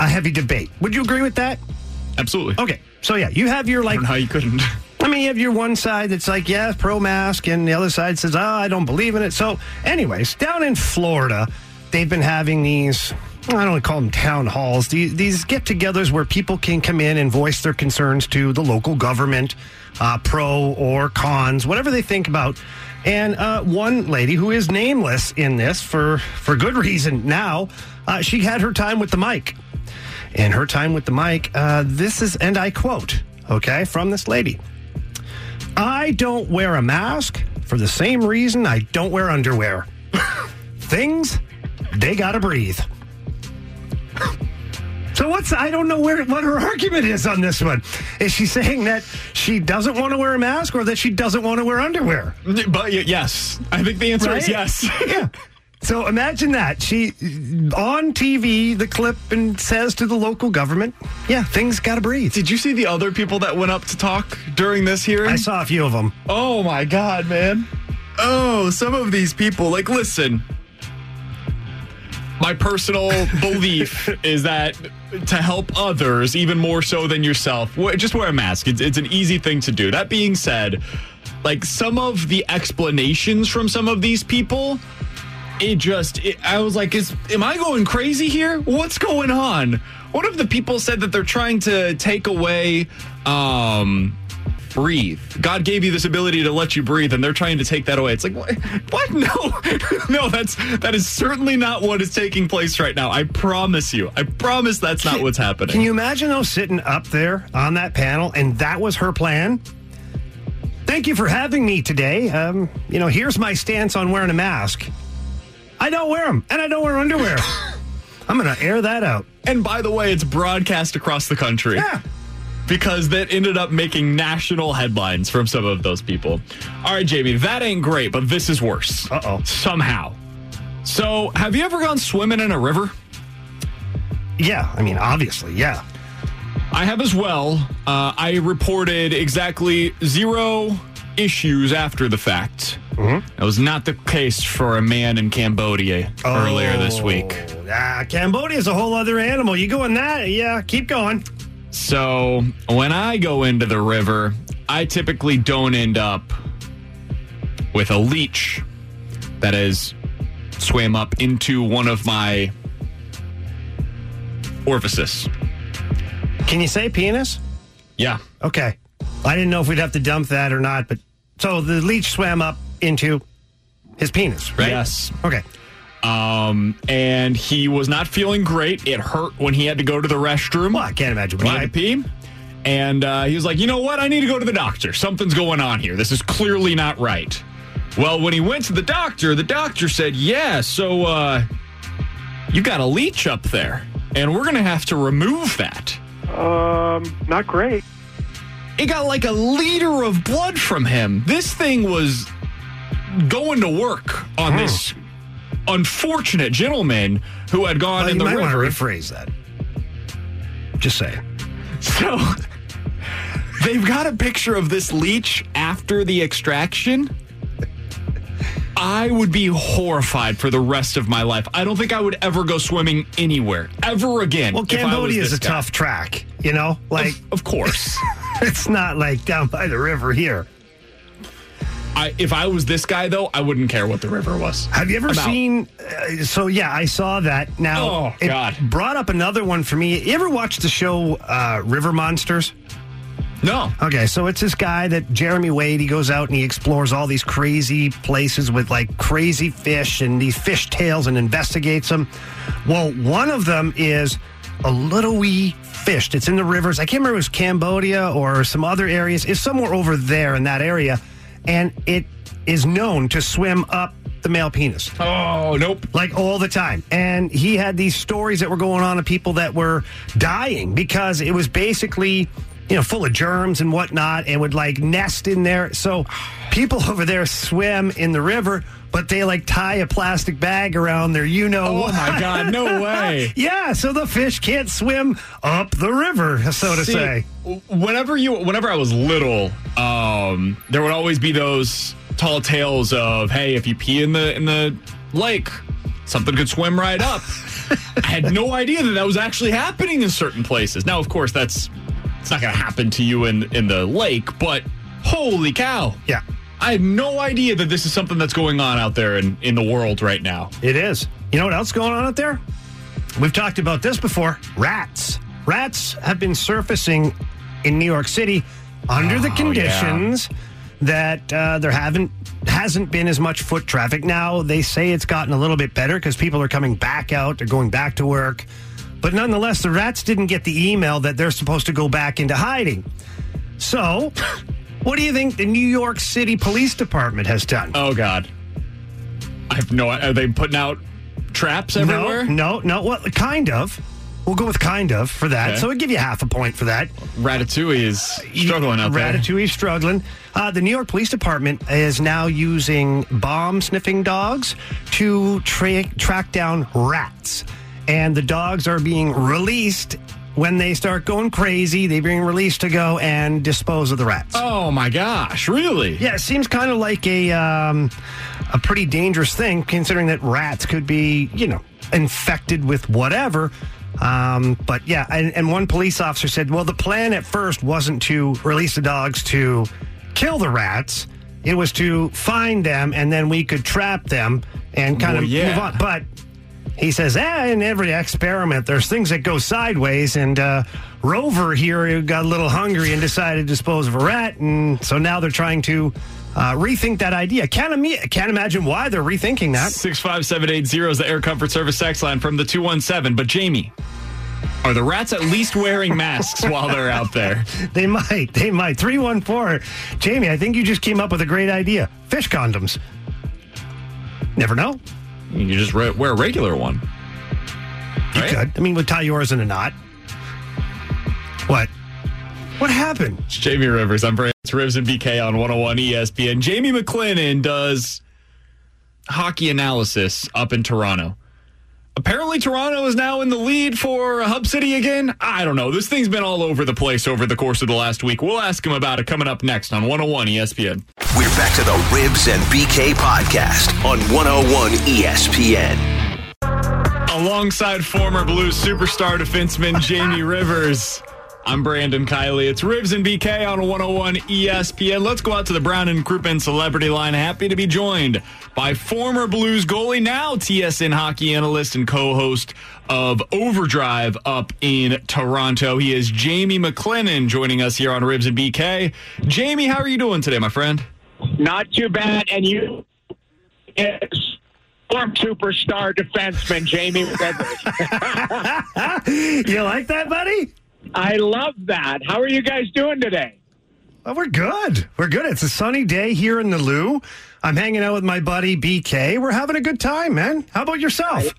a heavy debate. Would you agree with that? Absolutely. Okay, so yeah, you have your I like. don't know how you couldn't. I mean, you have your one side that's like, yeah, pro mask, and the other side says, oh, I don't believe in it. So, anyways, down in Florida, they've been having these, I don't call them town halls, these, these get togethers where people can come in and voice their concerns to the local government, uh, pro or cons, whatever they think about. And uh, one lady who is nameless in this for, for good reason now, uh, she had her time with the mic. And her time with the mic, uh, this is, and I quote, okay, from this lady. I don't wear a mask for the same reason I don't wear underwear. Things, they gotta breathe. So what's I don't know where what her argument is on this one. Is she saying that she doesn't want to wear a mask or that she doesn't want to wear underwear? But yes, I think the answer is yes. yeah. So imagine that she on TV the clip and says to the local government, "Yeah, things got to breathe." Did you see the other people that went up to talk during this hearing? I saw a few of them. Oh my god, man. Oh, some of these people, like, listen. My personal belief is that to help others, even more so than yourself, just wear a mask. It's, it's an easy thing to do. That being said, like some of the explanations from some of these people, it just, it, I was like, is am I going crazy here? What's going on? One of the people said that they're trying to take away, um, breathe. God gave you this ability to let you breathe, and they're trying to take that away. It's like what? what? No, no. That's that is certainly not what is taking place right now. I promise you. I promise that's not what's happening. Can you imagine though sitting up there on that panel and that was her plan? Thank you for having me today. Um, you know, here's my stance on wearing a mask. I don't wear them, and I don't wear underwear. I'm going to air that out. And by the way, it's broadcast across the country. Yeah. Because that ended up making national headlines from some of those people. All right, Jamie, that ain't great, but this is worse. Uh oh. Somehow. So, have you ever gone swimming in a river? Yeah, I mean, obviously, yeah. I have as well. Uh, I reported exactly zero issues after the fact. Mm-hmm. That was not the case for a man in Cambodia earlier this week. Oh, Ah, Cambodia is a whole other animal. You go in that? Yeah, keep going. So when I go into the river, I typically don't end up with a leech that has swam up into one of my orifices. Can you say penis? Yeah. Okay. I didn't know if we'd have to dump that or not, but so the leech swam up into his penis, right? Yes. Okay. Um, and he was not feeling great. It hurt when he had to go to the restroom. Well, I can't imagine when he why. had to pee. And uh, he was like, you know what? I need to go to the doctor. Something's going on here. This is clearly not right. Well, when he went to the doctor, the doctor said, yeah, so uh, you got a leech up there, and we're going to have to remove that. Um, not great. It got like a liter of blood from him. This thing was going to work on this unfortunate gentleman who had gone Well, in the might want to river. rephrase that. Just saying. So they've got a picture of this leech after the extraction. I would be horrified for the rest of my life. I don't think I would ever go swimming anywhere ever again. Well, if I was Cambodia is a guy. tough track, you know? Like, of course. it's not like down by the river here. I, if I was this guy, though, I wouldn't care what the river was. Have you ever I'm seen? Uh, so yeah, I saw that. Now, Oh, it God. brought up another one for me. You ever watched the show uh, River Monsters? No. Okay, so it's this guy that Jeremy Wade. He goes out and he explores all these crazy places with like crazy fish and these fish tails and investigates them. Well, one of them is a little wee fish that's in the rivers. I can't remember if it was Cambodia or some other areas. It's somewhere over there in that area, and it is known to swim up the male penis. Oh, nope. Like all the time. And he had these stories that were going on of people that were dying because it was basically, you know, full of germs and whatnot and would like nest in there. So people over there swim in the river, but they like tie a plastic bag around their you know Oh, what. my God, no way. yeah, so the fish can't swim up the river, so to See, say. Whenever you, whenever I was little, um, there would always be those tall tales of, hey, if you pee in the in the lake, something could swim right up. I had no idea that that was actually happening in certain places. Now, of course, that's it's not going to happen to you in in the lake, but holy cow! Yeah, I had no idea that this is something that's going on out there in in the world right now. It is. You know what else going on out there? We've talked about this before. Rats. Rats have been surfacing in New York City under the Oh, conditions that uh, there haven't hasn't been as much foot traffic. Now they say it's gotten a little bit better because people are coming back out. They're going back to work. But nonetheless, the rats didn't get the email that they're supposed to go back into hiding. So, what do you think the New York City Police Department has done? Oh God, I have no. Are they putting out traps everywhere? No, no, no. Well, kind of. We'll go with kind of for that. Okay. So we'll give you half a point for that. Ratatouille is struggling out there. Ratatouille is struggling. Uh, the New York Police Department is now using bomb sniffing dogs to tra- track down rats. And the dogs are being released when they start going crazy. They're being released to go and dispose of the rats. Oh my gosh, really? Yeah, it seems kind of like a um, a pretty dangerous thing, considering that rats could be, you know, infected with whatever. Um, but yeah, and, and one police officer said, well, the plan at first wasn't to release the dogs to kill the rats. It was to find them, and then we could trap them and kind Well, of yeah. move on. But he says, eh, in every experiment, there's things that go sideways. And uh, Rover here got a little hungry and decided to dispose of a rat. And so now they're trying to uh, rethink that idea. Can't, im- can't imagine why they're rethinking that. 65780 is the Air Comfort Service sex line from the 217. But Jamie, are the rats at least wearing masks while they're out there? They might. They might. 314. Jamie, I think you just came up with a great idea. Fish condoms. Never know. You can just re- wear a regular one. You could. I mean, we'll tie yours in a knot. What? What happened? It's Jamie Rivers. I'm Brandon Rivers and BK on 101 ESPN. Jamie McLennan does hockey analysis up in Toronto. Apparently, Toronto is now in the lead for Hub City again. I don't know. This thing's been all over the place over the course of the last week. We'll ask him about it coming up next on 101 ESPN. We're back to the Ribs and BK podcast on 101 ESPN. Alongside former Blues superstar defenseman Jamie Rivers, I'm Brandon Kiley. It's Ribs and BK on 101 ESPN. Let's go out to the Brown and Crouppen Celebrity Line. Happy to be joined by former Blues goalie, now TSN hockey analyst and co-host of Overdrive up in Toronto. He is Jamie McLennan joining us here on Ribs and BK. Jamie, how are you doing today, my friend? Not too bad. And you, is former superstar defenseman Jamie Rivers. you like that, buddy? I love that. How are you guys doing today? Well, we're good. We're good. It's a sunny day here in the Lou. I'm hanging out with my buddy BK. We're having a good time, man. How about yourself?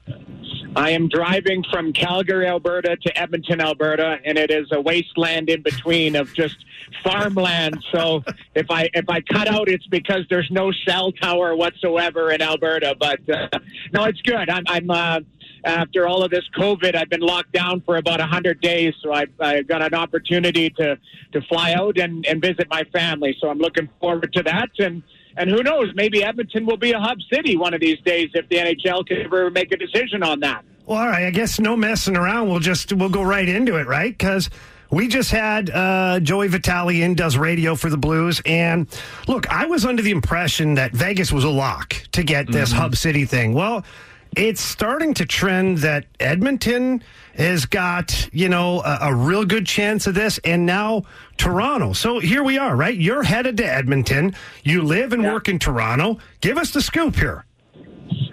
I am driving from Calgary, Alberta to Edmonton, Alberta, and it is a wasteland in between of just farmland. So if I if I cut out, it's because there's no cell tower whatsoever in Alberta. But uh, no, it's good. I'm, I'm uh, after all of this COVID, I've been locked down for about hundred days, so I I got an opportunity to to fly out and and visit my family. So I'm looking forward to that and. And who knows? Maybe Edmonton will be a hub city one of these days if the NHL can ever make a decision on that. Well, all right. I guess no messing around. We'll just we'll go right into it, right? Because we just had uh, Joey Vitale in, does radio for the Blues. And look, I was under the impression that Vegas was a lock to get this Mm-hmm. Hub City thing. Well, it's starting to trend that Edmonton has got, you know, a, a real good chance of this, and now Toronto. So here we are, right? You're headed to Edmonton. You live and work in Toronto. Give us the scoop here.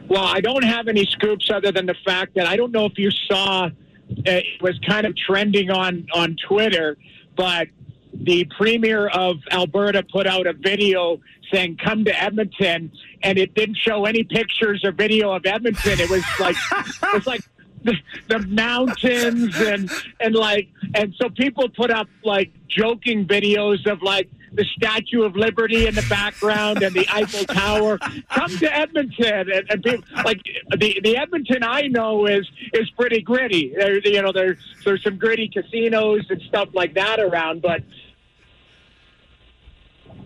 Well, I don't have any scoops other than the fact that I don't know if you saw uh, it was kind of trending on on Twitter, but the premier of Alberta put out a video saying "Come to Edmonton," and it didn't show any pictures or video of Edmonton. It was like it was like the, the mountains and and like and so people put up like joking videos of like the Statue of Liberty in the background and the Eiffel Tower. Come to Edmonton, and, and people, like the the Edmonton I know is is pretty gritty. There, you know, there's there's some gritty casinos and stuff like that around, but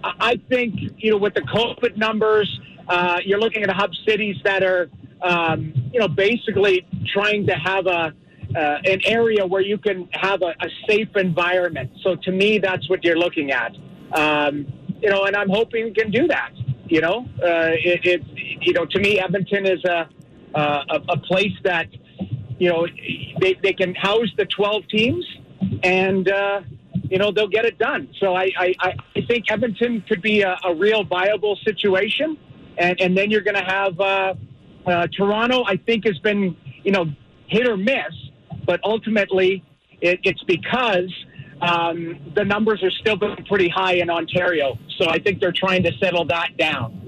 I I think you know with the COVID numbers, uh, you're looking at hub cities that are um, you know basically trying to have a uh, an area where you can have a, a safe environment. So to me, that's what you're looking at. Um, you know, and I'm hoping we can do that. You know, uh, it, it you know to me, Edmonton is a a, a place that you know they they can house the 12 teams and. Uh, you know they'll get it done. So I I, I I think Edmonton could be a, a real viable situation, and and then you're going to have uh, uh, Toronto. I think has been you know hit or miss, but ultimately it, it's because um, the numbers are still been pretty high in Ontario. So I think they're trying to settle that down.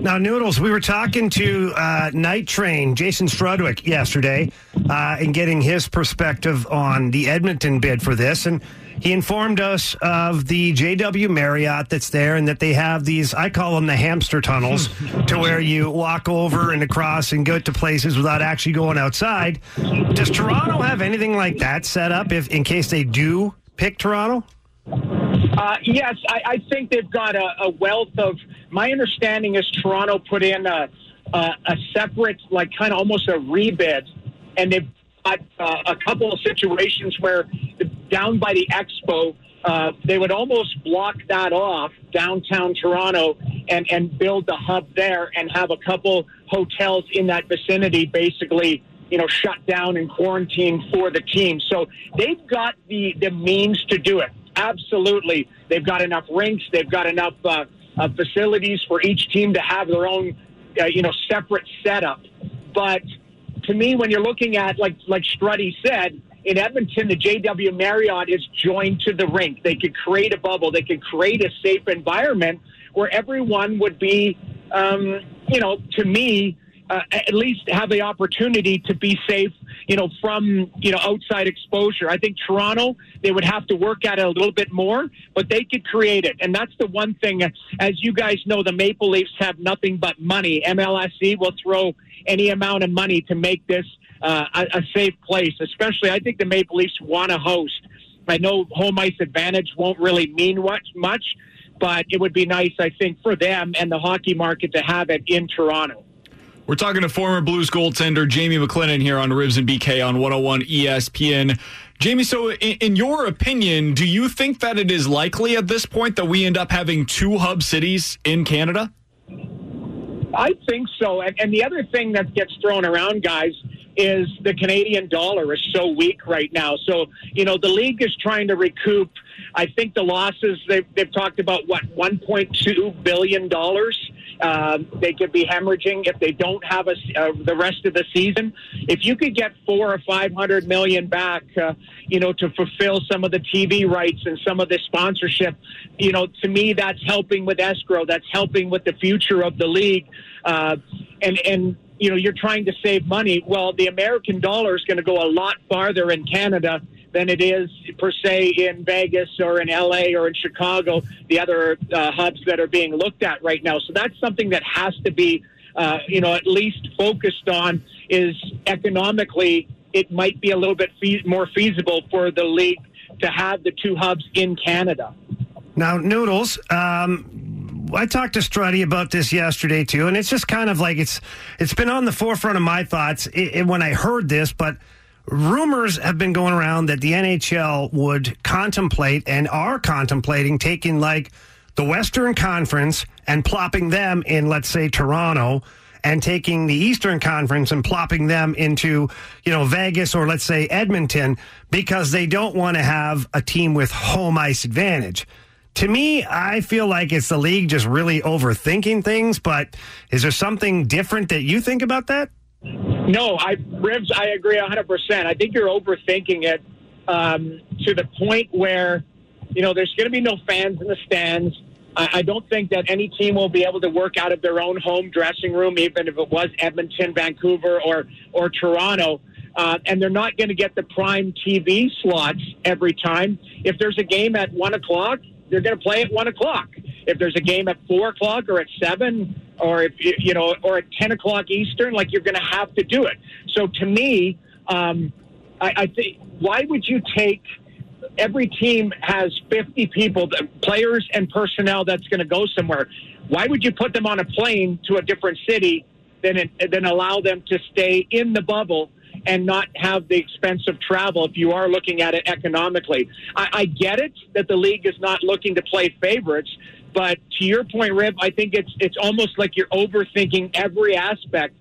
Now, Noodles, we were talking to uh, Night Train, Jason Strudwick, yesterday, uh, and getting his perspective on the Edmonton bid for this. And he informed us of the JW Marriott that's there and that they have these, I call them the hamster tunnels, to where you walk over and across and go to places without actually going outside. Does Toronto have anything like that set up if in case they do pick Toronto? Uh, yes, I, I think they've got a, a wealth of. My understanding is Toronto put in a, a, a separate, like kind of almost a rebid, and they've got uh, a couple of situations where down by the expo, uh, they would almost block that off downtown Toronto and, and build the hub there and have a couple hotels in that vicinity basically you know, shut down and quarantine for the team. So they've got the, the means to do it. Absolutely. They've got enough rinks. They've got enough uh, uh, facilities for each team to have their own, uh, you know, separate setup. But to me, when you're looking at, like, like Struddy said, in Edmonton, the JW Marriott is joined to the rink. They could create a bubble. They could create a safe environment where everyone would be, um, you know, to me, uh, at least have the opportunity to be safe, you know, from you know outside exposure. I think Toronto they would have to work at it a little bit more, but they could create it, and that's the one thing. As you guys know, the Maple Leafs have nothing but money. MLSE will throw any amount of money to make this uh, a, a safe place. Especially, I think the Maple Leafs want to host. I know home ice advantage won't really mean much, much, but it would be nice, I think, for them and the hockey market to have it in Toronto. We're talking to former Blues goaltender Jamie McLennan here on Ribs and BK on 101 ESPN. Jamie, so in, in, your opinion, do you think that it is likely at this point that we end up having two hub cities in Canada? I think so. And, and the other thing that gets thrown around, guys, is the Canadian dollar is so weak right now. So, you know, the league is trying to recoup. I think the losses, they've, they've talked about, what, $1.2 billion? Um, they could be hemorrhaging if they don't have a, uh, the rest of the season. If you could get four or five hundred million back, uh, you know, to fulfill some of the TV rights and some of the sponsorship, you know, to me that's helping with escrow. That's helping with the future of the league. Uh, and and you know, you're trying to save money. Well, the American dollar is going to go a lot farther in Canada than it is per se in Vegas or in LA or in Chicago, the other uh, hubs that are being looked at right now. So that's something that has to be, uh, you know, at least focused on is economically, it might be a little bit fe- more feasible for the league to have the two hubs in Canada. Now, Noodles, um, I talked to Struddy about this yesterday too, and it's just kind of like it's it's been on the forefront of my thoughts i i when I heard this, but rumors have been going around that the NHL would contemplate and are contemplating taking like the Western Conference and plopping them in, let's say, Toronto. And taking the Eastern Conference and plopping them into, you know, Vegas or let's say Edmonton because they don't want to have a team with home ice advantage to me, I feel like it's the league just really overthinking things. But is there something different that you think about that? No, I Ribs, I agree 100%. I think you're overthinking it um, to the point where, you know, there's going to be no fans in the stands. I, I don't think that any team will be able to work out of their own home dressing room, even if it was Edmonton, Vancouver, or, or Toronto. Uh, and they're not going to get the prime TV slots every time. If there's a game at 1 o'clock, they're going to play at 1 o'clock. If there's a game at 4 o'clock or at 7 or if you know or at 10 o'clock eastern like you're going to have to do it so to me um, I, I think why would you take every team has 50 people players and personnel that's going to go somewhere why would you put them on a plane to a different city than than allow them to stay in the bubble and not have the expense of travel if you are looking at it economically. I, I get it that the league is not looking to play favorites, but to your point, Rib, I think it's it's almost like you're overthinking every aspect.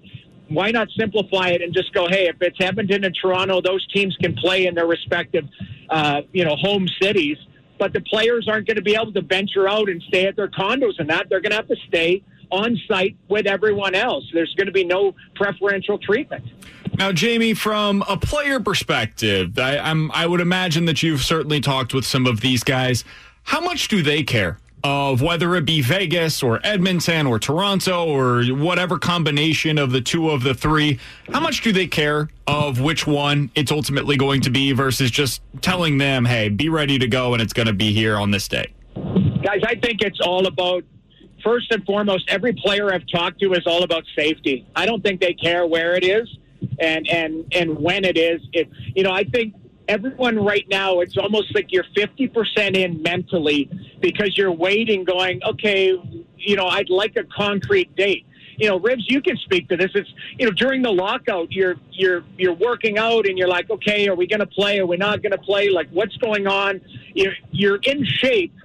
Why not simplify it and just go, hey, if it's Edmonton and Toronto, those teams can play in their respective, uh, you know, home cities. But the players aren't going to be able to venture out and stay at their condos and that. They're going to have to stay on site with everyone else. There's going to be no preferential treatment. Now, Jamie, from a player perspective, I, I'm, I would imagine that you've certainly talked with some of these guys. How much do they care of whether it be Vegas or Edmonton or Toronto or whatever combination of the two of the three, how much do they care of which one it's ultimately going to be versus just telling them, hey, be ready to go and it's going to be here on this day? Guys, I think it's all about first and foremost, every player I've talked to is all about safety. I don't think they care where it is and and and when it is. It you know, I think everyone right now, it's almost like you're 50% in mentally because you're waiting, going, okay, you know, I'd like a concrete date. You know, Ribs, you can speak to this. It's you know during the lockout, you're you're you're working out, and you're like, okay, are we going to play? Are we not going to play? Like, what's going on? You're you're in shape,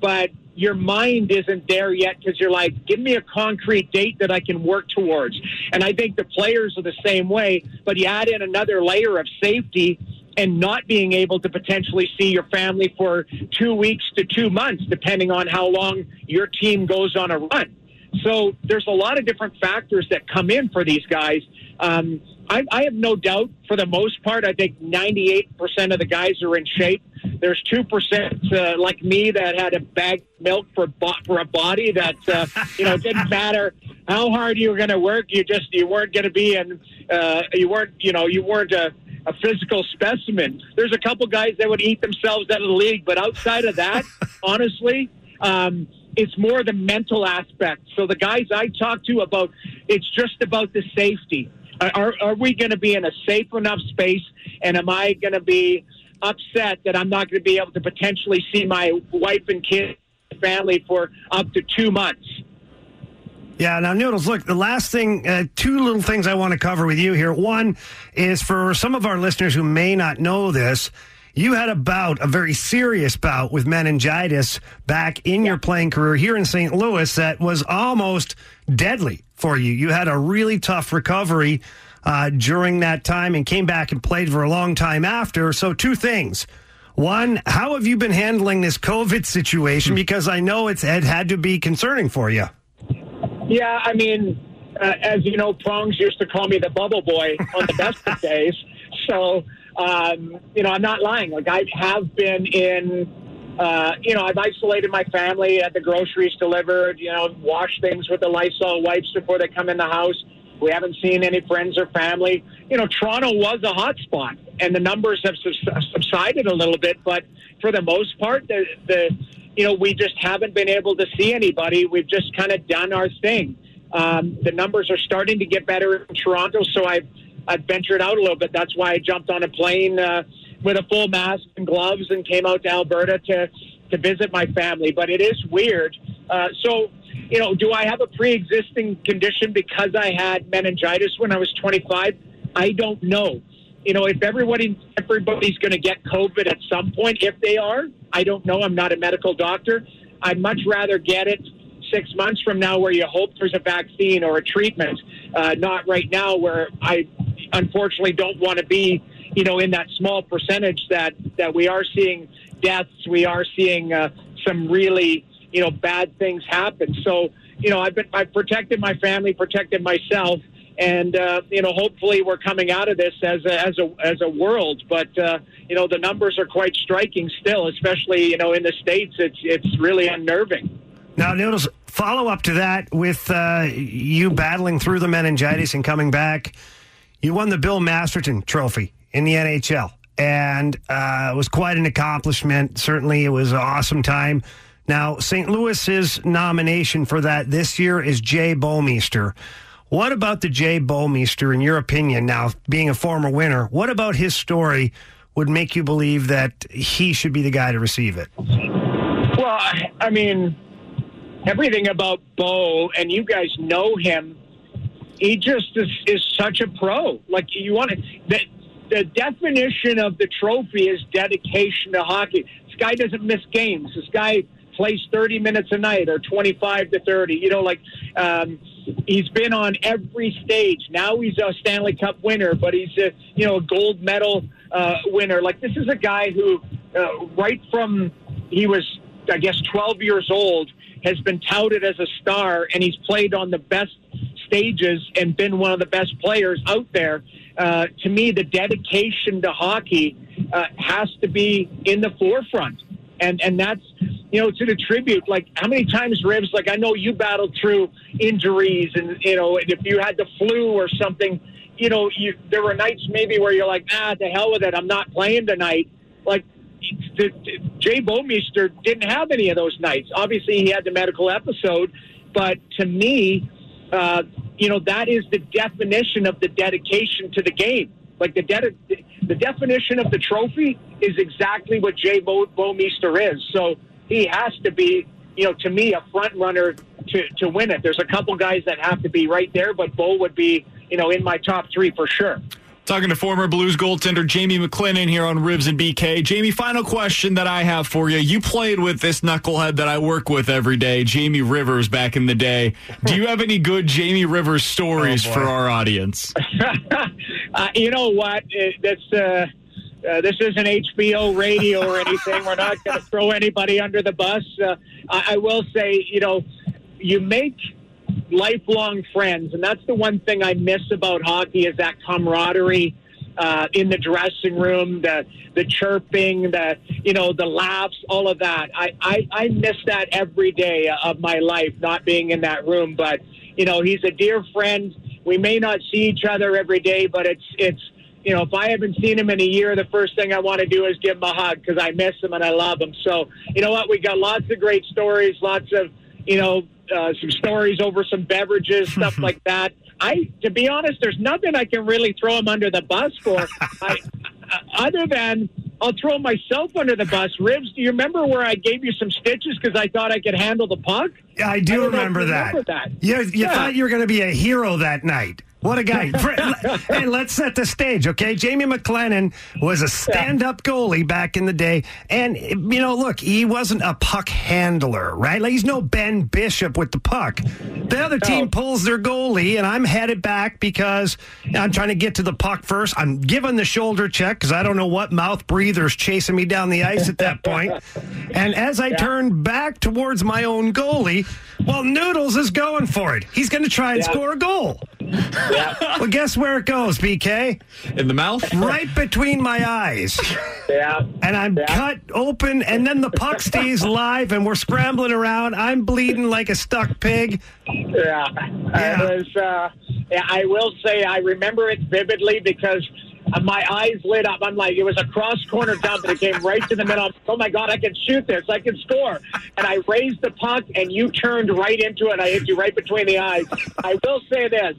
but your mind isn't there yet because you're like, give me a concrete date that I can work towards. And I think the players are the same way, but you add in another layer of safety and not being able to potentially see your family for two weeks to two months, depending on how long your team goes on a run. So there's a lot of different factors that come in for these guys. Um, I, I have no doubt, for the most part, I think 98% of the guys are in shape. There's 2% uh, like me that had a bag of milk for, bo- for a body that, uh, you know, didn't matter how hard you were going to work. You just, you weren't going to be, and uh, you weren't, you know, you weren't a, a physical specimen. There's a couple guys that would eat themselves out of the league, but outside of that, honestly, um, it's more the mental aspect. So the guys I talk to about, it's just about the safety. Are, are we going to be in a safe enough space? And am I going to be upset that I'm not going to be able to potentially see my wife and kid family for up to two months? Yeah, now, Noodles, look, the last thing, uh, two little things I want to cover with you here. One is for some of our listeners who may not know this, you had a bout, a very serious bout with meningitis back in your playing career here in St. Louis that was almost deadly for you. You had a really tough recovery uh, during that time and came back and played for a long time after. So, two things. One, how have you been handling this COVID situation? Because I know it's it had to be concerning for you. Yeah, I mean, uh, as you know, Prongs used to call me the bubble boy on the best of days. So, um, you know, I'm not lying. Like, I have been in, uh, you know, I've isolated my family, had the groceries delivered, you know, washed things with the Lysol wipes before they come in the house. We haven't seen any friends or family. You know, Toronto was a hot spot, and the numbers have subsided a little bit, but for the most part, the, the you know, we just haven't been able to see anybody. We've just kind of done our thing. Um, the numbers are starting to get better in Toronto, so I've, I've ventured out a little bit. That's why I jumped on a plane uh, with a full mask and gloves and came out to Alberta to, to visit my family. But it is weird. Uh, so, you know, do I have a pre existing condition because I had meningitis when I was 25? I don't know. You know, if everybody everybody's going to get COVID at some point, if they are, I don't know. I'm not a medical doctor. I'd much rather get it six months from now, where you hope there's a vaccine or a treatment, uh, not right now, where I unfortunately don't want to be, you know, in that small percentage that that we are seeing deaths, we are seeing uh, some really, you know, bad things happen. So, you know, I've been I've protected my family, protected myself and uh, you know hopefully we're coming out of this as a as a as a world but uh, you know the numbers are quite striking still especially you know in the states it's it's really unnerving Now, Noodles, follow up to that with uh, you battling through the meningitis and coming back. You won the Bill Masterton Trophy in the NHL, and uh, it was quite an accomplishment. Certainly, it was an awesome time. Now, St. Louis's nomination for that this year is Jay Bouwmeester. What about the Jay Bouwmeester, in your opinion, now being a former winner, what about his story would make you believe that he should be the guy to receive it? well I, mean everything about bo and you guys know him he just is, is such a pro. Like you want to the, the definition of the trophy is dedication to hockey. This guy doesn't miss games. This guy plays 30 minutes a night or 25 to 30 you know like um, he's been on every stage. Now he's a stanley cup winner but he's a you know a gold medal uh, winner. Like this is a guy who uh, right from he was i guess 12 years old has been touted as a star and he's played on the best stages and been one of the best players out there. Uh, to me the dedication to hockey uh, has to be in the forefront and and that's you know to the tribute like how many times ribs like i know you battled through injuries and you know and if you had the flu or something you know you there were nights maybe where you're like ah the hell with it i'm not playing tonight. Like the, the, jay bouwmeester didn't have any of those nights. Obviously he had the medical episode but to me uh, you know that is the definition of the dedication to the game like the de- the definition of the trophy is exactly what Jay Bo- Bouwmeester is. So he has to be, you know, to me, a front runner to, to win it. There's a couple guys that have to be right there, but Bo would be, you know, in my top three for sure. Talking to former Blues goaltender Jamie McLennan here on Ribs and BK. Jamie, final question that I have for you. You played with this knucklehead that I work with every day, Jamie Rivers, back in the day. Do you have any good Jamie Rivers stories Oh, for our audience? uh, you know what? It, that's uh, uh, this isn't HBO radio or anything. We're not going to throw anybody under the bus. Uh, I, I will say, you know, you make lifelong friends, and that's the one thing I miss about hockey is that camaraderie. Uh, in the dressing room, the the chirping, the you know the laughs, all of that. I, I I miss that every day of my life, not being in that room. But you know, he's a dear friend. We may not see each other every day, but it's it's you know, if I haven't seen him in a year, the first thing I want to do is give him a hug because I miss him and I love him. So, you know what? We got lots of great stories, lots of, you know, uh, some stories over some beverages, stuff like that. I, to be honest, there's nothing I can really throw him under the bus for. I, uh, other than I'll throw myself under the bus. Ribs, do you remember where I gave you some stitches because I thought I could handle the puck? Yeah, I do don't remember, that. remember that. You, you Yeah. thought you were going to be a hero that night. What a guy. hey, let's set the stage, okay? Jamie McLennan was a stand up goalie back in the day. And, you know, look, he wasn't a puck handler, right? Like, he's no Ben Bishop with the puck. The other team pulls their goalie, and I'm headed back because I'm trying to get to the puck first. I'm giving the shoulder check because I don't know what mouth breather's chasing me down the ice at that point. And as I turn back towards my own goalie, well, Noodles is going for it. He's going to try and Yeah. score a goal. Well, guess where it goes, BK? In the mouth? Right between my eyes. Yeah. And I'm cut open, and then the puck stays live, and we're scrambling around. I'm bleeding like a stuck pig. Yeah, it was. Uh, yeah, I will say I remember it vividly because my eyes lit up. I'm like, it was a cross corner dump, and it came right to the middle. I'm, oh my god, I can shoot this! I can score! And I raised the puck, and you turned right into it. And I hit you right between the eyes. I will say this.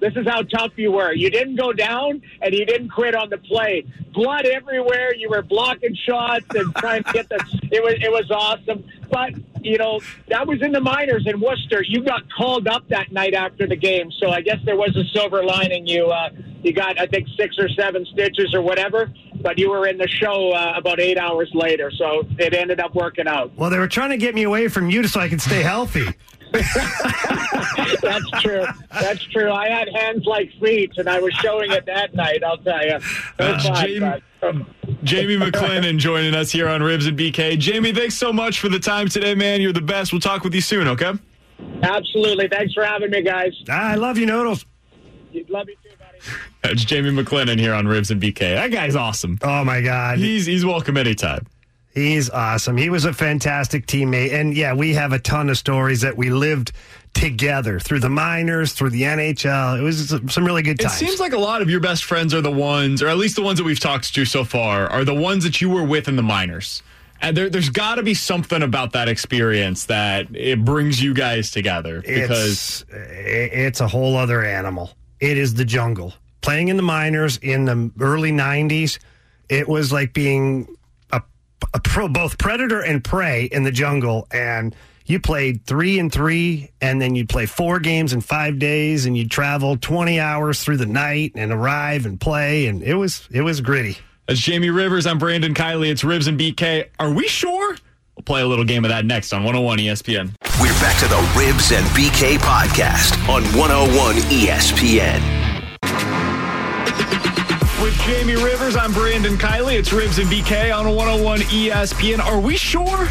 This is how tough you were. You didn't go down and you didn't quit on the play. Blood everywhere. You were blocking shots and trying to get the. It was it was awesome. But you know that was in the minors in Worcester. You got called up that night after the game, so I guess there was a silver lining. You uh, you got I think six or seven stitches or whatever, but you were in the show uh, about eight hours later, so it ended up working out. Well, they were trying to get me away from you so I could stay healthy. That's true. That's true. I had hands like feet, and I was showing it that night. I'll tell you. Uh, Jamie, Jamie McLennan joining us here on Ribs and BK. Jamie, thanks so much for the time today, man. You're the best. We'll talk with you soon, okay? Absolutely. Thanks for having me, guys. I love you, Noodles. Love you too, buddy. That's Jamie McLennan here on Ribs and BK. That guy's awesome. Oh my God, he's he's welcome anytime. He's awesome. He was a fantastic teammate. And yeah, we have a ton of stories that we lived together through the minors, through the NHL. It was some really good times. It seems like a lot of your best friends are the ones, or at least the ones that we've talked to so far, are the ones that you were with in the minors. And there, there's got to be something about that experience that it brings you guys together because it's, it's a whole other animal. It is the jungle. Playing in the minors in the early 90s, it was like being pro, both predator and prey in the jungle. And you played three and three, and then you'd play four games in five days, and you'd travel 20 hours through the night and arrive and play. And it was, it was gritty. As Jamie Rivers, I'm Brandon Kiley. It's Ribs and BK. Are we sure? We'll play a little game of that next on 101 ESPN. We're back to the Ribs and BK podcast on 101 ESPN. With Jamie Rivers, I'm Brandon Kiley. It's Ribs and BK on 101 ESPN. Are we sure?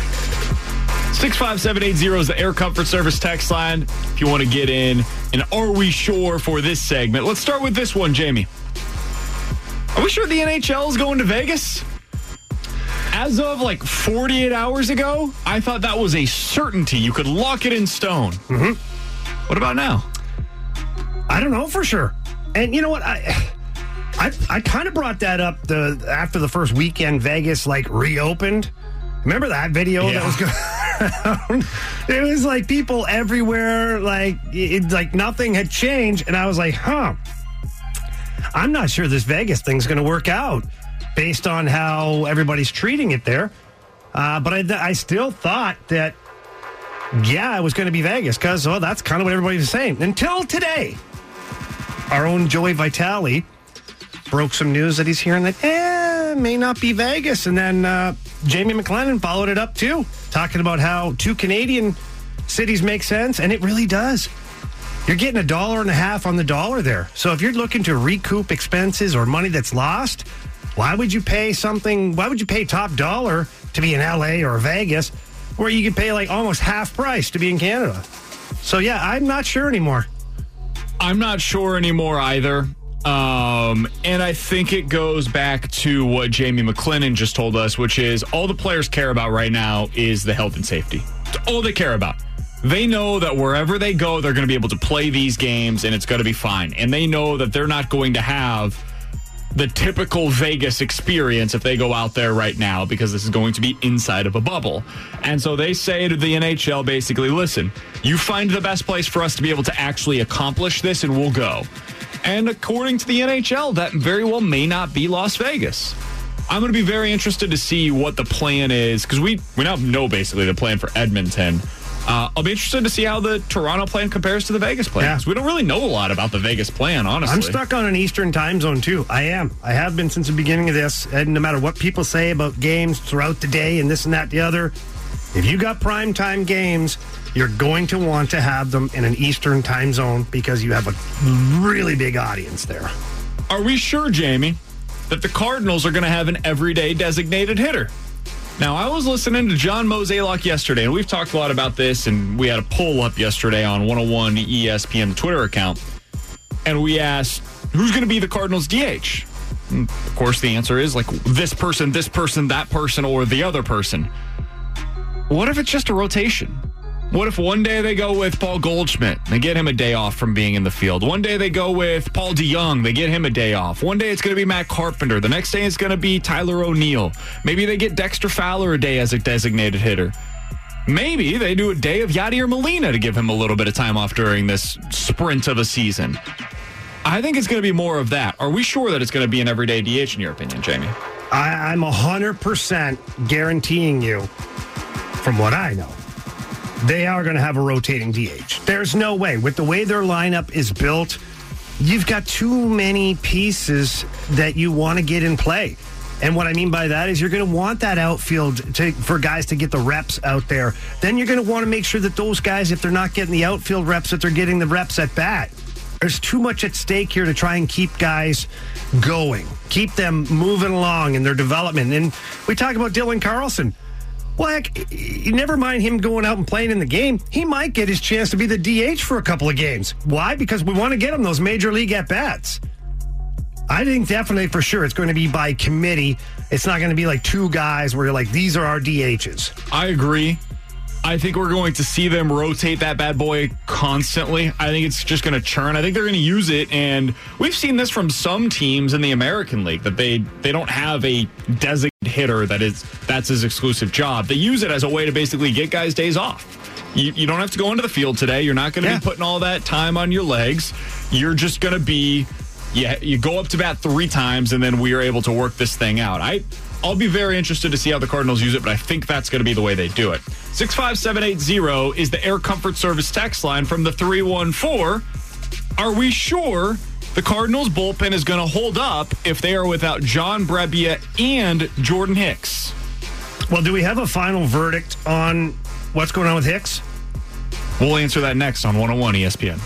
65780 is the Air Comfort Service text line if you want to get in. And are we sure for this segment? Let's start with this one, Jamie. Are we sure the NHL is going to Vegas? As of like 48 hours ago, I thought that was a certainty. You could lock it in stone. Mm-hmm. What about now? I don't know for sure. And you know what? I I, I kind of brought that up the after the first weekend Vegas like reopened. Remember that video that was going around? It was like people everywhere, like it, like nothing had changed, and I was like, huh. I'm not sure this Vegas thing's going to work out based on how everybody's treating it there. Uh, but I, I still thought that, yeah, it was going to be Vegas because, well, that's kind of what everybody was saying until today. Our own Joey Vitale broke some news that he's hearing that, eh, may not be Vegas. And then uh, Jamie McLennan followed it up too, talking about how two Canadian cities make sense, and it really does. You're getting a dollar and a half on the dollar there. So if you're looking to recoup expenses or money that's lost, why would you pay something? Why would you pay top dollar to be in LA or Vegas where you could pay like almost half price to be in Canada? So yeah, I'm not sure anymore. I'm not sure anymore either. Um, and I think it goes back to what Jamie McLennan just told us, which is all the players care about right now is the health and safety. It's all they care about. They know that wherever they go, they're going to be able to play these games and it's going to be fine. And they know that they're not going to have the typical Vegas experience if they go out there right now because this is going to be inside of a bubble. And so they say to the NHL basically, listen, you find the best place for us to be able to actually accomplish this and we'll go. And according to the NHL, that very well may not be Las Vegas. I'm going to be very interested to see what the plan is because we, we now know basically the plan for Edmonton. Uh, I'll be interested to see how the Toronto plan compares to the Vegas plan. 'cause We don't really know a lot about the Vegas plan, honestly. I'm stuck on an Eastern time zone too. I am. I have been since the beginning of this. And no matter what people say about games throughout the day and this and that, the other, if you got prime time games, you're going to want to have them in an Eastern time zone because you have a really big audience there. Are we sure, Jamie, that the Cardinals are going to have an everyday designated hitter? Now, I was listening to John Mozeliak yesterday, and we've talked a lot about this, and we had a poll up yesterday on 101 ESPN, Twitter account, and we asked, who's going to be the Cardinals DH? And hmm, of course, the answer is like this person, this person, that person, or the other person. What if it's just a rotation? What if one day they go with Paul Goldschmidt? They get him a day off from being in the field. One day they go with Paul DeJong. They get him a day off. One day it's going to be Matt Carpenter. The next day it's going to be Tyler O'Neill. Maybe they get Dexter Fowler a day as a designated hitter. Maybe they do a day of Yadier Molina to give him a little bit of time off during this sprint of a season. I think it's going to be more of that. Are we sure that it's going to be an everyday DH in your opinion, Jamie? I, I'm 100% guaranteeing you, from what I know, they are going to have a rotating DH. There's no way. With the way their lineup is built, you've got too many pieces that you want to get in play. And what I mean by that is you're going to want that outfield to, for guys to get the reps out there. Then you're going to want to make sure that those guys, if they're not getting the outfield reps, that they're getting the reps at bat. There's too much at stake here to try and keep guys going, keep them moving along in their development. And we talk about Dylan Carlson. Well, heck, never mind him going out and playing in the game. He might get his chance to be the DH for a couple of games. Why? Because we want to get him those major league at bats. I think definitely for sure it's going to be by committee. It's not going to be like two guys where you're like, these are our DHs. I agree. I think we're going to see them rotate that bad boy constantly. I think it's just going to churn. I think they're going to use it, and we've seen this from some teams in the American League that they they don't have a designated hitter that is that's his exclusive job. They use it as a way to basically get guys days off. You, you don't have to go into the field today. You're not going to Yeah. be putting all that time on your legs. You're just going to be yeah, you go up to bat three times, and then we are able to work this thing out. I, I'll be very interested to see how the Cardinals use it, but I think that's going to be the way they do it. Six five seven eight zero is the Air Comfort Service text line from the three one four. Are we sure the Cardinals bullpen is going to hold up if they are without John Brebbia and Jordan Hicks? Well, do we have a final verdict on what's going on with Hicks? We'll answer that next on 101 ESPN.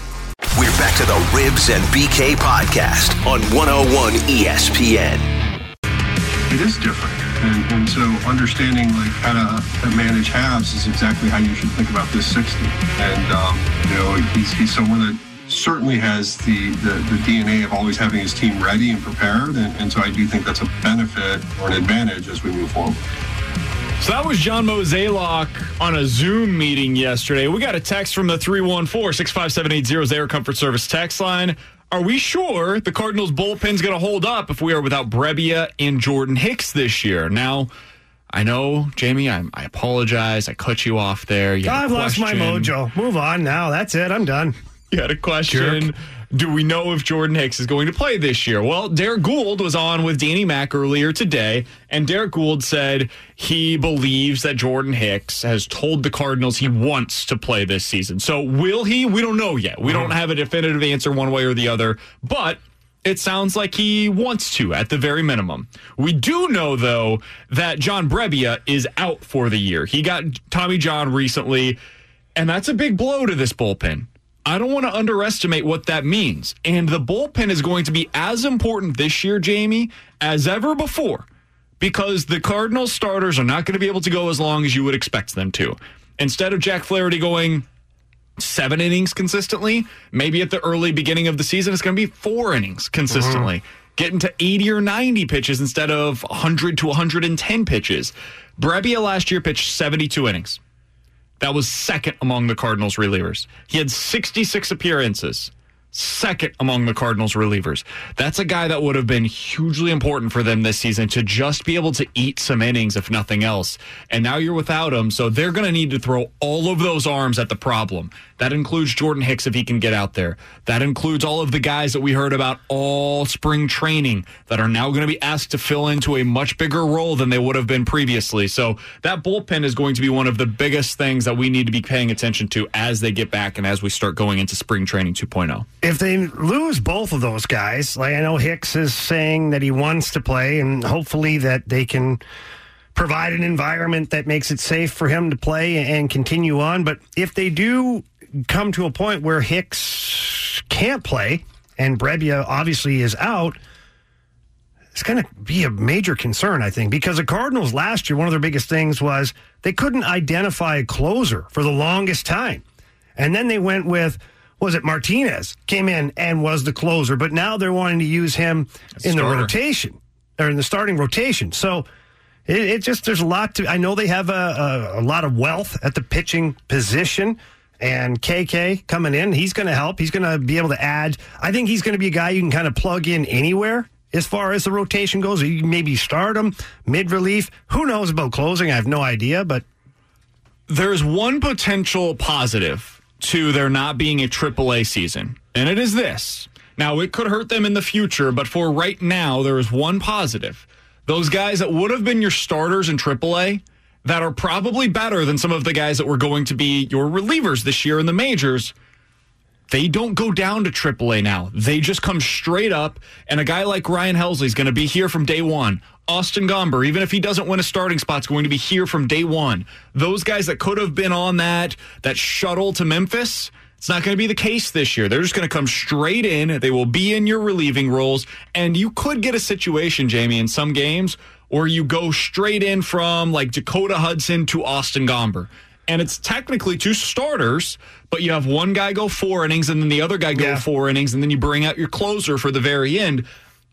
We're back to the Ribs and BK podcast on 101 ESPN. It is different. And, and so understanding like how to manage halves is exactly how you should think about this 60. And, um, you know, he's, he's someone that certainly has the, the, the DNA of always having his team ready and prepared. And, and so I do think that's a benefit or an advantage as we move forward. So that was John Mozeliak on a Zoom meeting yesterday. We got a text from the 314 65780 is Air Comfort Service text line. Are we sure the Cardinals bullpen's going to hold up if we are without Brebbia and Jordan Hicks this year? Now, I know, Jamie, I, I apologize. I cut you off there. You had a I've lost my mojo. Move on now. That's it. I'm done. You had a question. Do we know if Jordan Hicks is going to play this year? Well, Derrick Goold was on with Danny Mack earlier today, and Derrick Goold said he believes that Jordan Hicks has told the Cardinals he wants to play this season. So, will he? We don't know yet. We don't mm-hmm. have a definitive answer one way or the other, but it sounds like he wants to at the very minimum. We do know, though, that John Brebbia is out for the year. He got Tommy John recently, and that's a big blow to this bullpen. I don't want to underestimate what that means. And the bullpen is going to be as important this year, Jamie, as ever before, because the Cardinals starters are not going to be able to go as long as you would expect them to. Instead of Jack Flaherty going seven innings consistently, maybe at the early beginning of the season, it's going to be four innings consistently. Mm-hmm. Getting to 80 or 90 pitches instead of 100 to 110 pitches. Brebbia last year pitched 72 innings. That was second among the Cardinals relievers. He had 66 appearances. Second among the Cardinals relievers. That's a guy that would have been hugely important for them this season to just be able to eat some innings, if nothing else. And now you're without him, so they're going to need to throw all of those arms at the problem. That includes Jordan Hicks if he can get out there. That includes all of the guys that we heard about all spring training that are now going to be asked to fill into a much bigger role than they would have been previously. So that bullpen is going to be one of the biggest things that we need to be paying attention to as they get back and as we start going into spring training oh. 2.0. If they lose both of those guys, like I know Hicks is saying that he wants to play, and hopefully that they can provide an environment that makes it safe for him to play and continue on. But if they do come to a point where Hicks can't play and Brebbia obviously is out, it's going to be a major concern, I think, because the Cardinals last year, one of their biggest things was they couldn't identify a closer for the longest time. And then they went with, was it Martinez came in and was the closer, but now they're wanting to use him in the starter. rotation or in the starting rotation. So it, it just, there's a lot to, I know they have a, a, a lot of wealth at the pitching position. And KK coming in, he's going to help. He's going to be able to add. I think he's going to be a guy you can kind of plug in anywhere as far as the rotation goes. You can maybe start him mid relief. Who knows about closing? I have no idea, but There's one potential positive to there not being a AAA season, and it is this. Now, it could hurt them in the future, but for right now, there is one positive. Those guys that would have been your starters in AAA that are probably better than some of the guys that were going to be your relievers this year in the majors, They don't go down to AAA now. They just come straight up. And a guy like Ryan Helsley is going to be here from day one. Austin Gomber, even if he doesn't win a starting spot, is going to be here from day one. Those guys that could have been on that that shuttle to Memphis, it's not going to be the case this year. They're just going to come straight in. They will be in your relieving roles, and you could get a situation, Jamie, in some games where you go straight in from like Dakota Hudson to Austin Gomber. And it's technically two starters, but you have one guy go four innings and then the other guy go four innings, and then you bring out your closer for the very end.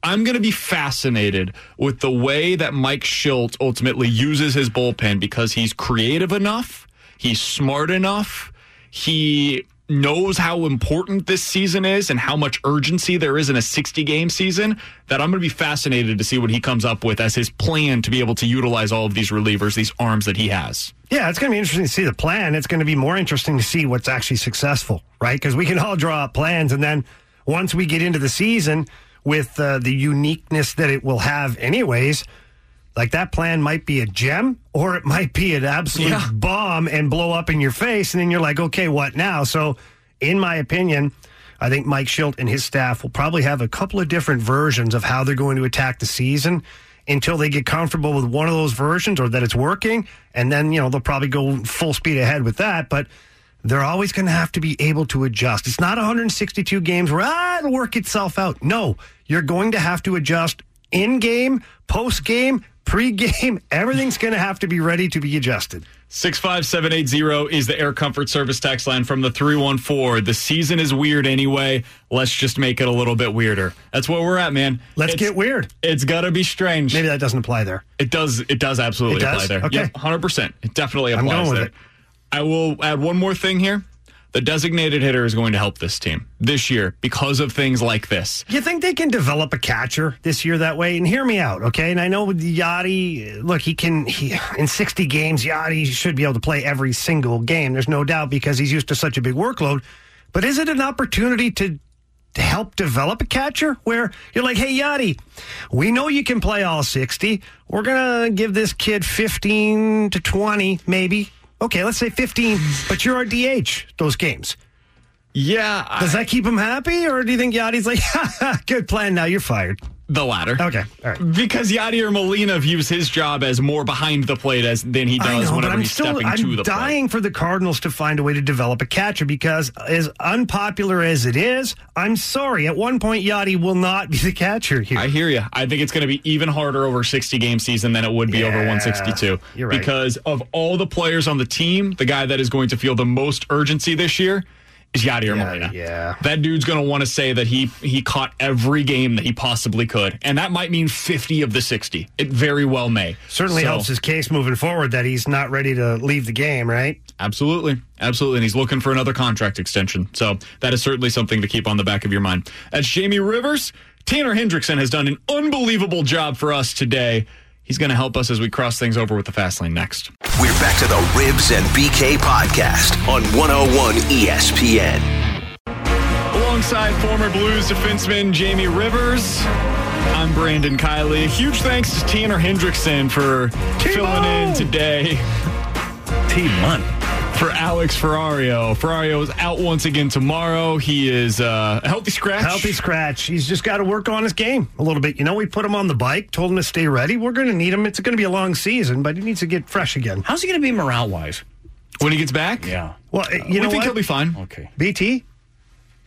I'm going to be fascinated with the way that Mike Shildt ultimately uses his bullpen because he's creative enough, he's smart enough, he knows how important this season is and how much urgency there is in a 60 game season that I'm going to be fascinated to see what he comes up with as his plan to be able to utilize all of these relievers, these arms that he has. Yeah, it's going to be interesting to see the plan. It's going to be more interesting to see what's actually successful, right? Because we can all draw up plans, and then once we get into the season with uh, the uniqueness that it will have, anyways, like that plan might be a gem or it might be an absolute Yeah. bomb and blow up in your face. And then you're like, okay, what now? So, in my opinion, I think Mike Shildt and his staff will probably have a couple of different versions of how they're going to attack the season until they get comfortable with one of those versions or that it's working. And then, you know, they'll probably go full speed ahead with that. But they're always going to have to be able to adjust. It's not 162 games where, ah, it'll work itself out. No, you're going to have to adjust in game, post game, pre game. Everything's going to have to be ready to be adjusted. 65780 is the Air Comfort Service text line from the 314. The season is weird anyway. Let's just make it a little bit weirder. That's where we're at, man. Let's It's- get weird. It's got to be strange. Maybe that doesn't apply there. It does. It does absolutely It does? apply there. Okay. Yep, 100%. It definitely I'm applies going with there. it. I will add one more thing here. The designated hitter is going to help this team this year because of things like this. You think they can develop a catcher this year that way? And hear me out, okay? And I know with Yadi, look, he can he in 60 games, Yadi should be able to play every single game. There's no doubt because he's used to such a big workload. But is it an opportunity to to help develop a catcher where you're like, hey, Yadi, we know you can play all 60. We're going to give this kid 15 to 20, maybe. Okay, let's say 15, but you're our DH those games. Yeah. Does that keep him happy, or do you think Yadi's like, good plan, now you're fired? The latter. Okay. All right. Because Yadier Molina views his job as more behind the plate as than he does know, whenever I'm he's still stepping I'm to the plate. dying for the Cardinals to find a way to develop a catcher because as unpopular as it is, I'm sorry. At one point, Yadi will not be the catcher here. I hear you. I think it's going to be even harder over 60 game season than it would be over 162. you're right. Because of all the players on the team, the guy that is going to feel the most urgency this year is Yadier Molina. Yeah. That dude's going to want to say that he he caught every game that he possibly could, and that might mean 50 of the 60. It very well may. Certainly So- helps his case moving forward that he's not ready to leave the game, right? Absolutely. Absolutely. And he's looking for another contract extension. So that is certainly something to keep on the back of your mind. As Jamie Rivers, Tanner Hendrickson has done an unbelievable job for us today. He's going to help us as we cross things over with the fast lane next. We're back to the Ribs and BK podcast on 101 ESPN. Alongside former Blues defenseman Jamie Rivers, I'm Brandon Kiley. A huge thanks to Tanner Hendrickson for filling in today. T-Mon. For Alex Ferrario. Ferrario is out once again tomorrow. He is uh, a healthy scratch. Healthy scratch. He's just got to work on his game a little bit. You know, we put him on the bike, told him to stay ready. We're going to need him. It's going to be a long season, but he needs to get fresh again. How's he going to be morale wise? When he gets back? Yeah. Well, uh, you we know think what? he'll be fine. Okay. BT,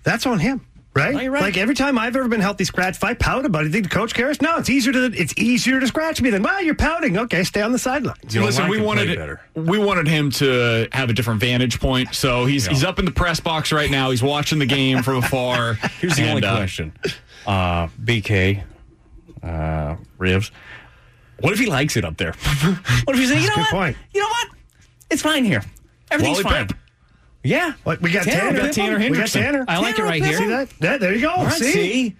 that's on him, right? No, right. Like every time I've ever been healthy scratched, if I pout about it, you think the coach cares? No, it's easier to it's easier to scratch me than well, you're pouting. Okay, stay on the sidelines. You know, Listen, Mike we wanted we wanted him to have a different vantage point. So he's Yeah. he's up in the press box right now. He's watching the game from afar. Here's the And, only uh, question. Uh, BK, uh, Rivs. What if he likes it up there? what if he's saying, you know That's a good what? point. You know what? It's fine here. Everything's Wally fine. Pip. Yeah. What, we got Tanner Tanner. We got Tanner We got Tanner. I like it right here. See here. that? Yeah, there you go. All right, see? see?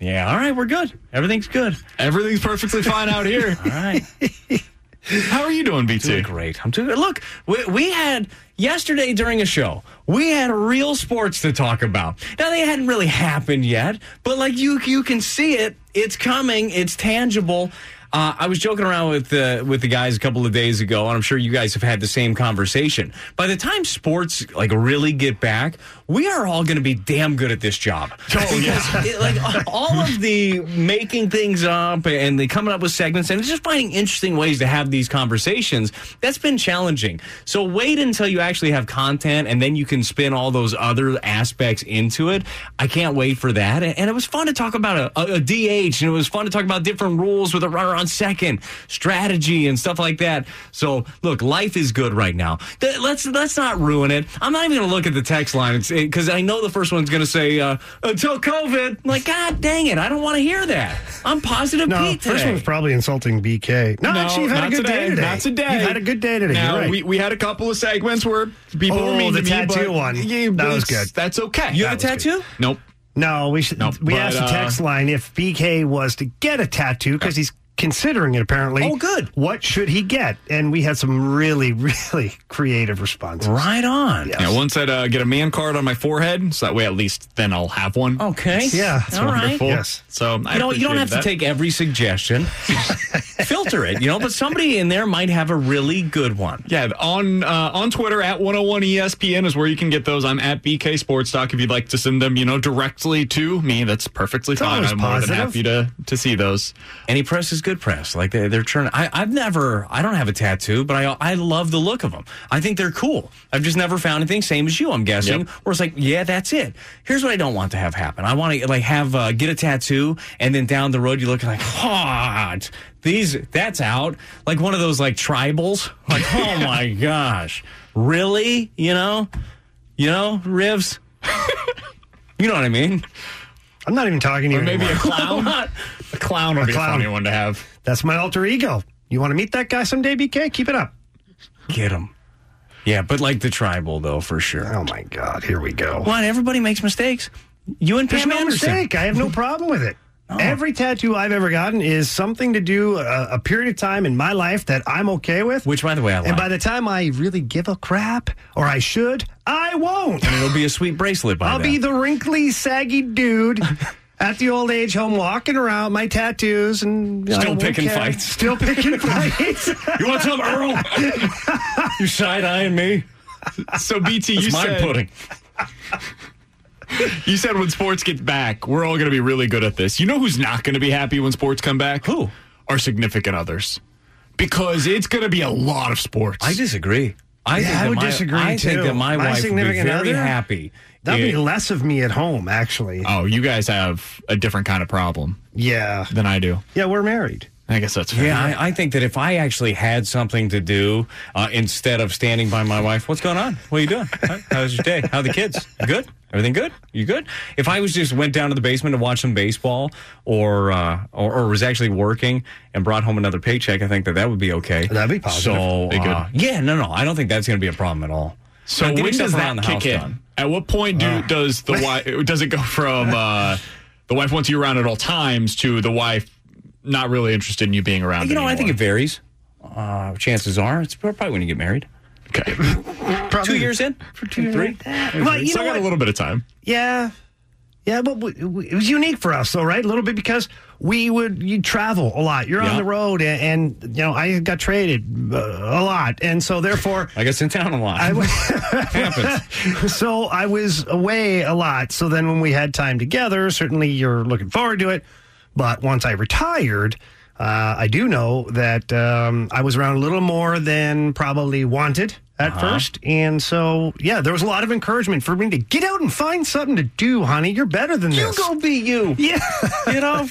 Yeah, all right, we're good. Everything's good. Everything's perfectly fine out here. All right. How are you doing, BT? Doing great. I'm doing good. Look, we, we had yesterday during a show, we had real sports to talk about. Now they hadn't really happened yet, but like you you can see it, it's coming, it's tangible. Uh, I was joking around with the with the guys a couple of days ago, and I'm sure you guys have had the same conversation. By the time sports like really get back, we are all going to be damn good at this job. Oh, yeah. It- like all of the making things up and the coming up with segments and just finding interesting ways to have these conversations. That's been challenging. So wait until you actually have content, and then you can spin all those other aspects into it. I can't wait for that. And it was fun to talk about a, a, a DH, and it was fun to talk about different rules with a runner on second, strategy, and stuff like that. So look, life is good right now. Th- Let's let's not ruin it. I'm not even going to look at the text line because I know the first one's going to say uh, until COVID. I'm like, God dang it, I don't want to hear that. I'm positive No, Pete first today. one's probably insulting BK. No, actually, you've had a not good today. day today. Not today. You've had a good day today. Now, right. we, we had a couple of segments where people Oh, were mean the to me, tattoo but one. yeah, That was good. That's okay. You have a was good. tattoo? Nope. No, we should. Nope, we but, asked the text uh, line if BK was to get a tattoo because he's considering it. Apparently, Oh, good. What should he get? And we had some really, really creative responses. Right on. Yes. Yeah, one said uh, get a man card on my forehead, so that way at least then I'll have one. Okay. Yeah, That's All right. wonderful. Yes. So I You know, you don't have to take every suggestion. Filter it, you know, but somebody in there might have a really good one. Yeah, on uh, on Twitter at 101 ESPN is where you can get those. I'm at BK Sports Talk. If you'd like to send them, you know, directly to me, that's perfectly fine. I'm more than happy to to see those. Any press is good press. Like they, they're trying. I, I've never. I don't have a tattoo, but I I love the look of them. I think they're cool. I've just never found anything. Same as you, I'm guessing. Yep. Where it's like, yeah, that's it. Here's what I don't want to have happen. I want to like have uh, get a tattoo, and then down the road you look like, oh, these that's out. Like one of those like tribals. Like, oh my gosh, really? You know, you know, ribs. you know what I mean? I'm not even talking to you Or maybe a clown. a clown would A be clown. a funny one to have. That's my alter ego. You want to meet that guy someday, BK? Keep it up. Get him. Yeah, but like the tribal though, for sure. Oh my God, here we go. What? Everybody makes mistakes. You and There's Pam no Anderson. mistake. I have no problem with it. Oh. Every tattoo I've ever gotten is something to do a, a period of time in my life that I'm okay with. Which, by the way, I like. And by the time I really give a crap, or I should, I won't. and it'll be a sweet bracelet by I'll then. be the wrinkly, saggy dude at the old age home walking around my tattoos and Still picking care. fights. Still picking fights. you want some, Earl? you side eyeing me? So BT, It's you my said pudding. you said when sports get back, we're all going to be really good at this. You know who's not going to be happy when sports come back? Who? Our significant others. Because it's going to be a lot of sports. I disagree. I Yeah, think I would my, disagree, I think that my, My wife would be very other? happy. That'd be less of me at home, actually. oh, you guys have a different kind of problem Yeah. than I do. Yeah, we're married. I guess that's fair. Yeah, I, I think that if I actually had something to do uh, instead of standing by my wife, what's going on? What are you doing? Huh? How's your day? How are the kids? You good? Everything good? You good? If I was just went down to the basement to watch some baseball, or, uh, or or was actually working and brought home another paycheck, I think that that would be okay. That'd be positive. So Be good. uh, yeah, no, no, I don't think that's going to be a problem at all. So I'm getting when does around that the kick house in? done. At what point do does the wife does it go from uh, the wife wants you around at all times to the wife not really interested in you being around? You know, I think it varies. Uh, chances are it's probably when you get married. Okay, Two years in, for two, three. Well, you so know I got what? a little bit of time. Yeah. Yeah, but w- w- it was unique for us, though, right? A little bit because we would you travel a lot. You're Yeah. on the road, and, and you know I got traded uh, a lot, and so therefore I guess in town a lot. I w- happens. so I was away a lot. So then when we had time together, certainly you're looking forward to it. But once I retired, uh, I do know that um, I was around a little more than probably wanted at uh-huh. first. And so, yeah, there was a lot of encouragement for me to get out and find something to do, honey. You're better than this. You this. go be you. Yeah. You know,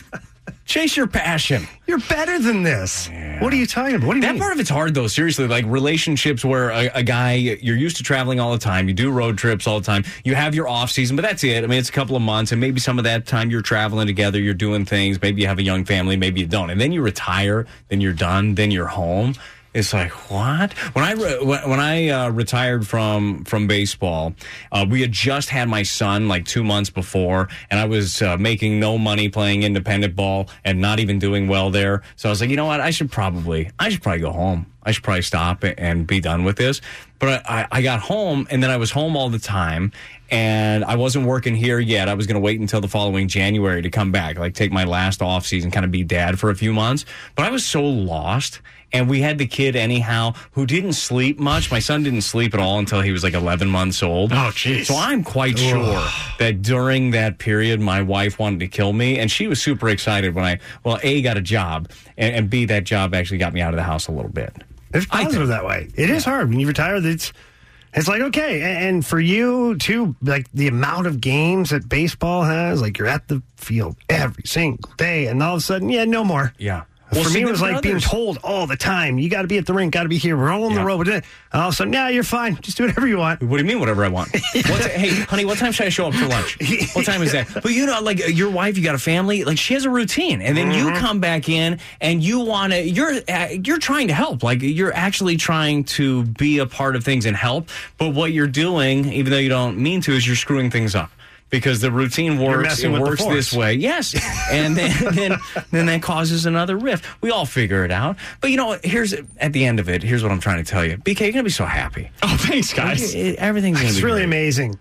chase your passion. You're better than this. What are you talking about? What do you That mean? part of it's hard though. Seriously, like relationships where a, a guy you're used to traveling all the time, you do road trips all the time, you have your off season, but that's it. I mean, it's a couple of months, and maybe some of that time you're traveling together, you're doing things. Maybe you have a young family, maybe you don't, and then you retire, then you're done, then you're home. It's like what? When I re- when I uh, retired from from baseball, uh, we had just had my son like two months before, and I was uh, making no money playing independent ball and not even doing well there. So I was like, you know what? I should probably I should probably go home. I should probably stop and be done with this. But I, I got home and then I was home all the time and I wasn't working here yet. I was going to wait until the following January to come back, like take my last off season, kind of be dad for a few months. But I was so lost. And we had the kid anyhow who didn't sleep much. My son didn't sleep at all until he was like 11 months old. Oh, jeez. So I'm quite sure that during that period, my wife wanted to kill me. And she was super excited when I, well, A, got a job, and, and B, that job actually got me out of the house a little bit. It's positive that way. It is hard when you retire. It's it's like okay, and for you too, like the amount of games that baseball has, like you're at the field every single day, and all of a sudden, yeah, no more. Yeah. For me, it was like being told all the time, you got to be at the rink, got to be here, we're all on the road. And all of a sudden, yeah, you're fine. Just do whatever you want. What do you mean, whatever I want? What's, hey, honey, what time should I show up for lunch? What time is that? But you know, like your wife, you got a family, like she has a routine, and then you Mm-hmm. come back in and you want to. You're uh, you're trying to help, like you're actually trying to be a part of things and help. But what you're doing, even though you don't mean to, is you're screwing things up. Because the routine works, messing it works this way, yes, and then, then then that causes another rift. We all figure it out, but you know, here's at the end of it. Here's what I'm trying to tell you, BK. You're gonna be so happy. Oh, thanks, guys. It- everything's gonna It's be really great. amazing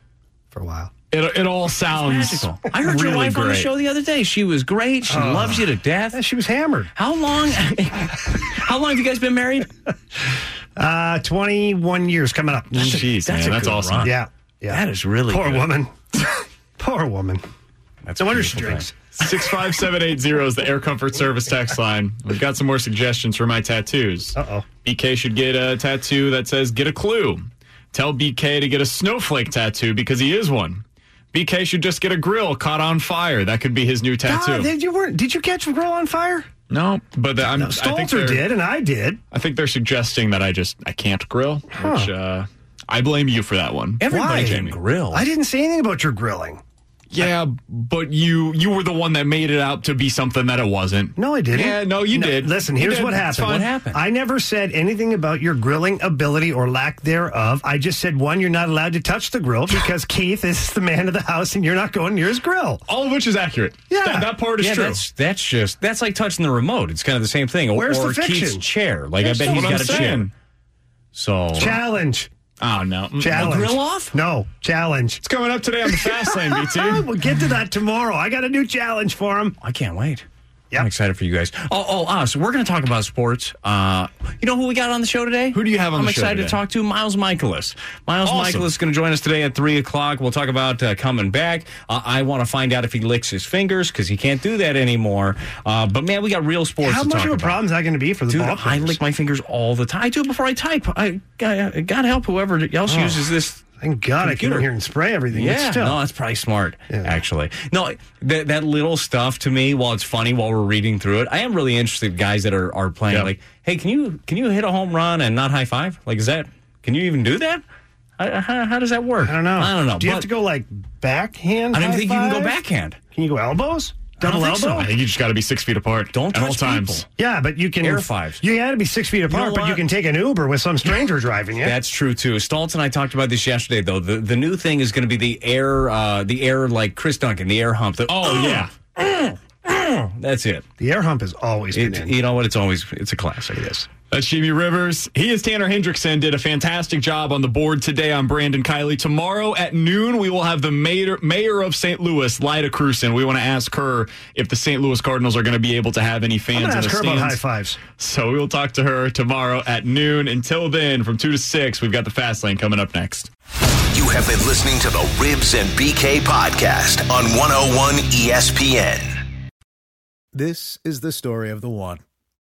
for a while. It, it all sounds magical. I heard your really wife on the show the other day. She was great. She Oh. loves you to death. She was hammered. How long? how long have you guys been married? Uh, 21 years coming up. Jeez, that's man, a that's good awesome. run. Yeah, yeah. That is really Poor good. woman. Poor woman. That's no a wonder she drinks. 65780 is the Air Comfort Service text line. We've got some more suggestions for my tattoos. Uh oh. BK should get a tattoo that says "Get a clue." Tell BK to get a snowflake tattoo because he is one. BK should just get a grill caught on fire. That could be his new tattoo. God, did you weren't? Did you catch the grill on fire? no, but the, I'm, No, I think Stalter did, and I did. I think they're suggesting that I just I can't grill, which uh, I blame you for that one. Everybody Why? can grill. I didn't say anything about your grilling. Yeah, but you you were the one that made it out to be something that it wasn't. No, I didn't. Yeah, no, you No, did. Listen, here's did. what happened. fine. What happened? I never said anything about your grilling ability or lack thereof. I just said one, you're not allowed to touch the grill because Keith is the man of the house, and you're not going near his grill. All of which is accurate. Yeah. that, that part is yeah, true. that's that's just that's like touching the remote. It's kind of the same thing. Or, Where's the or Keith's chair. Like That's I bet he's got I'm a chair. So Challenge. Oh no, Mm. Challenge. grill off? No, challenge. It's coming up today on the fast lane, BT. we'll get to that tomorrow. I got a new challenge for him. I can't wait. I'm excited for you guys. Oh, oh, uh, so we're going to talk about sports. Uh, you know who we got on the show today? Who do you have on I'm the show excited today? to talk to Miles Mikolas. Miles Awesome. Mikolas is going to join us today at 3 o'clock. We'll talk about uh, coming back. Uh, I want to find out if he licks his fingers because he can't do that anymore. Uh, but man, we got real sports How to much talk of a about. problem is that going to be for the Dude, ball I lick my fingers all the time. I do it before I type. I, I, God help whoever else Oh. uses this Thank God I came computer. in here and spray everything. Yeah, still. no, that's probably smart. Yeah. Actually, no, that that little stuff to me, while it's funny while we're reading through it, I am really interested. Guys that are are playing, Yep. like, hey, can you can you hit a home run and not high five? Like, is that can you even do that? How, how, how does that work? I don't know. I don't know. Do you but have to go like backhand? I don't think you can go backhand. Can you go elbows? Double think so. elbow? I think you just got to be six feet apart. Don't at all times. people. Yeah, but you can Air fives. You got to be six feet apart, know but you can take an Uber with some stranger driving you. That's true too. Stoltz and I talked about this yesterday, though. The the new thing is going to be the air, uh, the air like Chris Duncan, the air hump. The, Oh yeah, that's it. the air hump has always been It, in. you know what? It's always it's a classic. It is. That's Jimmy Rivers. He is Tanner Hendrickson. Did a fantastic job on the board today on Brandon Kiley. Tomorrow at noon, we will have the mayor, mayor of St. Louis, Lyda Krewson. We want to ask her if the St. Louis Cardinals are going to be able to have any I'm fans in ask the her about stands. high fives. So we will talk to her tomorrow at noon. Until then, from 2 to 6, we've got the Fast Lane coming up next. You have been listening to the Ribs and BK podcast on 101 ESPN. This is the story of the one.